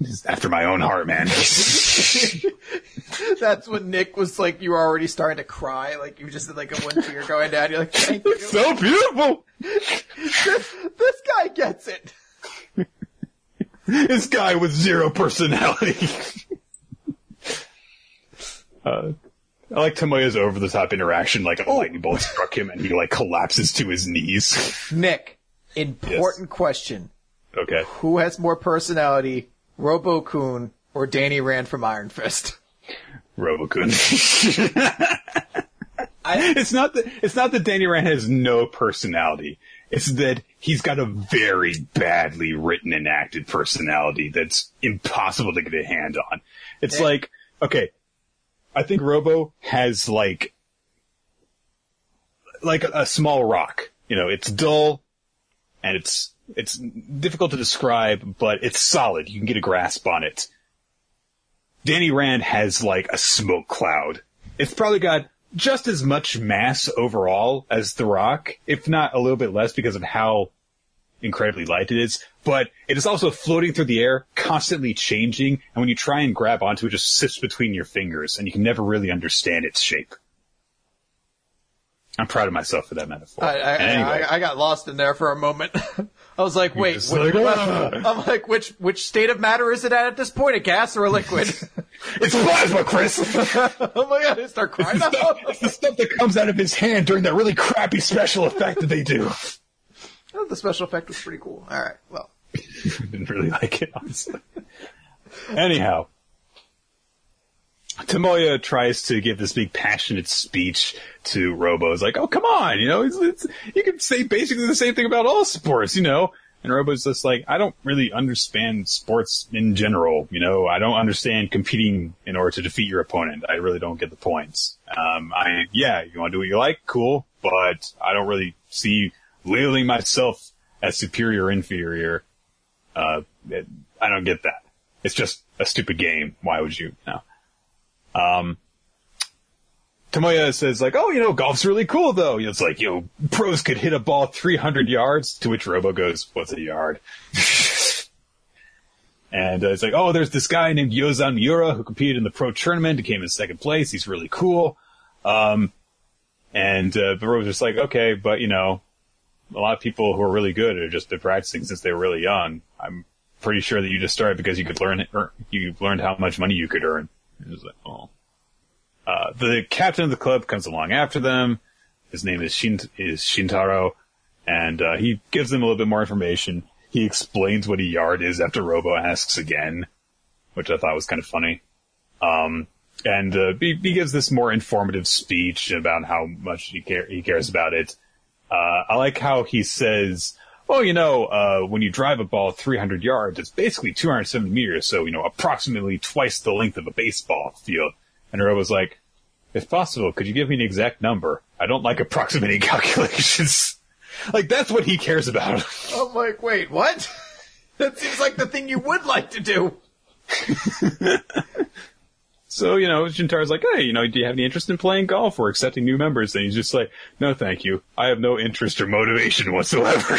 [SPEAKER 1] It's after my own heart, man.
[SPEAKER 2] That's when Nick was like, you were already starting to cry, like you just had like a one tear going down. You're like, thank you.
[SPEAKER 1] so beautiful.
[SPEAKER 2] this, this guy gets it.
[SPEAKER 1] This guy with zero personality. uh, I like Tomoya's over the top interaction, like a oh. lightning bolt struck him and he like collapses to his knees.
[SPEAKER 2] Nick, important question:
[SPEAKER 1] okay.
[SPEAKER 2] Who has more personality, Robokun or Danny Rand from Iron Fist?
[SPEAKER 1] Robokun.
[SPEAKER 2] I,
[SPEAKER 1] it's not that, it's not that Danny Rand has no personality. It's that he's got a very badly written and acted personality that's impossible to get a hand on. It's like, okay, I think Robo has like, like a, small rock. You know, it's dull and it's, it's difficult to describe, but it's solid. You can get a grasp on it. Danny Rand has like a smoke cloud. It's probably got just as much mass overall as The Rock, if not a little bit less because of how incredibly light it is, but it is also floating through the air, constantly changing, and when you try and grab onto it, it just sits between your fingers, and you can never really understand its shape. I'm proud of myself for that metaphor.
[SPEAKER 2] I, I,
[SPEAKER 1] anyway,
[SPEAKER 2] I, I got lost in there for a moment. I was like, wait, which-
[SPEAKER 1] like, "Ah."
[SPEAKER 2] I'm like, which which state of matter is it at at this point? A gas or a liquid?
[SPEAKER 1] It's plasma, Chris.
[SPEAKER 2] oh my god! I start crying.
[SPEAKER 1] it's the stuff that comes out of his hand during that really crappy special effect that they do.
[SPEAKER 2] Oh, the special effect was pretty cool. All right, well,
[SPEAKER 1] Didn't really like it, honestly. Anyhow, Tomoya tries to give this big passionate speech to Robo. It's like, oh, come on, you know, it's, it's, you can say basically the same thing about all sports, you know. And Robo's just like, I don't really understand sports in general, you know. I don't understand competing in order to defeat your opponent. I really don't get the points. Um, I, yeah, you want to do what you like, cool, but I don't really see labeling myself as superior or inferior. Uh, it- I don't get that. It's just a stupid game. Why would you? No. Um, Tomoya says like, oh, you know, golf's really cool though. It's like, you know, pros could hit a ball 300 yards, to which Robo goes, what's a yard? and uh, it's like, oh, there's this guy named Yozan Miura who competed in the pro tournament, and came in second place. He's really cool. Um, and, uh, Robo's just like, okay, but you know, a lot of people who are really good are just been practicing since they were really young. I'm pretty sure that you just started because you could learn you learned how much money you could earn. It was like, oh. Uh, the captain of the club comes along after them. His name is Shin, is Shintaro, and, uh, he gives them a little bit more information. He explains what a yard is after Robo asks again, which I thought was kind of funny. Um, and, uh, he, he gives this more informative speech about how much he care, he cares about it. Uh, I like how he says, well, you know, uh, when you drive a ball 300 yards, it's basically 270 meters, so, you know, approximately twice the length of a baseball field. And Robo's like, if possible, could you give me an exact number? I don't like approximating calculations. like, that's what he cares about.
[SPEAKER 2] I'm like, wait, what? that seems like the thing you would like to do.
[SPEAKER 1] So, you know, Shintaro's like, hey, you know, do you have any interest in playing golf or accepting new members? And he's just like, no, thank you. I have no interest or motivation whatsoever.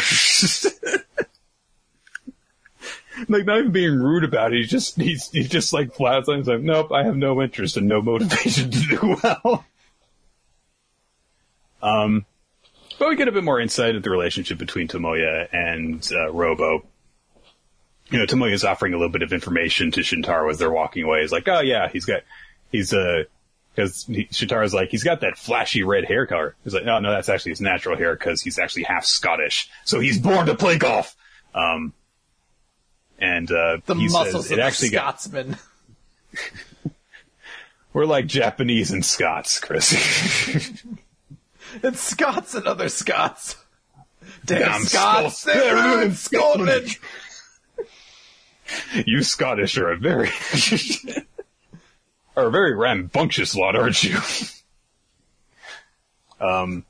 [SPEAKER 1] like, not even being rude about it. He's just, he's, he's just like flat out. Like, nope, I have no interest and no motivation to do well. Um, but we get a bit more insight into the relationship between Tomoya and uh, Robo you know, Tomoya's offering a little bit of information to Shintaro as they're walking away. He's like, oh yeah, he's got, he's, uh, cause he, Shintaro's like, he's got that flashy red hair color. He's like, no, no, that's actually his natural hair because he's actually half Scottish. So he's born to play golf. Um, and, uh,
[SPEAKER 2] The
[SPEAKER 1] he
[SPEAKER 2] muscles
[SPEAKER 1] says
[SPEAKER 2] of
[SPEAKER 1] it actually got,
[SPEAKER 2] Scotsman.
[SPEAKER 1] we're like Japanese and Scots, Chris.
[SPEAKER 2] It's Scots and other Scots. Damn
[SPEAKER 1] Damn
[SPEAKER 2] Scots!
[SPEAKER 1] Scots.
[SPEAKER 2] They ruined Scotland!
[SPEAKER 1] you Scottish are a very, are a very rambunctious lot, aren't you? um,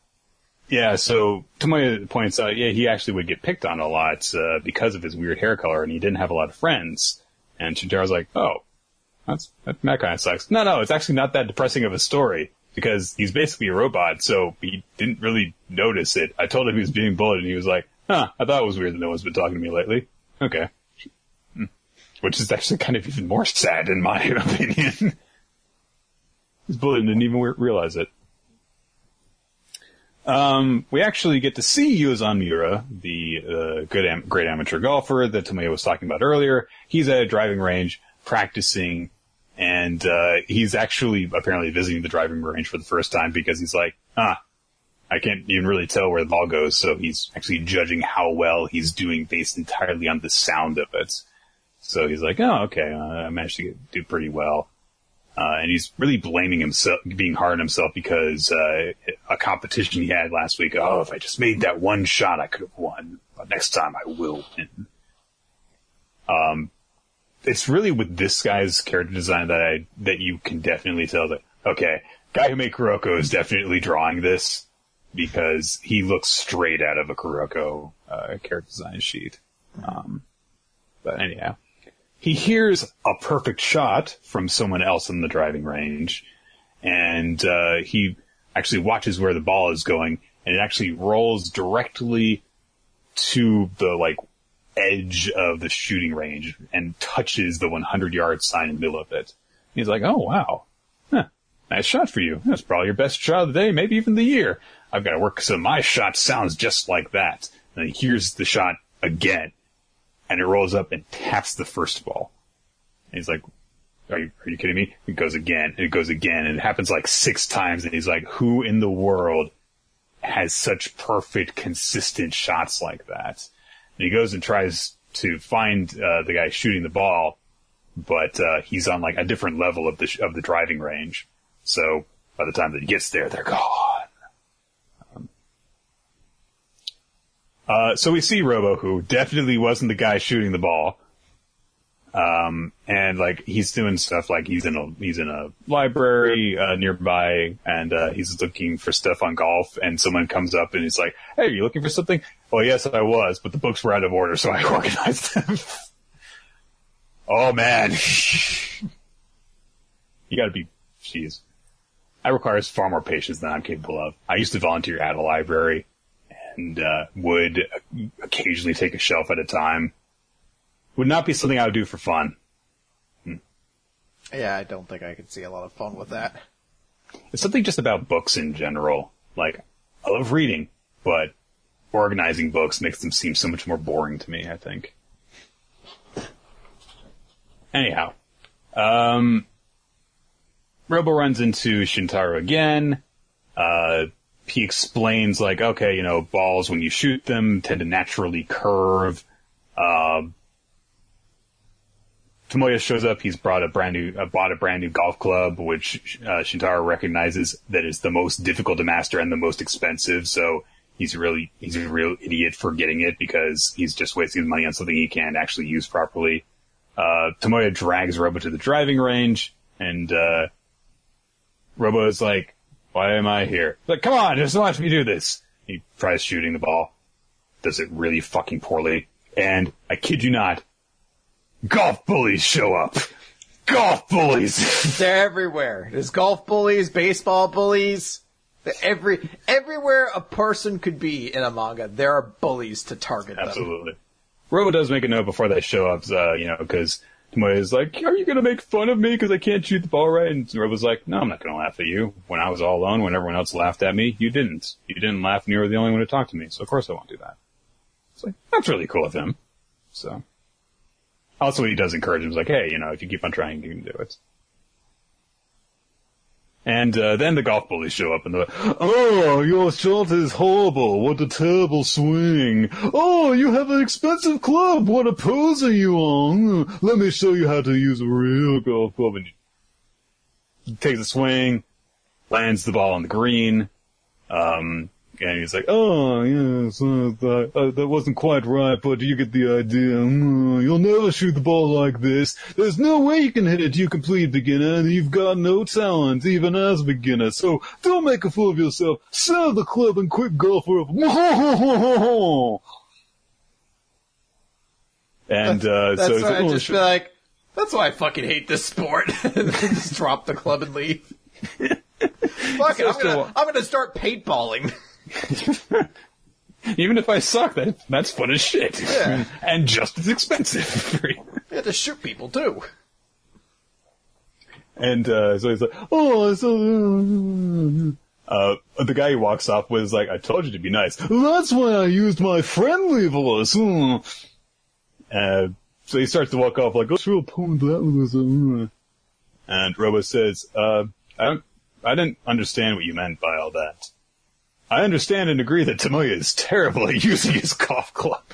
[SPEAKER 1] yeah, so Tomoya points out, yeah, he actually would get picked on a lot, uh, because of his weird hair color and he didn't have a lot of friends. And Shintaro's like, oh, that's, that, that kind of sucks. No, no, it's actually not that depressing of a story because he's basically a robot, so he didn't really notice it. I told him he was being bullied and he was like, huh, I thought it was weird that no one's been talking to me lately. Okay which is actually kind of even more sad in my opinion. His bully didn't even realize it. Um, we actually get to see Yuzan Miura, the uh, good am- great amateur golfer that Tomoya was talking about earlier. He's at a driving range practicing, and uh, he's actually apparently visiting the driving range for the first time because he's like, ah, I can't even really tell where the ball goes, so he's actually judging how well he's doing based entirely on the sound of it. So he's like, oh, okay, uh, I managed to get, do pretty well. Uh, and he's really blaming himself, being hard on himself because, uh, a competition he had last week, oh, if I just made that one shot, I could have won. But next time I will win. Um, it's really with this guy's character design that I, that you can definitely tell that, okay, guy who made Kuroko is definitely drawing this because he looks straight out of a Kuroko, uh, character design sheet. Um, but anyhow he hears a perfect shot from someone else in the driving range, and uh, he actually watches where the ball is going, and it actually rolls directly to the like edge of the shooting range and touches the 100 yard sign in the middle of it. He's like, "Oh wow, huh, nice shot for you. That's probably your best shot of the day, maybe even the year. I've got to work so my shot sounds just like that." And he hears the shot again. And it rolls up and taps the first ball. And he's like, are you, are you kidding me? It goes again, it goes again, and it happens like six times, and he's like, who in the world has such perfect, consistent shots like that? And he goes and tries to find, uh, the guy shooting the ball, but, uh, he's on like a different level of the, sh- of the driving range. So by the time that he gets there, they're gone. Um, uh, so we see Robo, who definitely wasn't the guy shooting the ball. Um, and like he's doing stuff like he's in a he's in a library uh, nearby, and uh, he's looking for stuff on golf. And someone comes up and he's like, "Hey, are you looking for something?" Well, yes, I was, but the books were out of order, so I organized them. oh man, you got to be, jeez. That requires far more patience than I'm capable of. I used to volunteer at a library and uh, would occasionally take a shelf at a time. Would not be something I would do for fun.
[SPEAKER 2] Yeah, I don't think I could see a lot of fun with that.
[SPEAKER 1] It's something just about books in general. Like, I love reading, but organizing books makes them seem so much more boring to me, I think. Anyhow, um, Robo runs into Shintaro again. Uh, he explains like, okay, you know, balls when you shoot them tend to naturally curve. Uh, Tomoya shows up. He's brought a brand new, uh, bought a brand new golf club, which uh, Shintaro recognizes that is the most difficult to master and the most expensive. So he's really he's a real idiot for getting it because he's just wasting money on something he can't actually use properly. Uh, Tomoya drags Robo to the driving range, and uh, Robo is like, "Why am I here?" Like, come on, just watch me do this. He tries shooting the ball, does it really fucking poorly, and I kid you not, golf bullies show up. Golf bullies.
[SPEAKER 2] They're everywhere. There's golf bullies, baseball bullies. Every everywhere a person could be in a manga, there are bullies to target them.
[SPEAKER 1] Absolutely. Robo does make a note before they show up, uh, you know, because Is like, "Are you gonna make fun of me because I can't shoot the ball right?" And Robo's like, "No, I'm not gonna laugh at you. When I was all alone, when everyone else laughed at me, you didn't. You didn't laugh, and you were the only one who talked to me. So of course I won't do that." It's like that's really cool of him. So. Also, he does encourage him. He's like, hey, you know, if you keep on trying, you can do it. And uh, then the golf bullies show up and they're like, Oh, your shot is horrible. What a terrible swing. Oh, you have an expensive club. What a poser you are. Let me show you how to use a real golf club. And he takes a swing, lands the ball on the green. Um, and he's like, "Oh, yes, uh, that, uh, that wasn't quite right, but you get the idea. Mm, you'll never shoot the ball like this. There's no way you can hit it, you complete beginner, and you've got no talent, even as a beginner. So don't make a fool of yourself. Sell the club and quit golf forever." And uh,
[SPEAKER 2] That's
[SPEAKER 1] so
[SPEAKER 2] why
[SPEAKER 1] like,
[SPEAKER 2] I
[SPEAKER 1] "Oh,
[SPEAKER 2] just
[SPEAKER 1] shit."
[SPEAKER 2] be like, that's why I fucking hate this sport. and just drop the club and leave. Fuck it, I'm gonna, I'm gonna start paintballing.
[SPEAKER 1] even if I suck, that that's fun as shit,
[SPEAKER 2] Yeah.
[SPEAKER 1] and just as expensive.
[SPEAKER 2] You have to shoot people too.
[SPEAKER 1] And uh, so he's like, "Oh, so." Uh, the guy he walks off with is like, "I told you to be nice." That's why I used my friendly voice. Hmm. Uh, so he starts to walk off like, "What's real point that was?" uh." And Robo says, uh, "I don't, I didn't understand what you meant by all that. I understand and agree that Tomoya is terrible at using his golf club,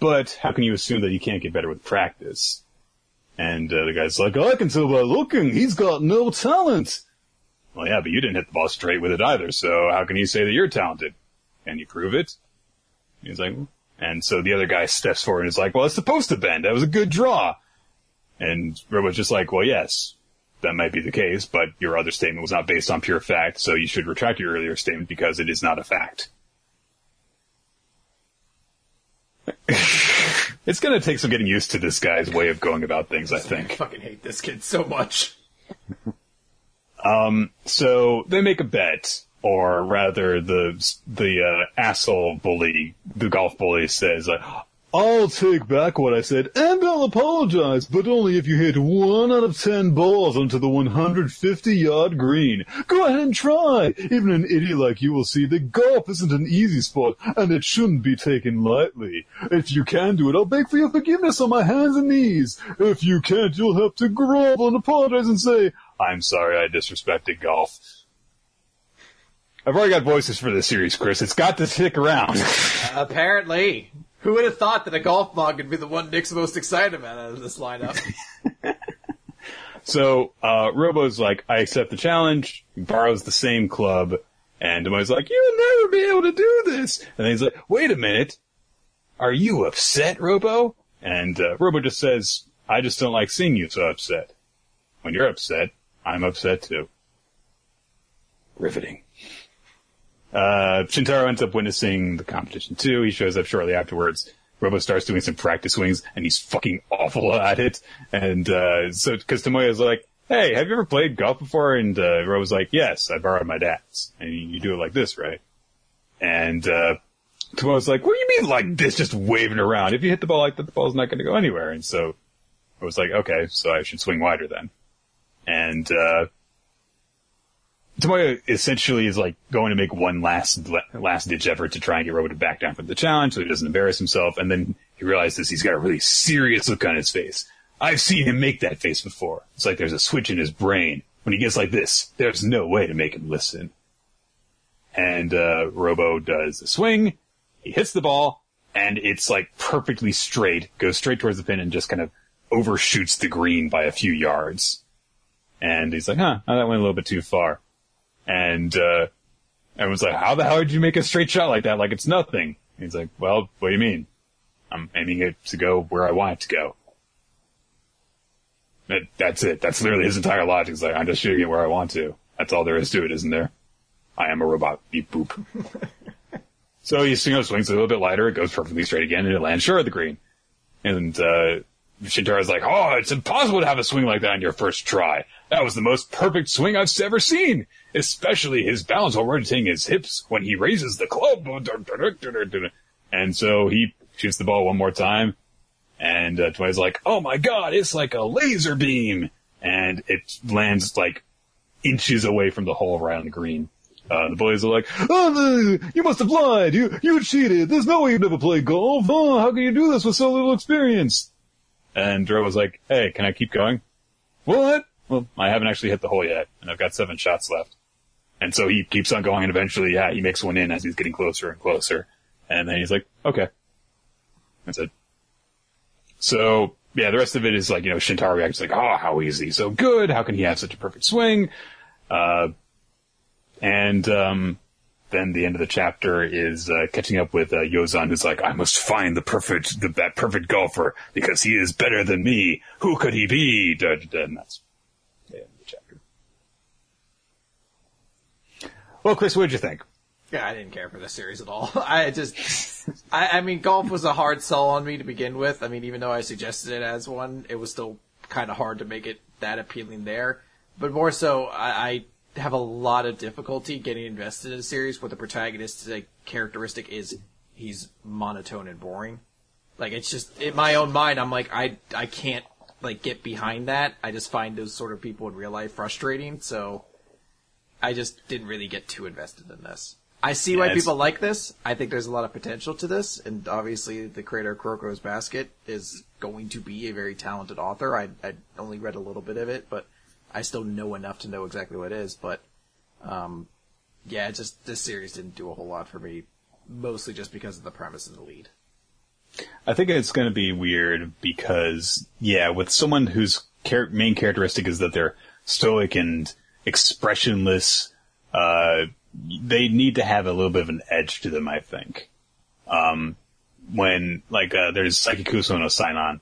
[SPEAKER 1] but how can you assume that he can't get better with practice?" And uh, the guy's like, I can tell by looking, he's got no talent. Well, yeah, but you didn't hit the ball straight with it either, so how can you say that you're talented? Can you prove it? He's like, and so the other guy steps forward and is like, well, it's supposed to bend. That was a good draw. And Robo's just like, well, yes, that might be the case, but your other statement was not based on pure fact, so you should retract your earlier statement because it is not a fact. it's gonna take some getting used to this guy's way of going about things, I
[SPEAKER 2] I
[SPEAKER 1] think.
[SPEAKER 2] fucking hate this kid so much.
[SPEAKER 1] um, So they make a bet, or rather, the the uh, asshole bully, the golf bully, says, uh, I'll take back what I said, and I'll apologize, but only if you hit one out of ten balls onto the 150 yard green. Go ahead and try. Even an idiot like you will see that golf isn't an easy sport, and it shouldn't be taken lightly. If you can do it, I'll beg for your forgiveness on my hands and knees. If you can't, you'll have to grovel and apologize and say, I'm sorry I disrespected golf. I've already got voices for this series, Chris. It's got to stick around.
[SPEAKER 2] Apparently. Who would have thought that a golf mug would be the one Nick's most excited about out of this lineup?
[SPEAKER 1] so, uh, Robo's like, I accept the challenge, he borrows the same club, and Tomoe's like, you'll never be able to do this! And then he's like, wait a minute, are you upset, Robo? And, uh, Robo just says, I just don't like seeing you so upset. When you're upset, I'm upset too. Riveting. Uh, Shintaro ends up witnessing the competition too. He shows up shortly afterwards. Robo starts doing some practice swings and he's fucking awful at it. And, uh, so, cause Tomoe's like, hey, have you ever played golf before? And, uh, Robo's like, yes, I borrowed my dad's. And you, you do it like this, right? And, uh, Tomoe's like, what do you mean like this, just waving around? If you hit the ball like that, the ball's not gonna go anywhere. And so I was like, okay, so I should swing wider then. And, uh, Tomoe essentially is like going to make one last last ditch effort to try and get Robo to back down from the challenge so he doesn't embarrass himself, and then he realizes he's got a really serious look on his face. I've seen him make that face before. It's like there's a switch in his brain. When he gets like this, there's no way to make him listen. And uh, Robo does a swing, he hits the ball, and it's like perfectly straight, goes straight towards the pin and just kind of overshoots the green by a few yards. And he's like, huh, that went a little bit too far. And, uh, was like, how the hell did you make a straight shot like that? Like it's nothing. And he's like, well, what do you mean? I'm aiming it to go where I want it to go. That, that's it. That's literally his entire logic. He's like, I'm just shooting it where I want to. That's all there is to it, isn't there? I am a robot. Beep boop. so he you know, swings a little bit lighter. It goes perfectly straight again and it lands sure at the green. And, uh, Shintaro's like, oh, it's impossible to have a swing like that on your first try. That was the most perfect swing I've ever seen. Especially his balance while rotating his hips when he raises the club. And so he shoots the ball one more time. And uh, Tomoe's like, oh my god, it's like a laser beam. And it lands like inches away from the hole right on the green. Uh, the boys are like, oh, you must have lied. You, you cheated. There's no way you'd never play golf. Oh, how can you do this with so little experience? And Dro was like, hey, can I keep going? What? Well, I haven't actually hit the hole yet, and I've got seven shots left. And so he keeps on going, and eventually, yeah, he makes one in as he's getting closer and closer. And then he's like, okay. That's it. So, yeah, the rest of it is like, you know, Shintaro reacts like, oh, how easy, so good, how can he have such a perfect swing? Uh, and, um, then the end of the chapter is uh, catching up with uh, Yozan, who's like, "I must find the perfect, the, that perfect golfer because he is better than me. Who could he be?" Da, da, da, and that's the end of the chapter. Well, Chris, what'd you think?
[SPEAKER 2] Yeah, I didn't care for the series at all. I just, I, I mean, golf was a hard sell on me to begin with. I mean, even though I suggested it as one, it was still kind of hard to make it that appealing there. But more so, I, I have a lot of difficulty getting invested in a series where the protagonist's like, characteristic is he's monotone and boring. Like it's just in my own mind, I'm like I I can't like get behind that. I just find those sort of people in real life frustrating. So I just didn't really get too invested in this. I see yeah, why people like this. I think there's a lot of potential to this, and obviously the creator of Kuroko's Basket is going to be a very talented author. I I only read a little bit of it, but I still know enough to know exactly what it is, but um, yeah, just this series didn't do a whole lot for me, mostly just because of the premise and the lead.
[SPEAKER 1] I think it's going to be weird because, yeah, with someone whose char- main characteristic is that they're stoic and expressionless, uh, they need to have a little bit of an edge to them, I think. Um, when, like, uh, there's Saiki Kusuo no Sainan,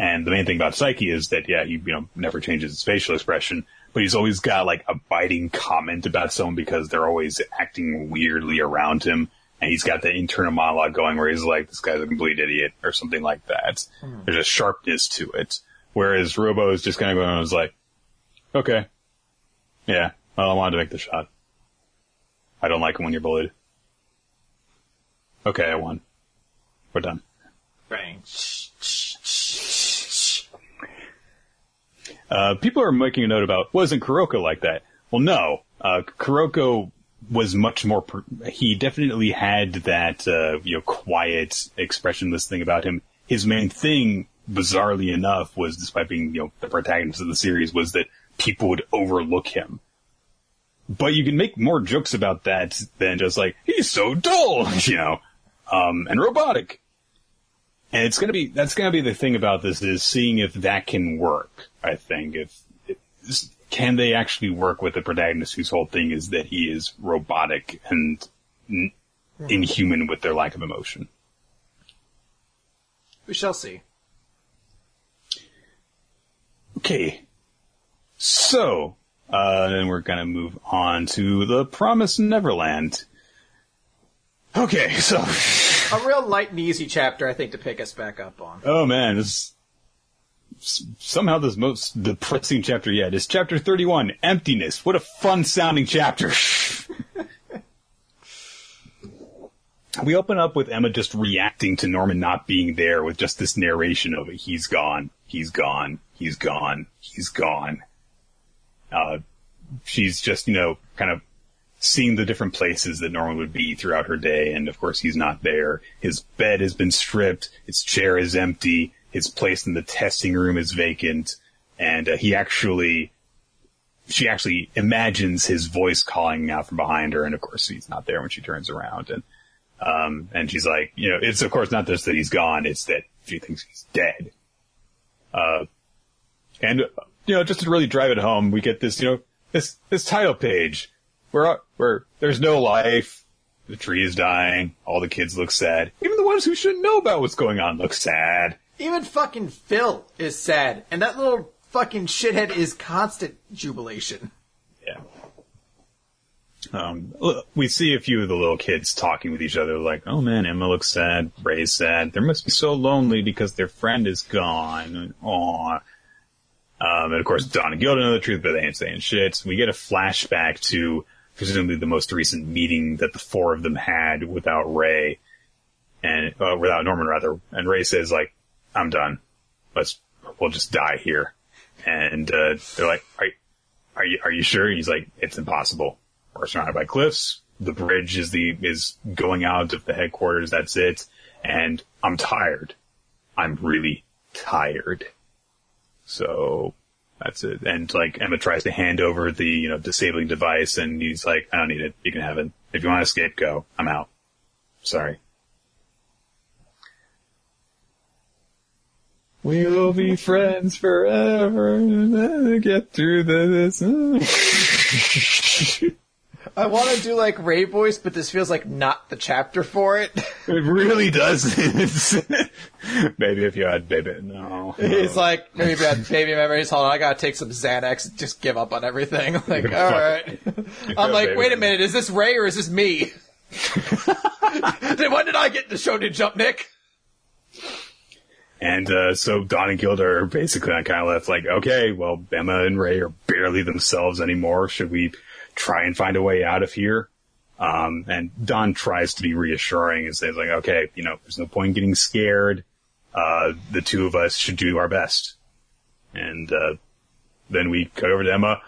[SPEAKER 1] and the main thing about Saiki is that, yeah, he, you know, never changes his facial expression, but he's always got like a biting comment about someone because they're always acting weirdly around him. And he's got the internal monologue going where he's like, this guy's a complete idiot or something like that. Mm. There's a sharpness to it. Whereas Robo is just kind of going, I was like, okay. Yeah. Well, I wanted to make the shot. I don't like it when you're bullied. Okay, I won. We're done.
[SPEAKER 2] Bang.
[SPEAKER 1] Uh, people are making a note about wasn't Kuroko like that? Well, no. Uh, Kuroko was much more. Per- he definitely had that uh, you know quiet, expressionless thing about him. His main thing, bizarrely enough, was despite being you know the protagonist of the series, was that people would overlook him. But you can make more jokes about that than just like he's so dull, you know, um, and robotic. And it's gonna be that's gonna be the thing about this is seeing if that can work. I think if, if can they actually work with the protagonist whose whole thing is that he is robotic and n- inhuman with their lack of emotion.
[SPEAKER 2] We shall see.
[SPEAKER 1] Okay, so uh, then we're gonna move on to the Promised Neverland. Okay, so
[SPEAKER 2] A real light and easy chapter, I think, to pick us back up on.
[SPEAKER 1] oh man, this somehow this most depressing chapter yet. Is chapter 31 emptiness. What a fun sounding chapter. We open up with emma just reacting to norman not being there with just this narration of he's gone he's gone he's gone he's gone. Uh, she's just you know kind of seeing the different places that norman would be throughout her day and of course he's not there his bed has been stripped his chair is empty his place in the testing room is vacant, and uh, he actually, she actually imagines his voice calling out from behind her, and of course he's not there when she turns around, and um, and she's like, you know, it's of course not just that he's gone, it's that she thinks he's dead. Uh, and you know, just to really drive it home, we get this, you know, this this title page where where there's no life. The tree is dying. All the kids look sad. Even the ones who shouldn't know about what's going on look sad.
[SPEAKER 2] Even fucking Phil is sad, and that little fucking shithead is constant jubilation.
[SPEAKER 1] Yeah. Um, we see a few of the little kids talking with each other, like, "Oh man, Emma looks sad. Ray's sad. They must be so lonely because their friend is gone." Aw. Um, and of course, Don and Gilda know the truth, but they ain't saying shit. We get a flashback to presumably the most recent meeting that the four of them had without Ray, and uh, without Norman rather. And Ray says, "Like, I'm done. Let's we'll just die here." And uh, they're like, "Are are you are you sure?" He's like, "It's impossible. We're surrounded by cliffs. The bridge is the is going out of the headquarters. That's it. And I'm tired. I'm really tired. So that's it. And like Emma tries to hand over the you know disabling device, and he's like, "I don't need it. You can have it. If you want to escape, go. I'm out. Sorry." We'll be friends forever. Get through this.
[SPEAKER 2] I want to do like Ray voice, but this feels like not the chapter for it.
[SPEAKER 1] It really does. maybe if you had baby, no.
[SPEAKER 2] He's like, maybe bad baby memories. Hold on, I gotta take some Xanax. and Just give up on everything. Like, all right. I'm like, wait a minute, is this Ray or is this me? then when did I get the show to jump, Nick?
[SPEAKER 1] And uh, so Don and Gilda are basically on kind of left like, okay, well, Emma and Ray are barely themselves anymore. Should we try and find a way out of here? Um, and Don tries to be reassuring and says like, okay, you know, there's no point in getting scared. Uh, the two of us should do our best. And, uh, then we cut over to Emma,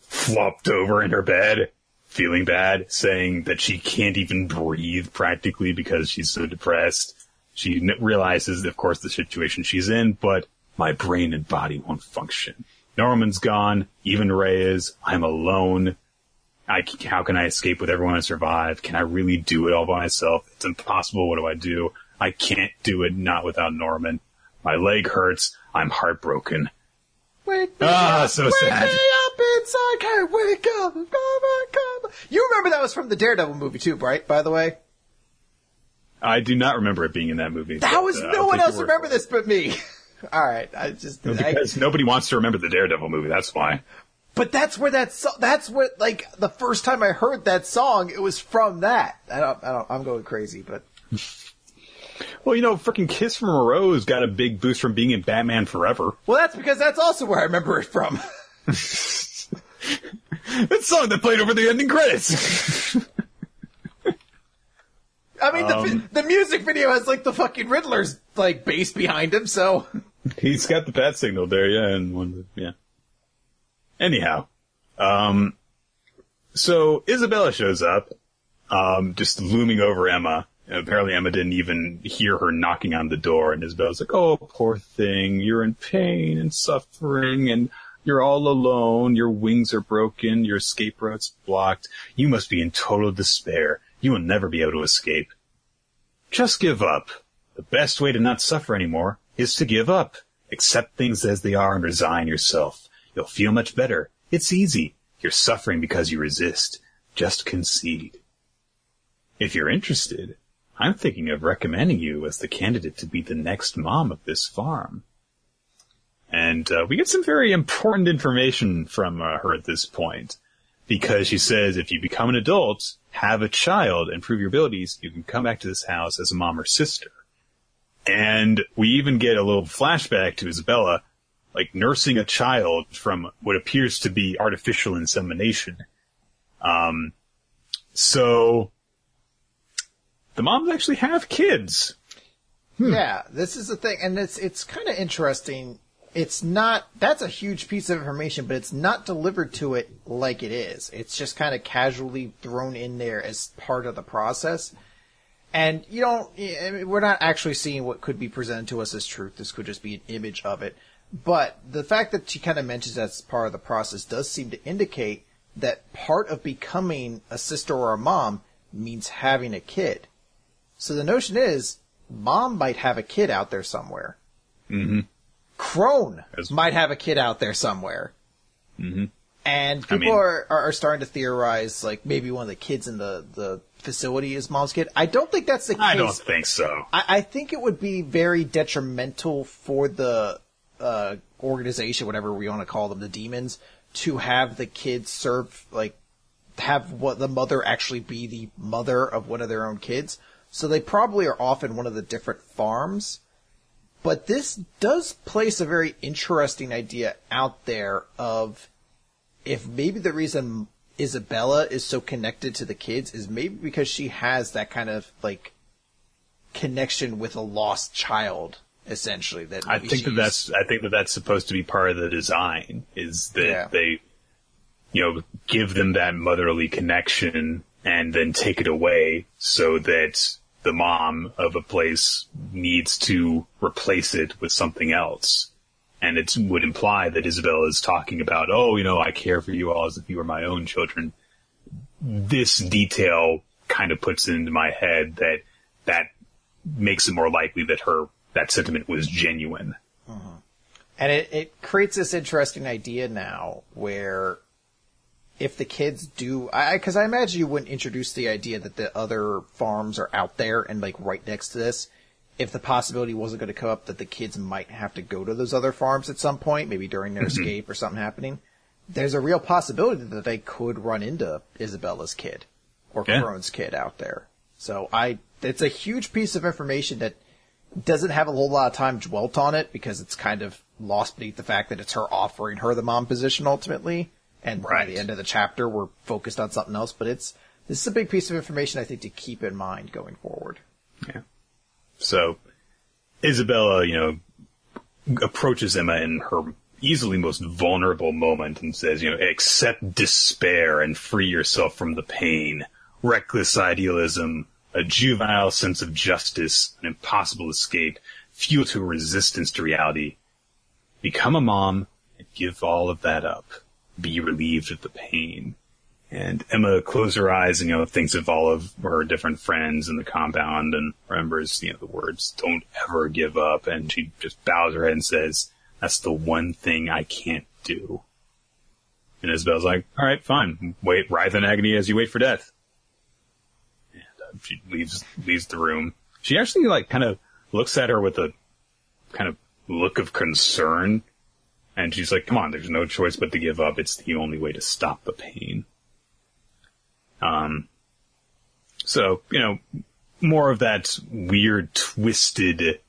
[SPEAKER 1] flopped over in her bed, feeling bad, saying that she can't even breathe practically because she's so depressed. She realizes, of course, the situation she's in, but my brain and body won't function. Norman's gone. Even Ray is. I'm alone. I, how can I escape with everyone and survive? Can I really do it all by myself? It's impossible. What do I do? I can't do it not without Norman. My leg hurts. I'm heartbroken.
[SPEAKER 2] Wake me
[SPEAKER 1] Ah,
[SPEAKER 2] up,
[SPEAKER 1] so
[SPEAKER 2] wake
[SPEAKER 1] sad.
[SPEAKER 2] me up inside, can't wake up. Come on, come on. You remember that was from the Daredevil movie too, right? By the way,
[SPEAKER 1] I do not remember it being in that movie.
[SPEAKER 2] that
[SPEAKER 1] but,
[SPEAKER 2] was
[SPEAKER 1] uh,
[SPEAKER 2] no one else remember this but me. All right, I just I,
[SPEAKER 1] Because nobody wants to remember the Daredevil movie. That's why.
[SPEAKER 2] But that's where that so- that's what like the first time I heard that song, it was from that. I don't, I don't I'm going crazy, but
[SPEAKER 1] Well, you know, freaking Kiss from a Rose got a big boost from being in Batman Forever.
[SPEAKER 2] well, that's because that's also where I remember it from.
[SPEAKER 1] That song that played over the ending credits.
[SPEAKER 2] I mean, the,
[SPEAKER 1] Um,
[SPEAKER 2] the music video has like the fucking Riddler's like bass behind him, so
[SPEAKER 1] He's got the bat signal there, yeah, and one, yeah. Anyhow, um, so Isabella shows up, um, just looming over Emma. And apparently Emma didn't even hear her knocking on the door, and Isabella's like, oh, poor thing, you're in pain and suffering, and you're all alone, your wings are broken, your escape route's blocked, you must be in total despair, you will never be able to escape. Just give up. The best way to not suffer anymore is to give up. Accept things as they are and resign yourself. You'll feel much better. It's easy. You're suffering because you resist. Just concede. If you're interested, I'm thinking of recommending you as the candidate to be the next mom of this farm. And uh, we get some very important information from uh, her at this point. Because she says if you become an adult, have a child, and prove your abilities, you can come back to this house as a mom or sister. And we even get a little flashback to Isabella, like nursing a child from what appears to be artificial insemination. Um, so the moms actually have kids.
[SPEAKER 2] yeah, this is the thing, and it's it's kind of interesting. It's not that's a huge piece of information, but it's not delivered to it like it is. It's just kind of casually thrown in there as part of the process. And you don't, I mean, we're not actually seeing what could be presented to us as truth. This could just be an image of it. But the fact that she kind of mentions that's part of the process does seem to indicate that part of becoming a sister or a mom means having a kid. So the notion is, mom might have a kid out there somewhere.
[SPEAKER 1] Mm-hmm.
[SPEAKER 2] Krone
[SPEAKER 1] As-
[SPEAKER 2] might have a kid out there somewhere.
[SPEAKER 1] Mm-hmm.
[SPEAKER 2] And people
[SPEAKER 1] mean-
[SPEAKER 2] are, are are starting to theorize like maybe one of the kids in the, the facility is mom's kid. I don't think that's the case.
[SPEAKER 1] I don't think so.
[SPEAKER 2] I, I think it would be very detrimental for the uh, organization, whatever we want to call them, the demons, to have the kids serve like have what the mother actually be the mother of one of their own kids. So they probably are off in one of the different farms. But this does place a very interesting idea out there of if maybe the reason Isabella is so connected to the kids is maybe because she has that kind of like connection with a lost child, essentially. That
[SPEAKER 1] I think that that's I think that that's supposed to be part of the design is that
[SPEAKER 2] Yeah.
[SPEAKER 1] they you know give them that motherly connection and then take it away so that the mom of a place needs to replace it with something else. And it would imply that Isabella is talking about, oh, you know, I care for you all as if you were my own children. This detail kind of puts into my head that that makes it more likely that her that sentiment was genuine. Uh-huh.
[SPEAKER 2] And it, it creates this interesting idea now where if the kids do, I, cause I imagine you wouldn't introduce the idea that the other farms are out there and like right next to this. If the possibility wasn't going to come up that the kids might have to go to those other farms at some point, maybe during their mm-hmm. escape or something happening, there's a real possibility that they could run into Isabella's kid or
[SPEAKER 1] Yeah.
[SPEAKER 2] Krone's kid out there. So I, it's a huge piece of information that doesn't have a whole lot of time dwelt on it because it's kind of lost beneath the fact that it's her offering her the mom position ultimately. And by the end of the chapter, we're focused on something else. But it's this is a big piece of information I think to keep in mind going forward.
[SPEAKER 1] Yeah. So Isabella, you know, approaches Emma in her easily most vulnerable moment and says, you know, accept despair and free yourself from the pain. Reckless idealism, a juvenile sense of justice, an impossible escape, fuel to resistance to reality. Become a mom and give all of that up. Be relieved of the pain. And Emma closes her eyes and, you know, thinks of all of her different friends in the compound and remembers, you know, the words, don't ever give up. And she just bows her head and says, that's the one thing I can't do. And Isabella's like, all right, fine. Wait, writhe in agony as you wait for death. And uh, she leaves, leaves the room. She actually, like, kind of looks at her with a kind of look of concern. And she's like, come on, there's no choice but to give up. It's the only way to stop the pain. Um, so, you know, more of that weird, twisted,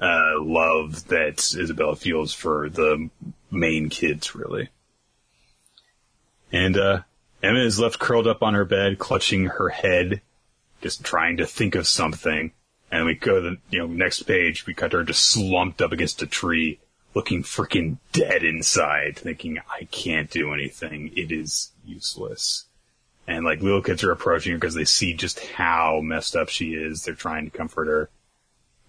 [SPEAKER 1] uh, love that Isabella feels for the main kids, really. And, uh, Emma is left curled up on her bed, clutching her head, just trying to think of something. And we go to the, you know, next page, we cut her just slumped up against a tree, looking freaking dead inside, thinking, I can't do anything. It is useless. And like little kids are approaching her because they see just how messed up she is. They're trying to comfort her.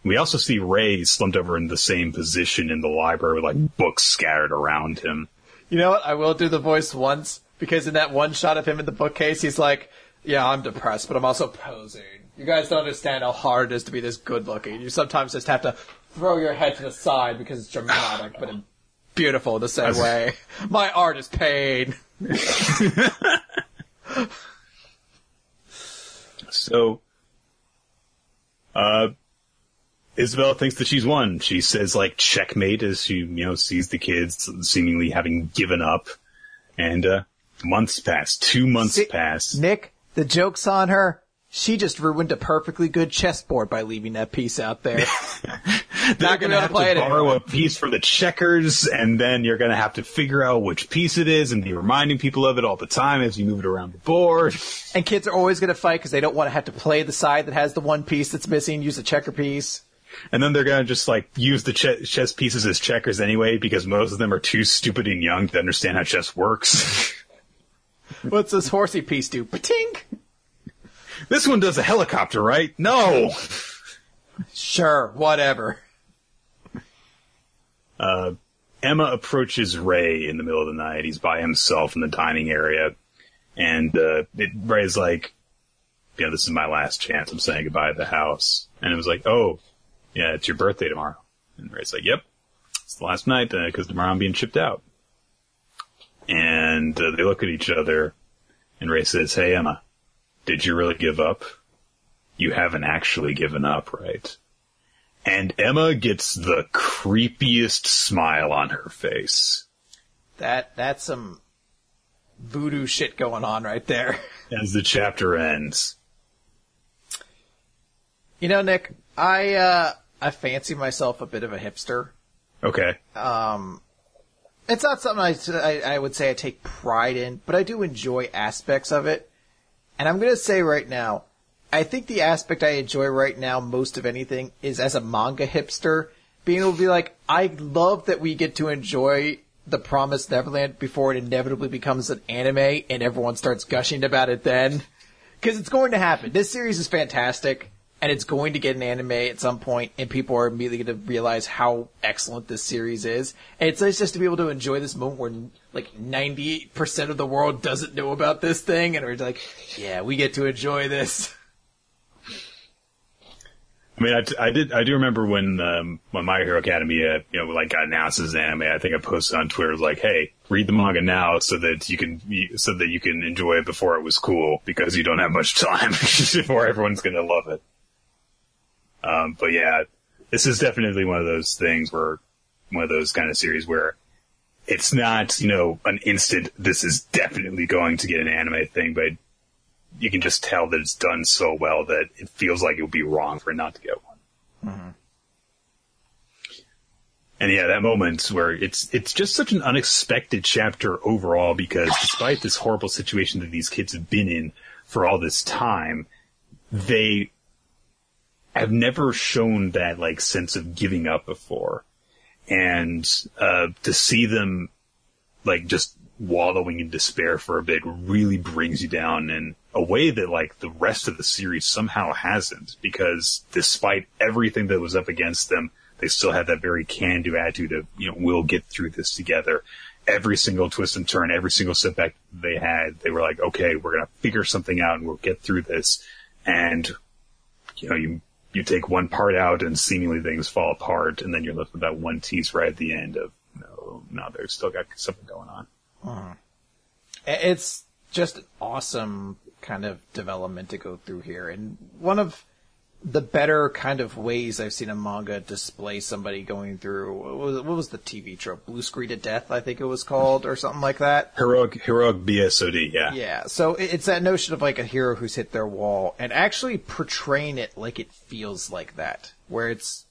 [SPEAKER 1] We also see Ray slumped over in the same position in the library with like books scattered around him.
[SPEAKER 2] You know what? I will do the voice once because in that one shot of him in the bookcase, he's like, "Yeah, I'm depressed, but I'm also posing." You guys don't understand how hard it is to be this good looking. You sometimes just have to throw your head to the side because it's dramatic, but it's beautiful in the same way. My art is pain.
[SPEAKER 1] So, uh, Isabella thinks that she's won. She says like checkmate as she, you know, sees the kids seemingly having given up. And, uh, months pass. Two months
[SPEAKER 2] See-
[SPEAKER 1] pass.
[SPEAKER 2] Nick, the joke's on her. She just ruined a perfectly good chessboard by leaving that piece out there.
[SPEAKER 1] They're
[SPEAKER 2] Not gonna
[SPEAKER 1] gonna have
[SPEAKER 2] play
[SPEAKER 1] to
[SPEAKER 2] it
[SPEAKER 1] borrow
[SPEAKER 2] anymore.
[SPEAKER 1] a piece from the checkers, and then you're gonna have to figure out which piece it is, and be reminding people of it all the time as you move it around the board.
[SPEAKER 2] and kids are always going to fight because they don't want to have to play the side that has the one piece that's missing, use the checker piece.
[SPEAKER 1] And then they're gonna just like use the che- chess pieces as checkers anyway, because most of them are too stupid and young to understand how chess works.
[SPEAKER 2] What's this horsey piece do? Patink!
[SPEAKER 1] This one does a helicopter, right? No.
[SPEAKER 2] Sure, whatever.
[SPEAKER 1] Emma approaches Ray in the middle of the night. He's by himself in the dining area, and uh, it, Ray's like, "You know, this is my last chance. I'm saying goodbye to the house." And it was like, "Oh, yeah, it's your birthday tomorrow." And Ray's like, "Yep, it's the last night because tomorrow I'm being shipped out." And uh, they look at each other, and Ray says, "Hey, Emma, did you really give up? You haven't actually given up, right?" And Emma gets the creepiest smile on her face.
[SPEAKER 2] That that's some voodoo shit going on right there.
[SPEAKER 1] as the chapter ends.
[SPEAKER 2] You know, Nick, I uh I fancy myself a bit of a hipster.
[SPEAKER 1] Okay.
[SPEAKER 2] Um, it's not something I, I, I would say I take pride in, but I do enjoy aspects of it. And I'm going to say right now, I think the aspect I enjoy right now most of anything is as a manga hipster, being able to be like, I love that we get to enjoy the Promised Neverland before it inevitably becomes an anime and everyone starts gushing about it then. Because it's going to happen. This series is fantastic, and it's going to get an anime at some point, and people are immediately going to realize how excellent this series is. And it's nice just to be able to enjoy this moment where like 98% of the world doesn't know about this thing, and we're like, yeah, we get to enjoy this.
[SPEAKER 1] I mean, I, t- I did, I do remember when, um, when My Hero Academia, you know, like got announced as an anime, I think I posted on Twitter like, hey, read the manga now so that you can, so that you can enjoy it before it was cool because you don't have much time before everyone's gonna love it. Um, but yeah, this is definitely one of those things where, one of those kind of series where it's not, you know, an instant, this is definitely going to get an anime thing, but you can just tell that it's done so well that it feels like it would be wrong for it not to get one. And yeah, that moment where it's it's just such an unexpected chapter overall because despite this horrible situation that these kids have been in for all this time, they have never shown that like sense of giving up before. And uh to see them like just wallowing in despair for a bit really brings you down in a way that like the rest of the series somehow hasn't because despite everything that was up against them, they still had that very can-do attitude of, you know, we'll get through this together. Every single twist and turn, every single setback they had, they were like, okay, we're going to figure something out and we'll get through this. And, you know, you, you take one part out and seemingly things fall apart and then you're left with that one piece right at the end of, no, no, they've still got something going on. Hmm.
[SPEAKER 2] It's just an awesome kind of development to go through here, and one of the better kind of ways I've seen a manga display somebody going through. What was, what was the TV trope? Blue screen to death, I think it was called, or something like that.
[SPEAKER 1] Heroic, heroic BSOD, yeah.
[SPEAKER 2] Yeah, so it's that notion of like a hero who's hit their wall and actually portraying it like it feels like that, where it's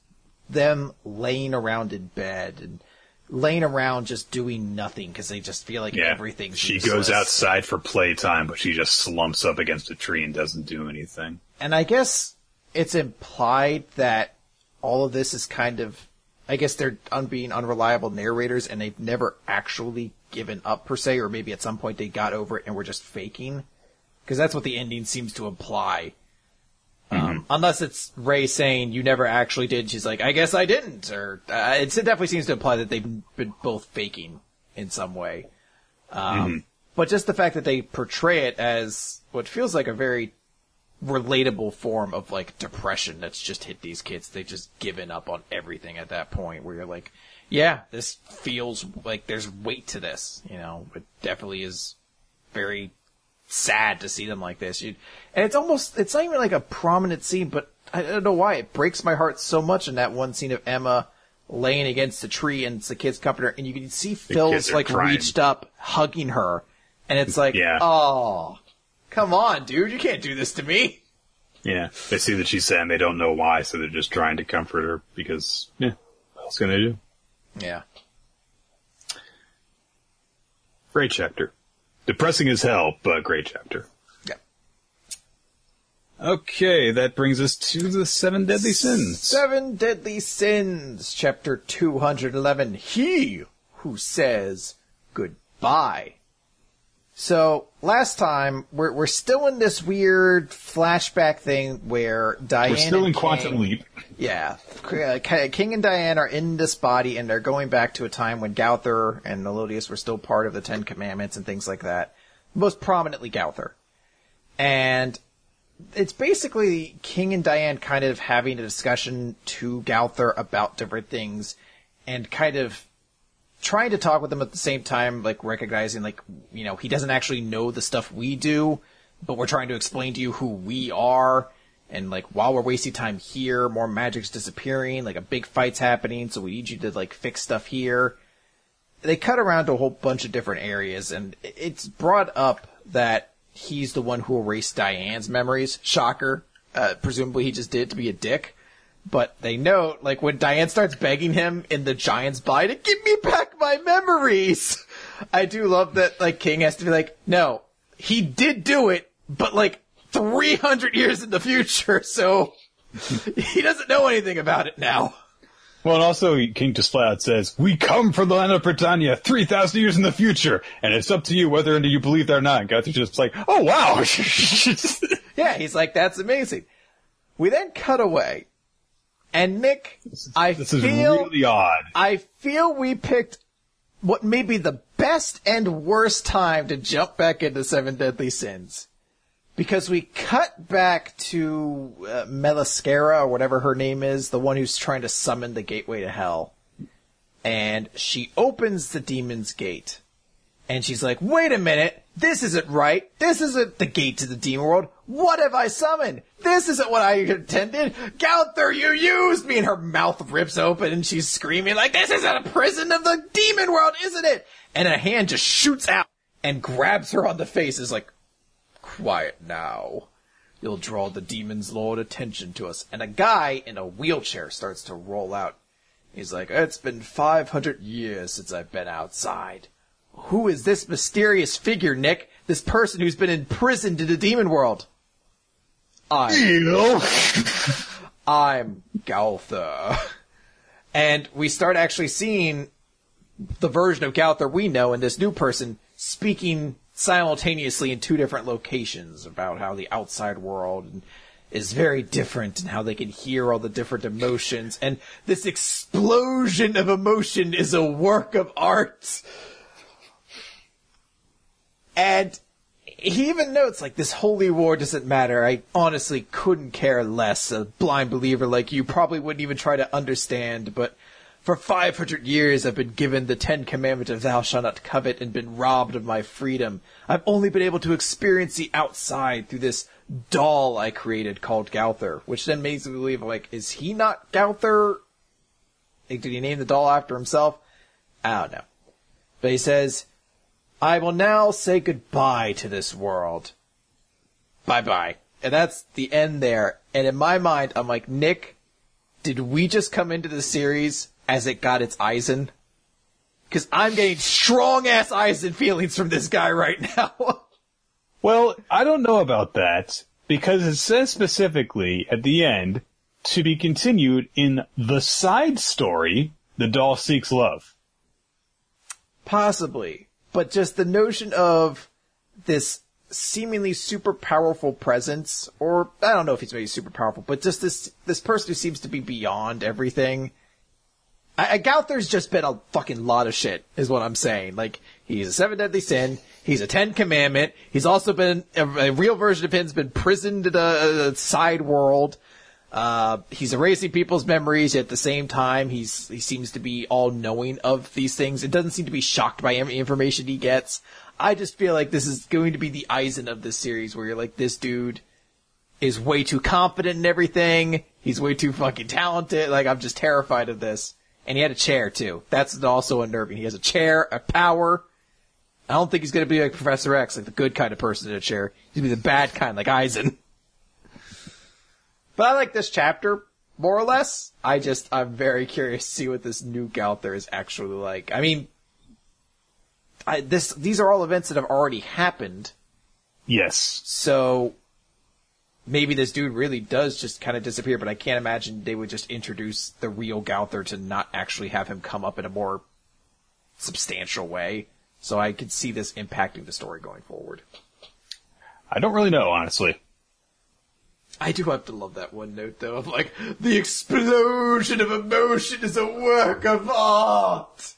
[SPEAKER 2] them laying around in bed and laying around just doing nothing because they just feel like
[SPEAKER 1] Yeah.
[SPEAKER 2] everything's
[SPEAKER 1] she
[SPEAKER 2] useless.
[SPEAKER 1] goes outside for playtime, but she just slumps up against a tree and doesn't do anything.
[SPEAKER 2] and I guess it's implied that all of this is kind of, I guess they're un- being unreliable narrators and they've never actually given up per se, or maybe at some point they got over it and were just faking. Because that's what the ending seems to imply. Um, unless it's Ray saying you never actually did. She's like, I guess I didn't, or uh, it definitely seems to imply that they've been both faking in some way. Um, But just the fact that they portray it as what feels like a very relatable form of like depression that's just hit these kids. They've just given up on everything at that point where you're like, yeah, this feels like there's weight to this, you know, it definitely is very sad to see them like this. You, and it's almost, it's not even like a prominent scene, but I don't know why it breaks my heart so much in that one scene of Emma laying against the tree and it's the kids comforting her and you can see Phil's like
[SPEAKER 1] crying.
[SPEAKER 2] reached up hugging her and it's like,
[SPEAKER 1] Yeah.
[SPEAKER 2] oh, come on, dude, you can't do this to me.
[SPEAKER 1] Yeah. They see that she's sad and they don't know why, so they're just trying to comfort her because, yeah, what else can they do?
[SPEAKER 2] Yeah.
[SPEAKER 1] Great chapter. Depressing as hell, but great chapter.
[SPEAKER 2] Yeah.
[SPEAKER 1] Okay, that brings us to the seven deadly sins.
[SPEAKER 2] Seven Deadly Sins, chapter 211. He who says goodbye. So, last time, we're, we're still in this weird flashback thing where Diane.
[SPEAKER 1] We're still in
[SPEAKER 2] King-
[SPEAKER 1] Quantum Leap.
[SPEAKER 2] Yeah. Uh, King and Diane are in this body and they're going back to a time when Gowther and Meliodas were still part of the Ten Commandments and things like that. Most prominently Gowther. And it's basically King and Diane kind of having a discussion to Gowther about different things and kind of trying to talk with him at the same time, like recognizing like, you know, he doesn't actually know the stuff we do, but we're trying to explain to you who we are. And like while we're wasting time here, more magic's disappearing, like a big fight's happening, so we need you to like fix stuff here. They cut around to a whole bunch of different areas, and it's brought up that he's the one who erased Diane's memories. Shocker. Uh, presumably he just did it to be a dick. But they note, like, when Diane starts begging him in the giant's body to give me back my memories, I do love that, like, King has to be like, no, he did do it, but like, 300 years in the future, so he doesn't know anything about it now.
[SPEAKER 1] Well, and also King just flat out says, "We come from the land of Britannia, three thousand years in the future, and it's up to you whether or not you believe that or not." And Gowther's just like, "Oh wow!"
[SPEAKER 2] Yeah, he's like, that's amazing. We then cut away, and Nick, I
[SPEAKER 1] this is
[SPEAKER 2] feel,
[SPEAKER 1] really odd.
[SPEAKER 2] I feel we picked what may be the best and worst time to jump back into Seven Deadly Sins. Because we cut back to uh, Melascula, or whatever her name is, the one who's trying to summon the gateway to hell. And she opens the demon's gate. And she's like, wait a minute, this isn't right. This isn't the gate to the demon world. What have I summoned? This isn't what I intended. Gowther, you used me! And her mouth rips open and she's screaming like, this isn't a prison of the demon world, isn't it? And a hand just shoots out and grabs her on the face is like, quiet now. You'll draw the demon's lord attention to us. And a guy in a wheelchair starts to roll out. He's like, it's been 500 years since I've been outside. Who is this mysterious figure, Nick? This person who's been imprisoned in the demon world? I, I'm Gowther. And we start actually seeing the version of Gowther we know and this new person speaking simultaneously in two different locations about how the outside world is very different and how they can hear all the different emotions. And this explosion of emotion is a work of art. And he even notes like this holy war doesn't matter. I honestly couldn't care less. A blind believer like you probably wouldn't even try to understand, but for 500 years I've been given the Ten Commandment of thou shalt not covet and been robbed of my freedom. I've only been able to experience the outside through this doll I created called Gowther, which then makes me believe like, is he not Gowther? Like, did he name the doll after himself? I don't know. But he says, I will now say goodbye to this world. Bye bye. And that's the end there. And in my mind, I'm like, Nick, did we just come into the series as it got its Aizen? Cause I'm getting strong ass Aizen feelings from this guy right now.
[SPEAKER 1] Well, I don't know about that. because it says specifically at the end to be continued in the side story, The Doll Seeks Love.
[SPEAKER 2] Possibly. But just the notion of this seemingly super powerful presence, or I don't know if he's maybe super powerful, but just this this person who seems to be beyond everything. I, I doubt there's just been a fucking lot of shit, is what I'm saying. Like he's a seven deadly sin, he's a ten commandment, he's also been a, a real version of him's been prisoned in a, a side world. Uh, he's erasing people's memories at the same time. He's he seems to be all knowing of these things. It doesn't seem to be shocked by any information he gets. I just feel like this is going to be the Aizen of this series, where you're like, this dude is way too confident in everything. He's way too fucking talented. Like I'm just terrified of this. And he had a chair too. That's also unnerving. He has a chair, a power. I don't think he's going to be like Professor X, like the good kind of person in a chair. He's to be the bad kind, like Aizen. But I like this chapter, more or less. I just, I'm very curious to see what this new Gowther is actually like. I mean, I, this, these are all events that have already happened.
[SPEAKER 1] Yes.
[SPEAKER 2] So, maybe this dude really does just kind of disappear, but I can't imagine they would just introduce the real Gowther to not actually have him come up in a more substantial way. So I could see this impacting the story going forward.
[SPEAKER 1] I don't really know, honestly.
[SPEAKER 2] I do have to love that one note though of like, the explosion of emotion is a work of art.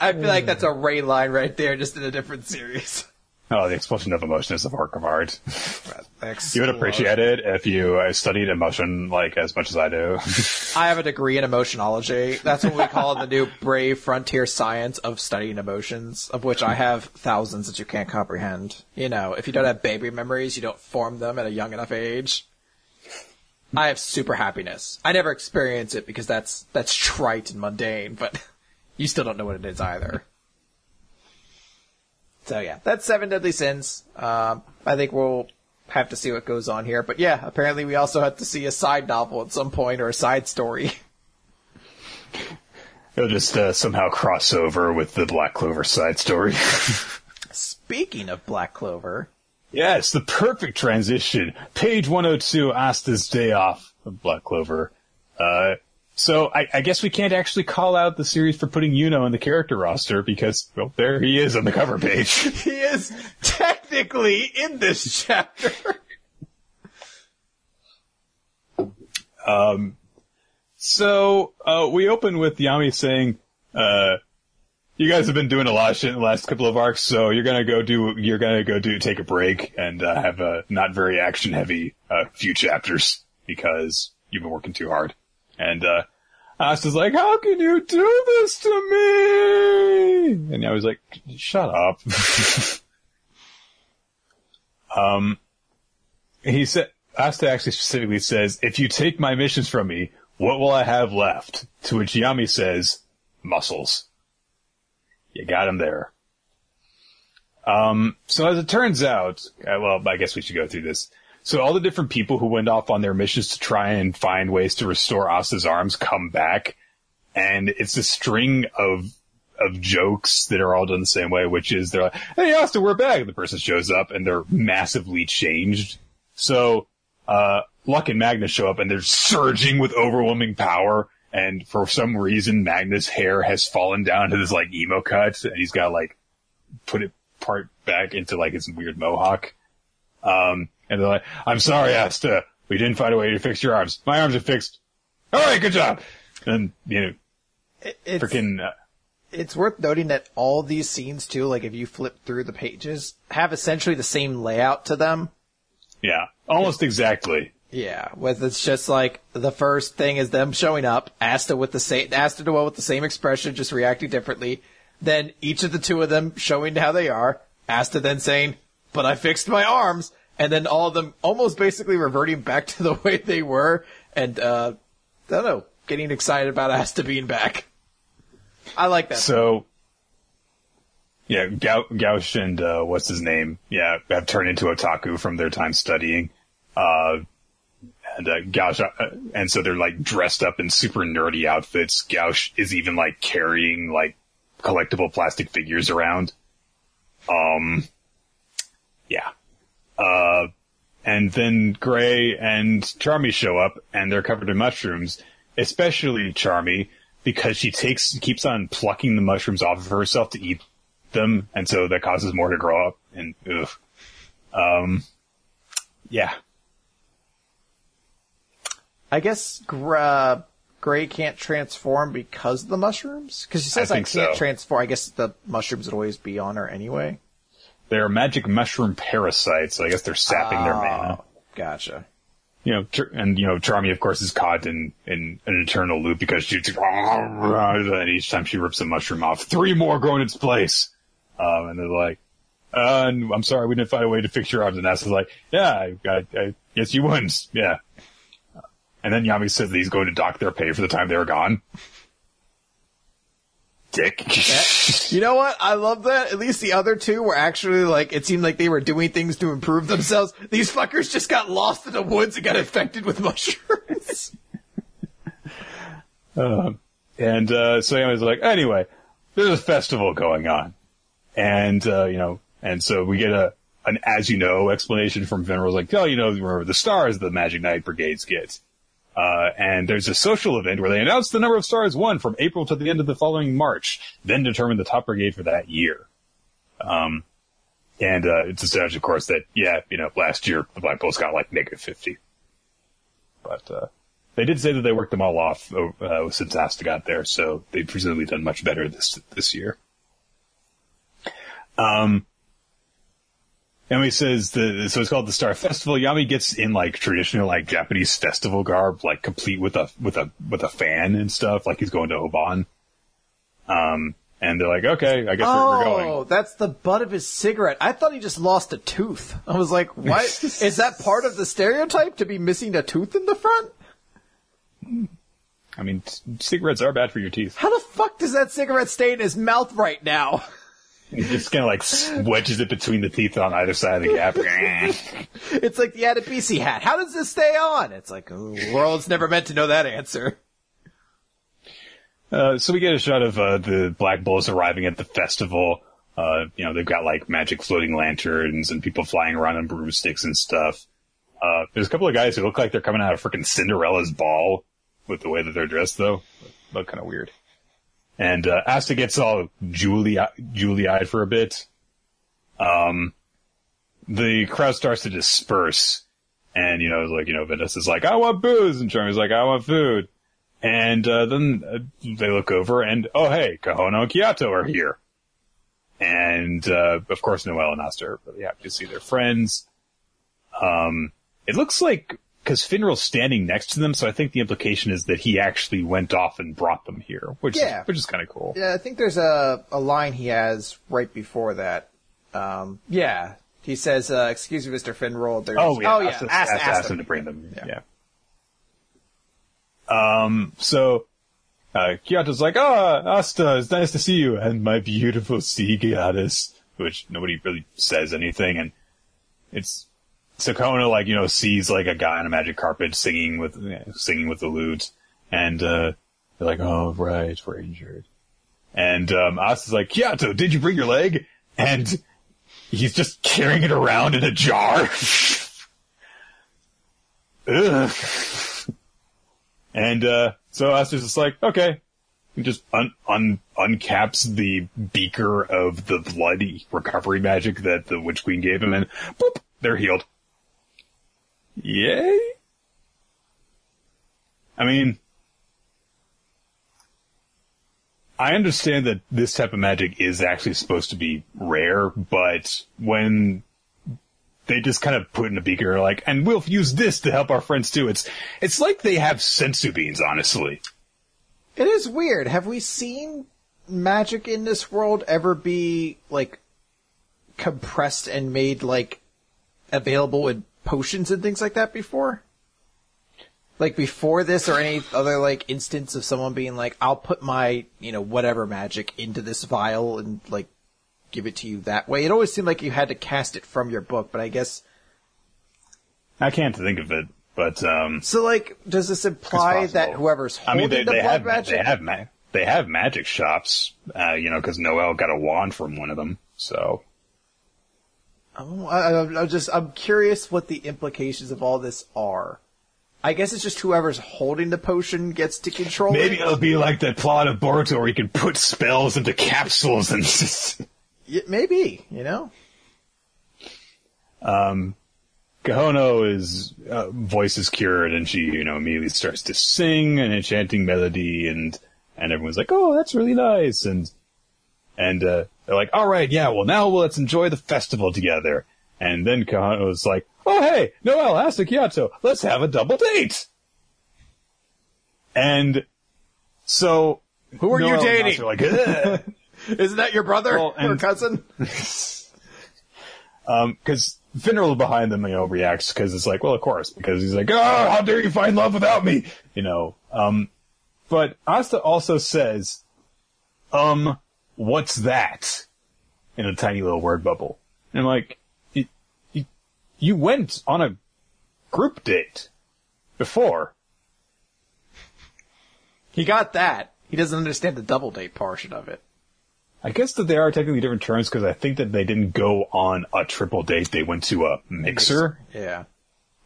[SPEAKER 2] I feel like that's a Ray line right there, just in a different series.
[SPEAKER 1] Oh, the explosion of emotion is a work of art.
[SPEAKER 2] Thanks.
[SPEAKER 1] You would appreciate it if you uh, studied emotion like as much as I do.
[SPEAKER 2] I have a degree in emotionology. That's what we call the new brave frontier science of studying emotions, of which I have thousands that you can't comprehend. You know, if you don't have baby memories, you don't form them at a young enough age. I have super happiness. I never experience it because that's that's trite and mundane, but you still don't know what it is either. So yeah, that's Seven Deadly Sins. Um, I think we'll have to see what goes on here. But yeah, apparently we also have to see a side novel at some point or a side story.
[SPEAKER 1] It'll just uh, somehow cross over with the Black Clover side story.
[SPEAKER 2] Speaking of Black Clover,
[SPEAKER 1] yes, the perfect transition. Page 102, Asta's Day Off of Black Clover. Uh, so I, I, guess we can't actually call out the series for putting Yuno in the character roster because, well, there he is on the cover page.
[SPEAKER 2] he is technically in this chapter.
[SPEAKER 1] um, so, uh, we open with Yami saying, uh, you guys have been doing a lot of shit in the last couple of arcs, so you're gonna go do, you're gonna go do, take a break and, uh, have a not very action heavy, uh, few chapters because you've been working too hard. And, uh, Asta's like, how can you do this to me? And I was like, shut up. um, he said, Asta actually specifically says, if you take my missions from me, what will I have left? To which Yami says, muscles. You got him there. Um, so as it turns out, uh, well, I guess we should go through this. So all the different people who went off on their missions to try and find ways to restore Asta's arms come back, and it's a string of of jokes that are all done the same way, which is they're like, "Hey, Asta, we're back," and the person shows up and they're massively changed. So uh, Luck and Magnus show up and they're surging with overwhelming power. And for some reason, Magnus' hair has fallen down to this like emo cut, and he's got like put it part back into like his weird mohawk. Um, and they're like, I'm sorry, Asta. We didn't find a way to fix your arms. My arms are fixed. All right, good job. And, you know,
[SPEAKER 2] it's,
[SPEAKER 1] freaking, uh,
[SPEAKER 2] it's worth noting that all these scenes too, like if you flip through the pages, have essentially the same layout to them.
[SPEAKER 1] Yeah, almost exactly.
[SPEAKER 2] Yeah, with it's just like the first thing is them showing up, Asta with the same, Asta Noel with the same expression, just reacting differently. Then each of the two of them showing how they are. Asta then saying, "But I fixed my arms," and then all of them almost basically reverting back to the way they were, and uh, I don't know, getting excited about Asta being back. I like that.
[SPEAKER 1] So, yeah, Gau- Gauche and uh, what's his name? Yeah, have turned into otaku from their time studying. Uh, and uh, Gauche, uh, and so they're like dressed up in super nerdy outfits. Gauche is even like carrying like collectible plastic figures around. Um, yeah. Uh, and then Gray and Charmy show up and they're covered in mushrooms, especially Charmy because she takes, keeps on plucking the mushrooms off of herself to eat them. And so that causes more to grow up and ugh. Um, yeah.
[SPEAKER 2] I guess Gra- Gray can't transform because of the mushrooms? Because she says I,
[SPEAKER 1] think
[SPEAKER 2] can't
[SPEAKER 1] so.
[SPEAKER 2] transform. I guess the mushrooms would always be on her anyway.
[SPEAKER 1] They're magic mushroom parasites, so I guess they're sapping their mana.
[SPEAKER 2] Oh, Gotcha.
[SPEAKER 1] You know, and you know, Charmy, of course, is caught in, in an eternal loop because she's and each time she rips a mushroom off, three more grow in its place. Um, and they're like, uh, I'm sorry, we didn't find a way to fix your arms. And Nessa's like, yeah, I, I, I guess you wouldn't. Yeah. And then Yami says that he's going to dock their pay for the time they were gone. Dick.
[SPEAKER 2] You know what? I love that. At least the other two were actually like, it seemed like they were doing things to improve themselves. These fuckers just got lost in the woods and got infected with mushrooms.
[SPEAKER 1] And uh, so Yami's like, anyway, there's a festival going on, and uh, you know, and so we get a an as you know explanation from Finral's like, oh, you know, remember the stars the Magic Knight Brigades get. Uh, and there's a social event where they announce the number of stars won from April to the end of the following March, then determine the top brigade for that year. Um, and, uh, it's established, of course, that, yeah, you know, last year the Black Bulls got like negative 50. But, uh, they did say that they worked them all off, uh, since Asta got there, so they've presumably done much better this, this year. Um, Yami says the, so it's called the Star Festival. Yami gets in like traditional like Japanese festival garb, like complete with a, with a, with a fan and stuff, like he's going to Obon. Um, and they're like, okay, I guess we're, we're going.
[SPEAKER 2] Oh, that's the butt of his cigarette. I thought he just lost a tooth. I was like, what? Is that part of the stereotype to be missing a tooth in the front?
[SPEAKER 1] I mean, c- cigarettes are bad for your teeth.
[SPEAKER 2] How the fuck does that cigarette stay in his mouth right now?
[SPEAKER 1] He just kind of like wedges it between the teeth on either side of the gap.
[SPEAKER 2] It's like the Adebisi hat. How does this stay on? It's like, oh, world's never meant to know that answer.
[SPEAKER 1] Uh, so we get a shot of uh, the Black Bulls arriving at the festival. Uh, you know, they've got like magic floating lanterns and people flying around on broomsticks and stuff. Uh, there's a couple of guys who look like they're coming out of freaking Cinderella's ball with the way that they're dressed, though. Look kind of weird. And uh, Asta gets all Julie Julie eyed for a bit. Um, the crowd starts to disperse, and you know, like you know, Vanessa's like, "I want booze," and Charmy's like, "I want food." And uh, then uh, they look over, and oh hey, Kahono and Kiato are here. And uh, of course, Noel and Asta are really happy to see their friends. Um, it looks like because Finral's standing next to them, so I think the implication is that he actually went off and brought them here, which
[SPEAKER 2] Yeah.
[SPEAKER 1] is, which is kind of cool.
[SPEAKER 2] Yeah, I think there's a, a line he has right before that. Um, yeah. He says, uh, excuse me, Mr. Finral. There's,
[SPEAKER 1] Oh yeah,
[SPEAKER 2] oh, yeah.
[SPEAKER 1] asked,
[SPEAKER 2] Ask,
[SPEAKER 1] asked,
[SPEAKER 2] ask him.
[SPEAKER 1] him to bring them.
[SPEAKER 2] Yeah.
[SPEAKER 1] Yeah. Um. So, uh, Kiato's like, "Oh, Asta, it's nice to see you, and my beautiful sea goddess," which nobody really says anything, and it's Sakona like you know sees like a guy on a magic carpet singing with singing with the lute, and uh, they're like, "Oh right, we're injured," and um, Asta's like, "Kiato, did you bring your leg?" And he's just carrying it around in a jar. Ugh. And uh, so Asta's just like, okay, he just un- un- uncaps the beaker of the bloody recovery magic that the Witch Queen gave him, and boop, they're healed. Yay! I mean, I understand that this type of magic is actually supposed to be rare, but when they just kind of put in a beaker like, and we'll use this to help our friends too. It's, it's like they have senzu beans, honestly.
[SPEAKER 2] It is weird. Have we seen magic in this world ever be, like, compressed and made, like, available in potions and things like that before? Like before this or any other like instance of someone being like, I'll put my, you know, whatever magic into this vial and like give it to you that way. It always seemed like you had to cast it from your book, but I guess
[SPEAKER 1] I can't think of it, but, um,
[SPEAKER 2] so like does this imply that whoever's
[SPEAKER 1] I mean, they,
[SPEAKER 2] the
[SPEAKER 1] they
[SPEAKER 2] blood
[SPEAKER 1] have,
[SPEAKER 2] magic
[SPEAKER 1] they have, ma- they have magic shops, uh, you know, cause Noel got a wand from one of them, so.
[SPEAKER 2] Oh, I, I'm I'm just I'm curious what the implications of all this are. I guess it's just whoever's holding the potion gets to control
[SPEAKER 1] Maybe
[SPEAKER 2] it.
[SPEAKER 1] it'll be like the plot of Boruto where you can put spells into capsules and just...
[SPEAKER 2] Y- maybe you know.
[SPEAKER 1] Um, Kahono is uh, voice is cured, and she, you know, immediately starts to sing an enchanting melody, and and everyone's like, "Oh, that's really nice," and and uh, they're like, "All right, yeah, well now let's enjoy the festival together." And then Kahono was like, "Oh, hey, Noel, Asta Kiato, let's have a double date." And so,
[SPEAKER 2] Who are you
[SPEAKER 1] Noel and
[SPEAKER 2] dating?
[SPEAKER 1] Like,
[SPEAKER 2] Isn't that your brother
[SPEAKER 1] Well,
[SPEAKER 2] or cousin?
[SPEAKER 1] because Finral behind them, you know, reacts because it's like, well, of course, because he's like, oh, how dare you find love without me, you know. Um, but Asta also says, um, what's that? In a tiny little word bubble, and I'm like, you, you, you went on a group date before.
[SPEAKER 2] He got that. He doesn't understand the double date portion of it.
[SPEAKER 1] I guess that they are technically different terms because I think that they didn't go on a triple date; they went to a mixer.
[SPEAKER 2] Yeah.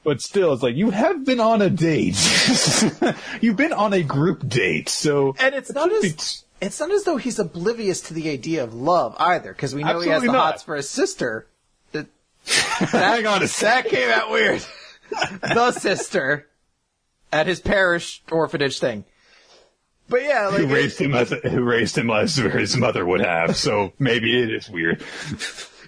[SPEAKER 1] But still, it's like you have been on a date. You've been on a group date, so
[SPEAKER 2] And it's not as it's not as though he's oblivious to the idea of love either, because we know he has the
[SPEAKER 1] not.
[SPEAKER 2] hots for his sister. The,
[SPEAKER 1] hang on a sec.
[SPEAKER 2] that came out weird. the sister at his parish orphanage thing. But yeah, like
[SPEAKER 1] Who raised him as who raised him as his mother would have? So maybe it is weird.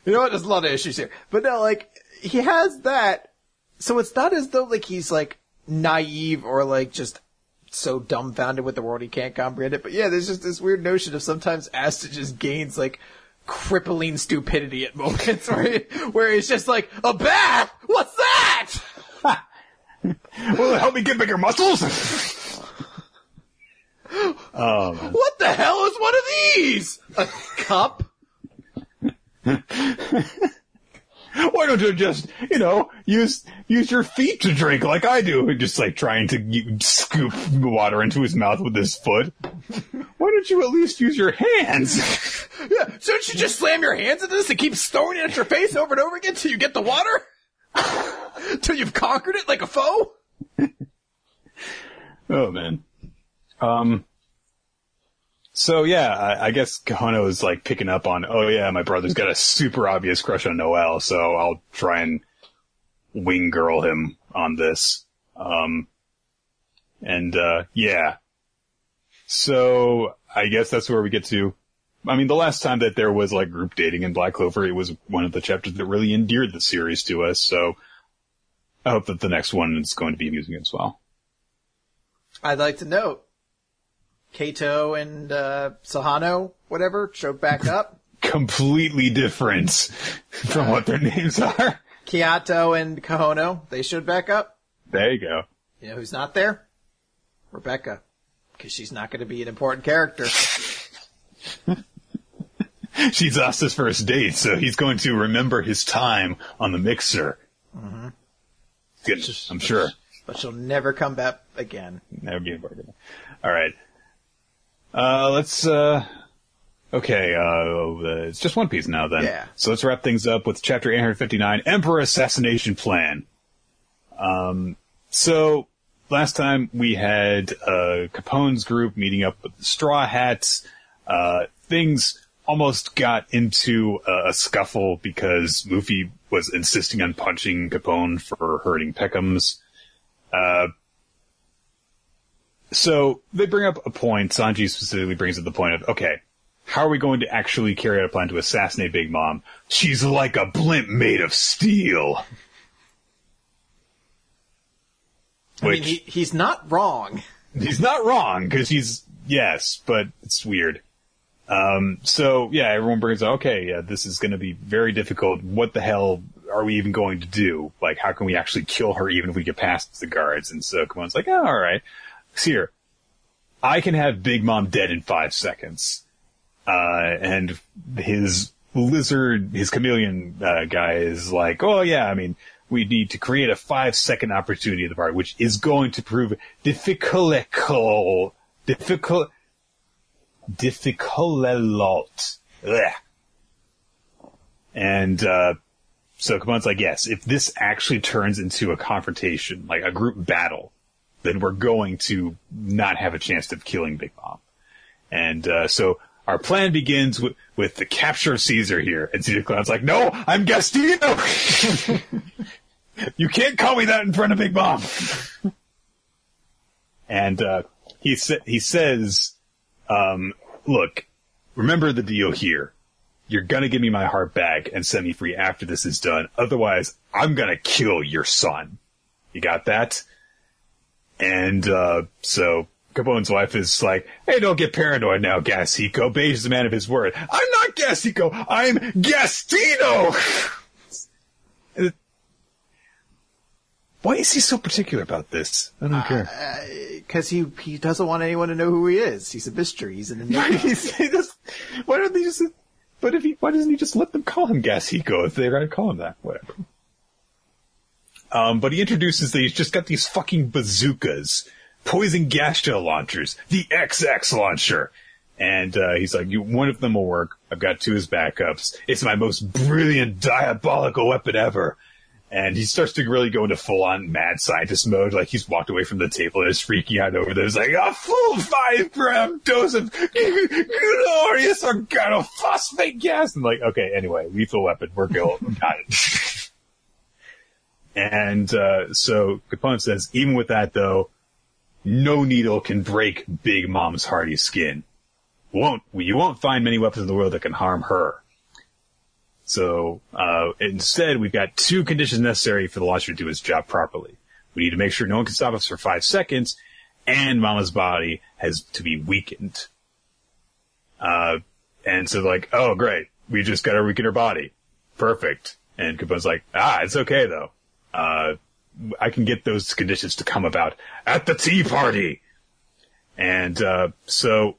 [SPEAKER 2] You know what? There's a lot of issues here. But no, like, he has that. So it's not as though, like, he's, like, naive or, like, just so dumbfounded with the world he can't comprehend it. But yeah, there's just this weird notion of sometimes Asta just gains, like, crippling stupidity at moments where, he, where he's just like, a bath? What's that?
[SPEAKER 1] Will it help me get bigger muscles? oh man. Um.
[SPEAKER 2] What the hell is one of these? A cup?
[SPEAKER 1] Why don't you just, you know, use use your feet to drink like I do? Just like trying to scoop water into his mouth with his foot. Why don't you at least use your hands?
[SPEAKER 2] Yeah, shouldn't you just slam your hands into this and keep throwing it at your face over and over again till you get the water? till you've conquered it like a foe?
[SPEAKER 1] Oh man. Um. So yeah, I, I guess Kahono is like picking up on. Oh yeah, my brother's got a super obvious crush on Noelle, so I'll try and wing girl him on this. Um. And uh, yeah. So I guess that's where we get to. I mean, the last time that there was like group dating in Black Clover, it was one of the chapters that really endeared the series to us. So I hope that the next one is going to be amusing as well.
[SPEAKER 2] I'd like to note, Kato and uh, Sahano, whatever, showed back up.
[SPEAKER 1] completely different from what their names are.
[SPEAKER 2] Kiato and Kahono, they showed back up.
[SPEAKER 1] There you go.
[SPEAKER 2] You know who's not there? Rebecca. Because she's not going to be an important character.
[SPEAKER 1] She's Asta's first date, so he's going to remember his time on the mixer. Good, I'm sure.
[SPEAKER 2] But she'll never come back again.
[SPEAKER 1] Never be bargain. All right. Uh, let's, uh, okay, uh, it's just One Piece now then.
[SPEAKER 2] Yeah.
[SPEAKER 1] So let's wrap things up with chapter 859, Emperor Assassination Plan. Um, so last time we had, uh, Capone's group meeting up with the Straw Hats. Uh, things almost got into a, a scuffle because Luffy was insisting on punching Capone for hurting Pekoms. Uh, so they bring up a point. Sanji specifically brings up the point of, okay, how are we going to actually carry out a plan to assassinate Big Mom? She's like a blimp made of steel.
[SPEAKER 2] I
[SPEAKER 1] Which
[SPEAKER 2] mean, he, he's not wrong.
[SPEAKER 1] he's not wrong because he's yes, but it's weird. Um, so yeah, everyone brings up, okay, yeah, this is going to be very difficult. What the hell are we even going to do? Like, how can we actually kill her even if we get past the guards? And so Kamon's like, oh, all right, here, I can have Big Mom dead in five seconds. Uh, and his lizard, his chameleon, uh, guy is like, oh yeah, I mean, we need to create a five second opportunity at the part, which is going to prove difficult, difficult, difficult. Ugh. And, uh, so Capone's like, yes, if this actually turns into a confrontation, like a group battle, then we're going to not have a chance of killing Big Mom. And, uh, so our plan begins with, with the capture of Caesar here. And Caesar Clown's like, no, I'm Gastino! you can't call me that in front of Big Mom! and, uh, he sa- he says, um, look, remember the deal here. You're gonna give me my heart back and set me free after this is done. Otherwise, I'm gonna kill your son. You got that? And, uh, so Capone's wife is like, hey, don't get paranoid now, Gasico. Bege is a man of his word. I'm not Gasico. I'm Gastino! Why is he so particular about this? I don't care.
[SPEAKER 2] Because he he doesn't want anyone to know who he is. He's a mystery. He's an enigma.
[SPEAKER 1] He just- why don't they just? But if he, why doesn't he just let them call him Gasico if they're gonna call him that? Whatever. Um, but he introduces that he's just got these fucking bazookas, poison gas gel launchers, the XX launcher, and uh, he's like, one of them will work. I've got two as backups. It's my most brilliant diabolical weapon ever. And he starts to really go into full on mad scientist mode. Like he's walked away from the table and is freaking out over this. Like a full five gram dose of glorious organophosphate gas. And like, okay, anyway, lethal weapon. We're going. Got it. and, uh, so Capone says, even with that though, no needle can break Big Mom's hardy skin. Won't, you won't find many weapons in the world that can harm her. So uh, instead, we've got two conditions necessary for the launcher to do its job properly. We need to make sure no one can stop us for five seconds, and Mama's body has to be weakened. Uh, and so like, oh great, we just got to weaken her body. Perfect. And Capone's like, ah, it's okay though. Uh, I can get those conditions to come about at the tea party. And uh, so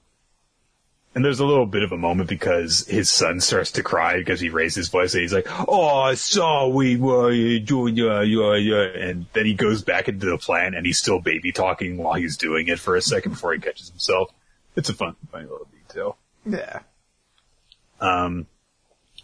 [SPEAKER 1] and there's a little bit of a moment because his son starts to cry because he raised his voice and he's like, "Oh, I saw we were doing yeah, yeah, yeah," and then he goes back into the plan and he's still baby talking while he's doing it for a second before he catches himself. It's a fun, funny little detail.
[SPEAKER 2] yeah.
[SPEAKER 1] Um,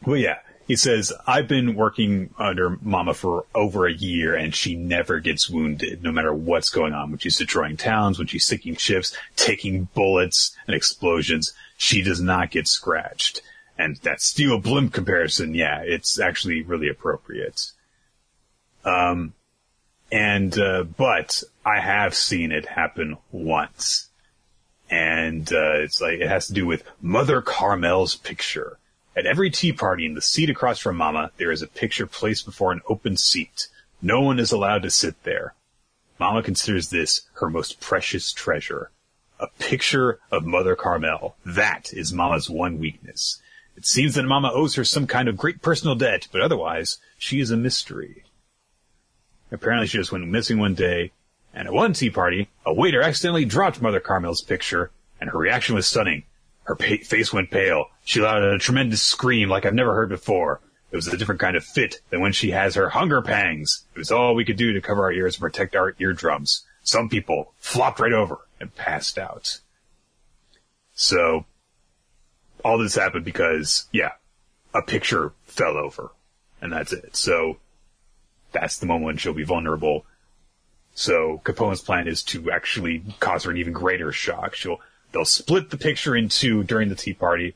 [SPEAKER 1] well, yeah, he says, I've been working under Mama for over a year and she never gets wounded, no matter what's going on. When she's destroying towns, when she's sinking ships, taking bullets and explosions, she does not get scratched. And that steel blimp comparison, yeah, it's actually really appropriate. Um, and, uh, but I have seen it happen once. And, uh, it's like, it has to do with Mother Carmel's picture. At every tea party in the seat across from Mama, there is a picture placed before an open seat. No one is allowed to sit there. Mama considers this her most precious treasure. A picture of Mother Carmel. That is Mama's one weakness. It seems that Mama owes her some kind of great personal debt, but otherwise, she is a mystery. Apparently she just went missing one day, and at one tea party, a waiter accidentally dropped Mother Carmel's picture, and her reaction was stunning. Her pa- face went pale. She let out a tremendous scream like I've never heard before. It was a different kind of fit than when she has her hunger pangs. It was all we could do to cover our ears and protect our eardrums. Some people flopped right over and passed out. So, all this happened because, yeah, a picture fell over. And that's it. So, that's the moment when she'll be vulnerable. So Capone's plan is to actually cause her an even greater shock. She'll they'll split the picture in two during the tea party,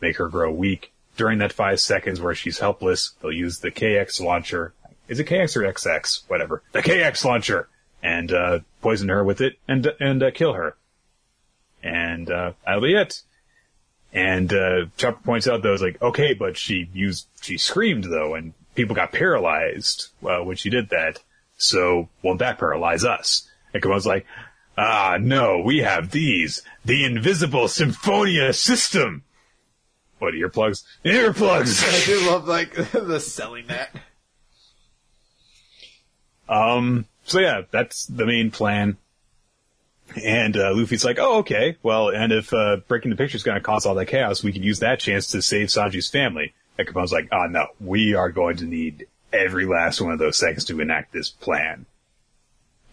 [SPEAKER 1] make her grow weak. During that five seconds where she's helpless, they'll use the KX launcher. Is it KX or XX? Whatever. The KX launcher and uh, poison her with it and and uh, kill her. And uh, that'll be it. And uh, Chopper points out though, it's like, okay, but she used, she screamed though, and people got paralyzed uh, when she did that. So won't that paralyze us? And Capone's like, ah, no, we have these, the invisible Symphonia system. What earplugs? Earplugs.
[SPEAKER 2] I do love like the selling that.
[SPEAKER 1] Um, so yeah, that's the main plan. And uh, Luffy's like, oh, okay. Well, and if uh, breaking the picture is going to cause all that chaos, we can use that chance to save Sanji's family. And Capone's like, oh, no, we are going to need every last one of those seconds to enact this plan.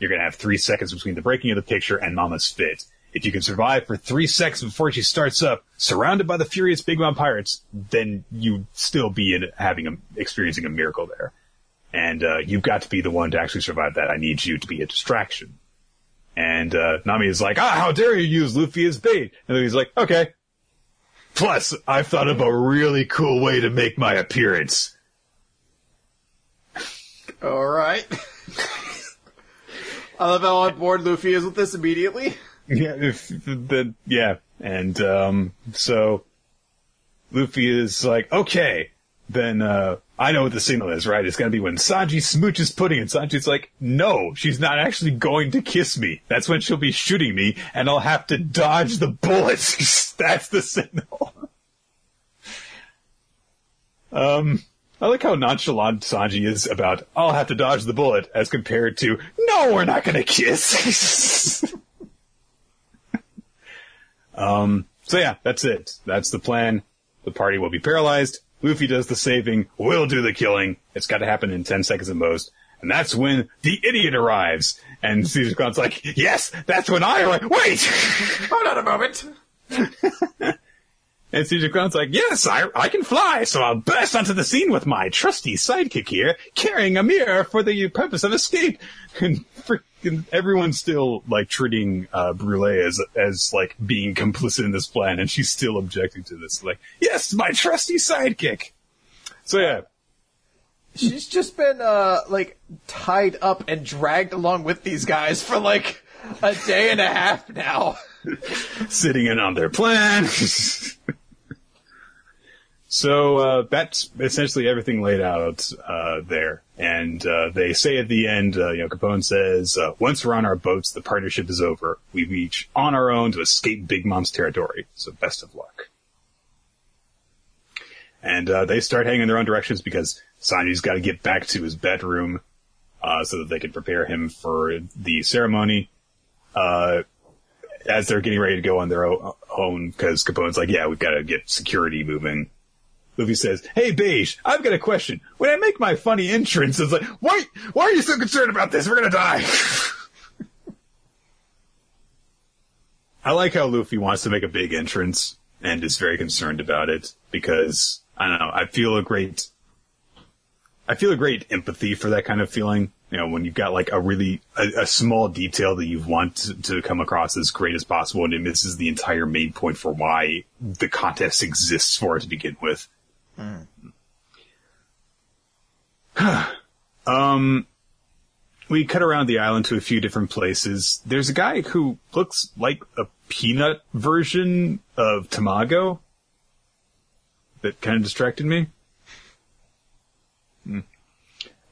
[SPEAKER 1] You're going to have three seconds between the breaking of the picture and Mama's fit. if you can survive for three seconds before she starts up, surrounded by the furious Big Mom pirates, then you'd still be in, having a, experiencing a miracle there. And, uh, you've got to be the one to actually survive that. I need you to be a distraction. And, uh, Nami is like, ah, how dare you use Luffy as bait? And then he's like, okay. Plus, I've thought of a really cool way to make my appearance.
[SPEAKER 2] All right. I love how on board Luffy is with this immediately.
[SPEAKER 1] Yeah, if the yeah, and um, so Luffy is like, okay, then uh, I know what the signal is, right? It's gonna be when Sanji smooches pudding, and Sanji's like, no, she's not actually going to kiss me. That's when she'll be shooting me, and I'll have to dodge the bullets. That's the signal. um. I like how nonchalant Sanji is about, I'll have to dodge the bullet, as compared to, no, we're not gonna kiss. um, so yeah, that's it. That's the plan. The party will be paralyzed. Luffy does the saving. We'll do the killing. It's gotta happen in 10 seconds at most. And that's when the idiot arrives. And Caesar Clown's like, yes, that's when I arrive. Wait!
[SPEAKER 2] Hold on a moment.
[SPEAKER 1] And Caesar Clown's like, yes, I, I can fly, so I'll burst onto the scene with my trusty sidekick here, carrying a mirror for the purpose of escape. And freaking everyone's still, like, treating, uh, Brulee as, as, like, being complicit in this plan, and she's still objecting to this. Like, yes, my trusty sidekick! So yeah,
[SPEAKER 2] She's just been, uh, like, tied up and dragged along with these guys for, like, a day and a half now.
[SPEAKER 1] sitting in on their plan. so uh, that's essentially everything laid out uh, there. And uh, they say at the end, uh, you know, Capone says, uh, "Once we're on our boats, the partnership is over. We reach on our own to escape Big Mom's territory. So best of luck." And uh, they start heading in their own directions because Sanji's got to get back to his bedroom so that they can prepare him for the ceremony. Uh, as they're getting ready to go on their own, because Capone's like, yeah, we've got to get security moving. Luffy says, hey, Bege, I've got a question. When I make my funny entrance, it's like, why, why are you so concerned about this? We're gonna die. I like how Luffy wants to make a big entrance and is very concerned about it because, I don't know, I feel a great, I feel a great empathy for that kind of feeling you know, when you've got like a really, a, a small detail that you want to, to, come across as great as possible and it misses the entire main point for why the contest exists for it to begin with. Mm. um, we cut around the island to a few different places. There's a guy who looks like a peanut version of Tamago that kind of distracted me. Hmm.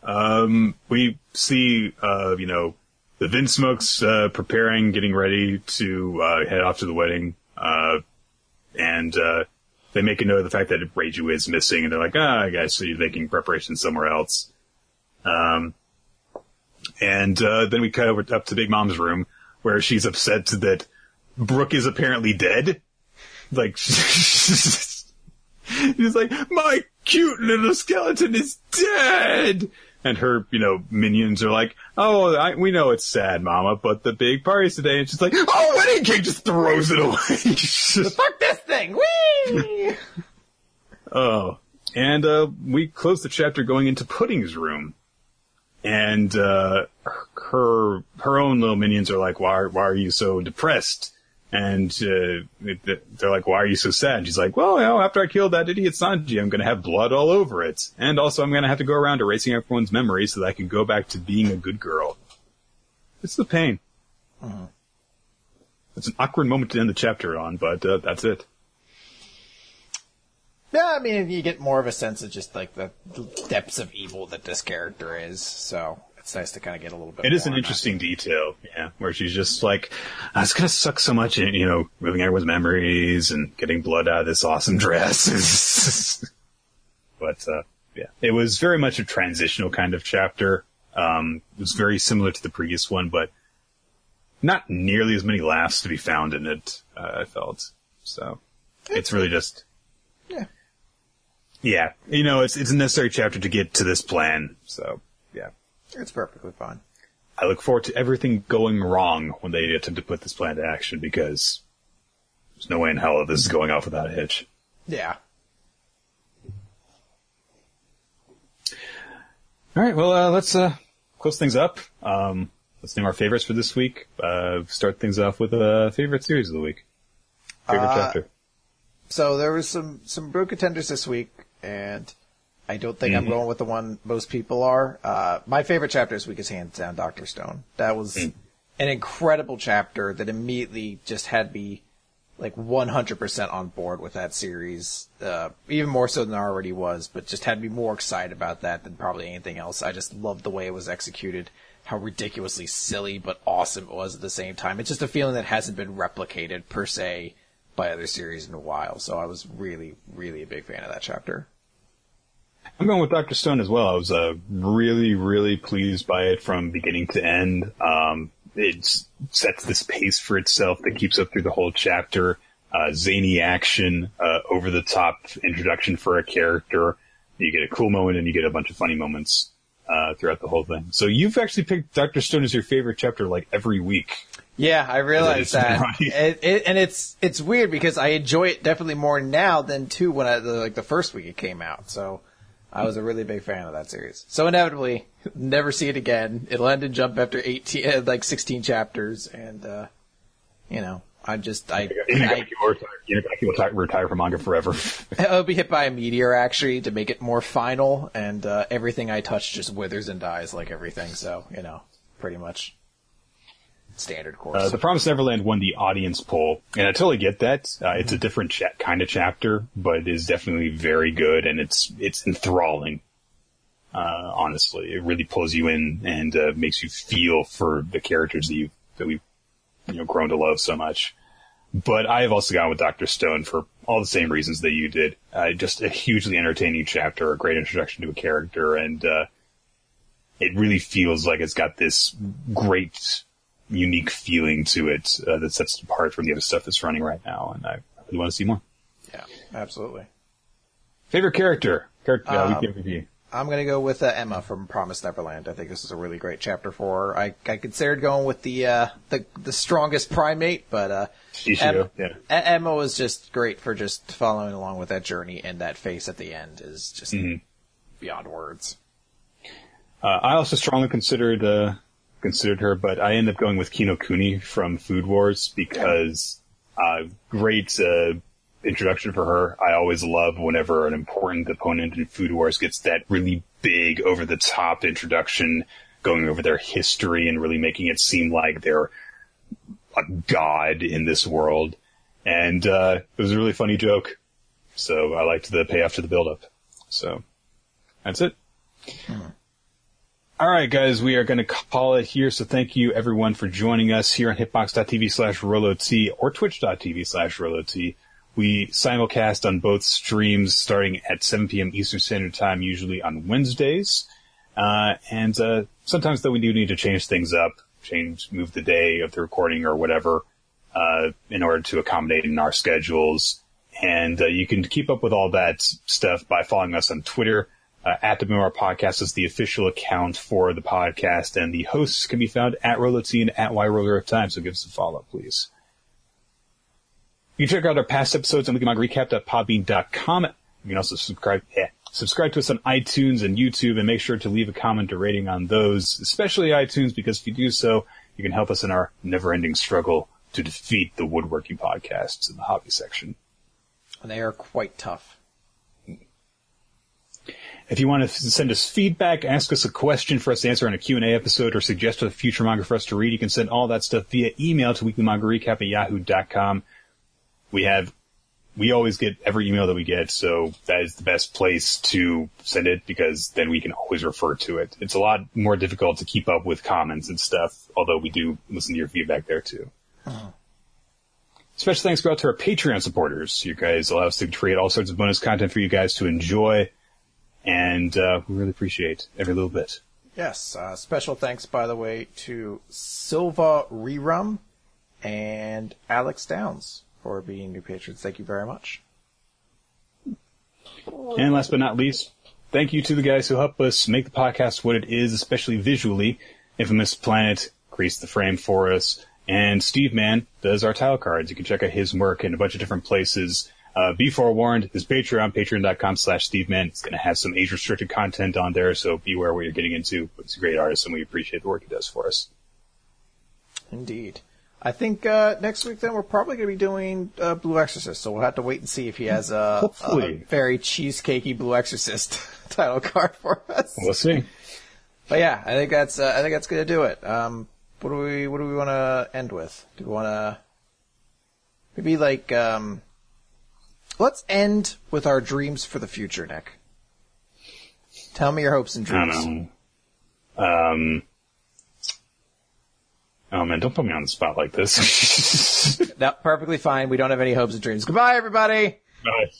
[SPEAKER 1] Um, we see, uh, you know, the Vinsmokes, uh, preparing, getting ready to, uh, head off to the wedding. Uh, and, uh, they make a note of the fact that Reiju is missing and they're like, ah, I guess you're making preparations somewhere else. Um, and, uh, then we cut over up to Big Mom's room where she's upset that Brook is apparently dead. Like, she's like, my cute little skeleton is dead! and her, you know, minions are like, "Oh, I, we know it's sad, Mama, but the big party's today." And she's like, "Oh, wedding cake!" Just throws it away.
[SPEAKER 2] Fuck this thing! Whee!
[SPEAKER 1] oh, and uh, we close the chapter going into Pudding's room, and uh, her her own little minions are like, "Why why are you so depressed?" And uh, they're like, why are you so sad? And she's like, well, you know, after I killed that idiot Sanji, I'm going to have blood all over it. And also I'm going to have to go around erasing everyone's memories so that I can go back to being a good girl. It's the pain. Uh-huh. It's an awkward moment to end the chapter on, but uh, that's it.
[SPEAKER 2] Yeah, I mean, you get more of a sense of just like the depths of evil that this character is. So it's nice to kind of get a little bit.
[SPEAKER 1] It is an interesting that. detail, yeah, where she's just like, oh, "It's gonna suck so much," in, you know, moving everyone's memories and getting blood out of this awesome dress. but uh, yeah, it was very much a transitional kind of chapter. Um, it was very similar to the previous one, but not nearly as many laughs to be found in it. Uh, I felt so. It's really just
[SPEAKER 2] yeah,
[SPEAKER 1] yeah. You know, it's it's a necessary chapter to get to this plan. So yeah.
[SPEAKER 2] It's perfectly fine.
[SPEAKER 1] I look forward to everything going wrong when they attempt to put this plan to action because there's no way in hell this is going off without a hitch.
[SPEAKER 2] Yeah.
[SPEAKER 1] All right, well, uh, let's uh, close things up. Um, let's name our favorites for this week. Uh, start things off with a favorite series of the week. Favorite
[SPEAKER 2] Uh,
[SPEAKER 1] chapter.
[SPEAKER 2] So there was some some real contenders this week, and I don't think I'm
[SPEAKER 1] Mhm.
[SPEAKER 2] going with the one most people are. Uh, my favorite chapter this week is hands down Doctor Stone. That was
[SPEAKER 1] Mm.
[SPEAKER 2] an incredible chapter that immediately just had me like 100% on board with that series, uh, even more so than I already was, but just had me more excited about that than probably anything else. I just loved the way it was executed, how ridiculously silly but awesome it was at the same time. It's just a feeling that hasn't been replicated per se by other series in a while. So I was really, really a big fan of that chapter.
[SPEAKER 1] I'm going with Doctor Stone as well. I was uh, really, really pleased by it from beginning to end. Um, it sets this pace for itself that keeps up through the whole chapter. Uh, zany action, uh, over the top introduction for a character. You get a cool moment and you get a bunch of funny moments uh, throughout the whole thing. So you've actually picked Doctor Stone as your favorite chapter like every week.
[SPEAKER 2] Yeah, I realized
[SPEAKER 1] That
[SPEAKER 2] that,
[SPEAKER 1] is right.
[SPEAKER 2] It- it- and it's it's weird because I enjoy it definitely more now than too when I the, like the first week it came out. So I was a really big fan of that series. So inevitably, never see it again. It'll end and jump after eighteen, uh, like sixteen chapters, and uh, you know, I just I, I
[SPEAKER 1] Inagaki will retire, will retire from manga forever.
[SPEAKER 2] I'll be hit by a meteor actually to make it more final, and uh, everything I touch just withers and dies like everything. So you know, pretty much standard course.
[SPEAKER 1] Uh, the Promised Neverland won the audience poll, and I totally get that. Uh, it's a different cha- kind of chapter, but it is definitely very good, and it's it's enthralling. Uh, honestly, it really pulls you in and uh, makes you feel for the characters that you that we've you know grown to love so much. But I have also gone with Doctor Stone for all the same reasons that you did. Uh, just a hugely entertaining chapter, a great introduction to a character, and uh, it really feels like it's got this great unique feeling to it uh, that sets it apart from the other stuff that's running right now, and I really want to see more.
[SPEAKER 2] yeah, absolutely.
[SPEAKER 1] Favorite character? Character uh,
[SPEAKER 2] Um,
[SPEAKER 1] MVP.
[SPEAKER 2] I'm gonna go with uh, Emma from Promised Neverland. I think this is a really great chapter for her. I, I considered going with the uh, the the strongest primate, but uh,
[SPEAKER 1] Shishido,
[SPEAKER 2] Em-
[SPEAKER 1] yeah.
[SPEAKER 2] Emma was just great for just following along with that journey, and that face at the end is just
[SPEAKER 1] Mhm.
[SPEAKER 2] beyond words.
[SPEAKER 1] Uh, I also strongly considered uh, considered her, but I ended up going with Kinokuni from Food Wars because uh, great uh, introduction for her. I always love whenever an important opponent in Food Wars gets that really big, over the top introduction, going over their history and really making it seem like they're a god in this world. And uh, it was a really funny joke, so I liked the payoff to the build up. So that's it. All right, guys, we are going to call it here. So thank you everyone for joining us here on hitbox.tv slash rolot or twitch.tv slash rolot. We simulcast on both streams starting at 7 p.m. Eastern Standard Time, usually on Wednesdays. Uh, and, uh, sometimes though we do need to change things up, change, move the day of the recording or whatever, uh, in order to accommodate in our schedules. And, uh, you can keep up with all that stuff by following us on Twitter. Uh, at the Memoir Podcast is the official account for the podcast, and the hosts can be found at Rolotine and at YRoller of Time, so give us a follow, please. You can check out our past episodes on WeeklyMangaRecap.podbean.com. You can also subscribe, eh, subscribe to us on iTunes and YouTube, and make sure to leave a comment or rating on those, especially iTunes, because if you do so, you can help us in our never-ending struggle to defeat the woodworking podcasts in the hobby section.
[SPEAKER 2] They are quite tough.
[SPEAKER 1] If you want to send us feedback, ask us a question for us to answer on a Q&A episode, or suggest a future manga for us to read, you can send all that stuff via email to weeklymangarecap at yahoo.com. We have, we always get every email that we get, so that is the best place to send it because then we can always refer to it. It's a lot more difficult to keep up with comments and stuff, although we do listen to your feedback there too. Uh-huh. Special thanks go out to our Patreon supporters. You guys allow us to create all sorts of bonus content for you guys to enjoy and uh, we really appreciate every little bit.
[SPEAKER 2] Yes. Uh, special thanks, by the way, to Silva Rerum and Alex Downs for being new patrons. Thank you very much.
[SPEAKER 1] And last but not least, thank you to the guys who help us make the podcast what it is, especially visually. Infamous Planet creates the frame for us. And Steve Mann does our title cards. You can check out his work in a bunch of different places. Uh, be forewarned, his Patreon, patreon.com slash Steve Mann, is going to have some age restricted content on there, so beware what you're getting into. But he's a great artist and we appreciate the work he does for us.
[SPEAKER 2] Indeed. I think uh, next week then we're probably going to be doing uh, Blue Exorcist, so we'll have to wait and see if he has a, a very cheesecakey Blue Exorcist title card for us.
[SPEAKER 1] We'll see.
[SPEAKER 2] But yeah, I think that's uh, I think that's going to do it. Um, what do we what do we want to end with? Do we want to maybe like um, let's end with our dreams for the future, Nick. Tell me your hopes and
[SPEAKER 1] I
[SPEAKER 2] dreams.
[SPEAKER 1] don't know. Um, oh man, don't put me on the spot like this.
[SPEAKER 2] No, perfectly fine. We don't have any hopes and dreams. Goodbye, everybody.
[SPEAKER 1] Bye.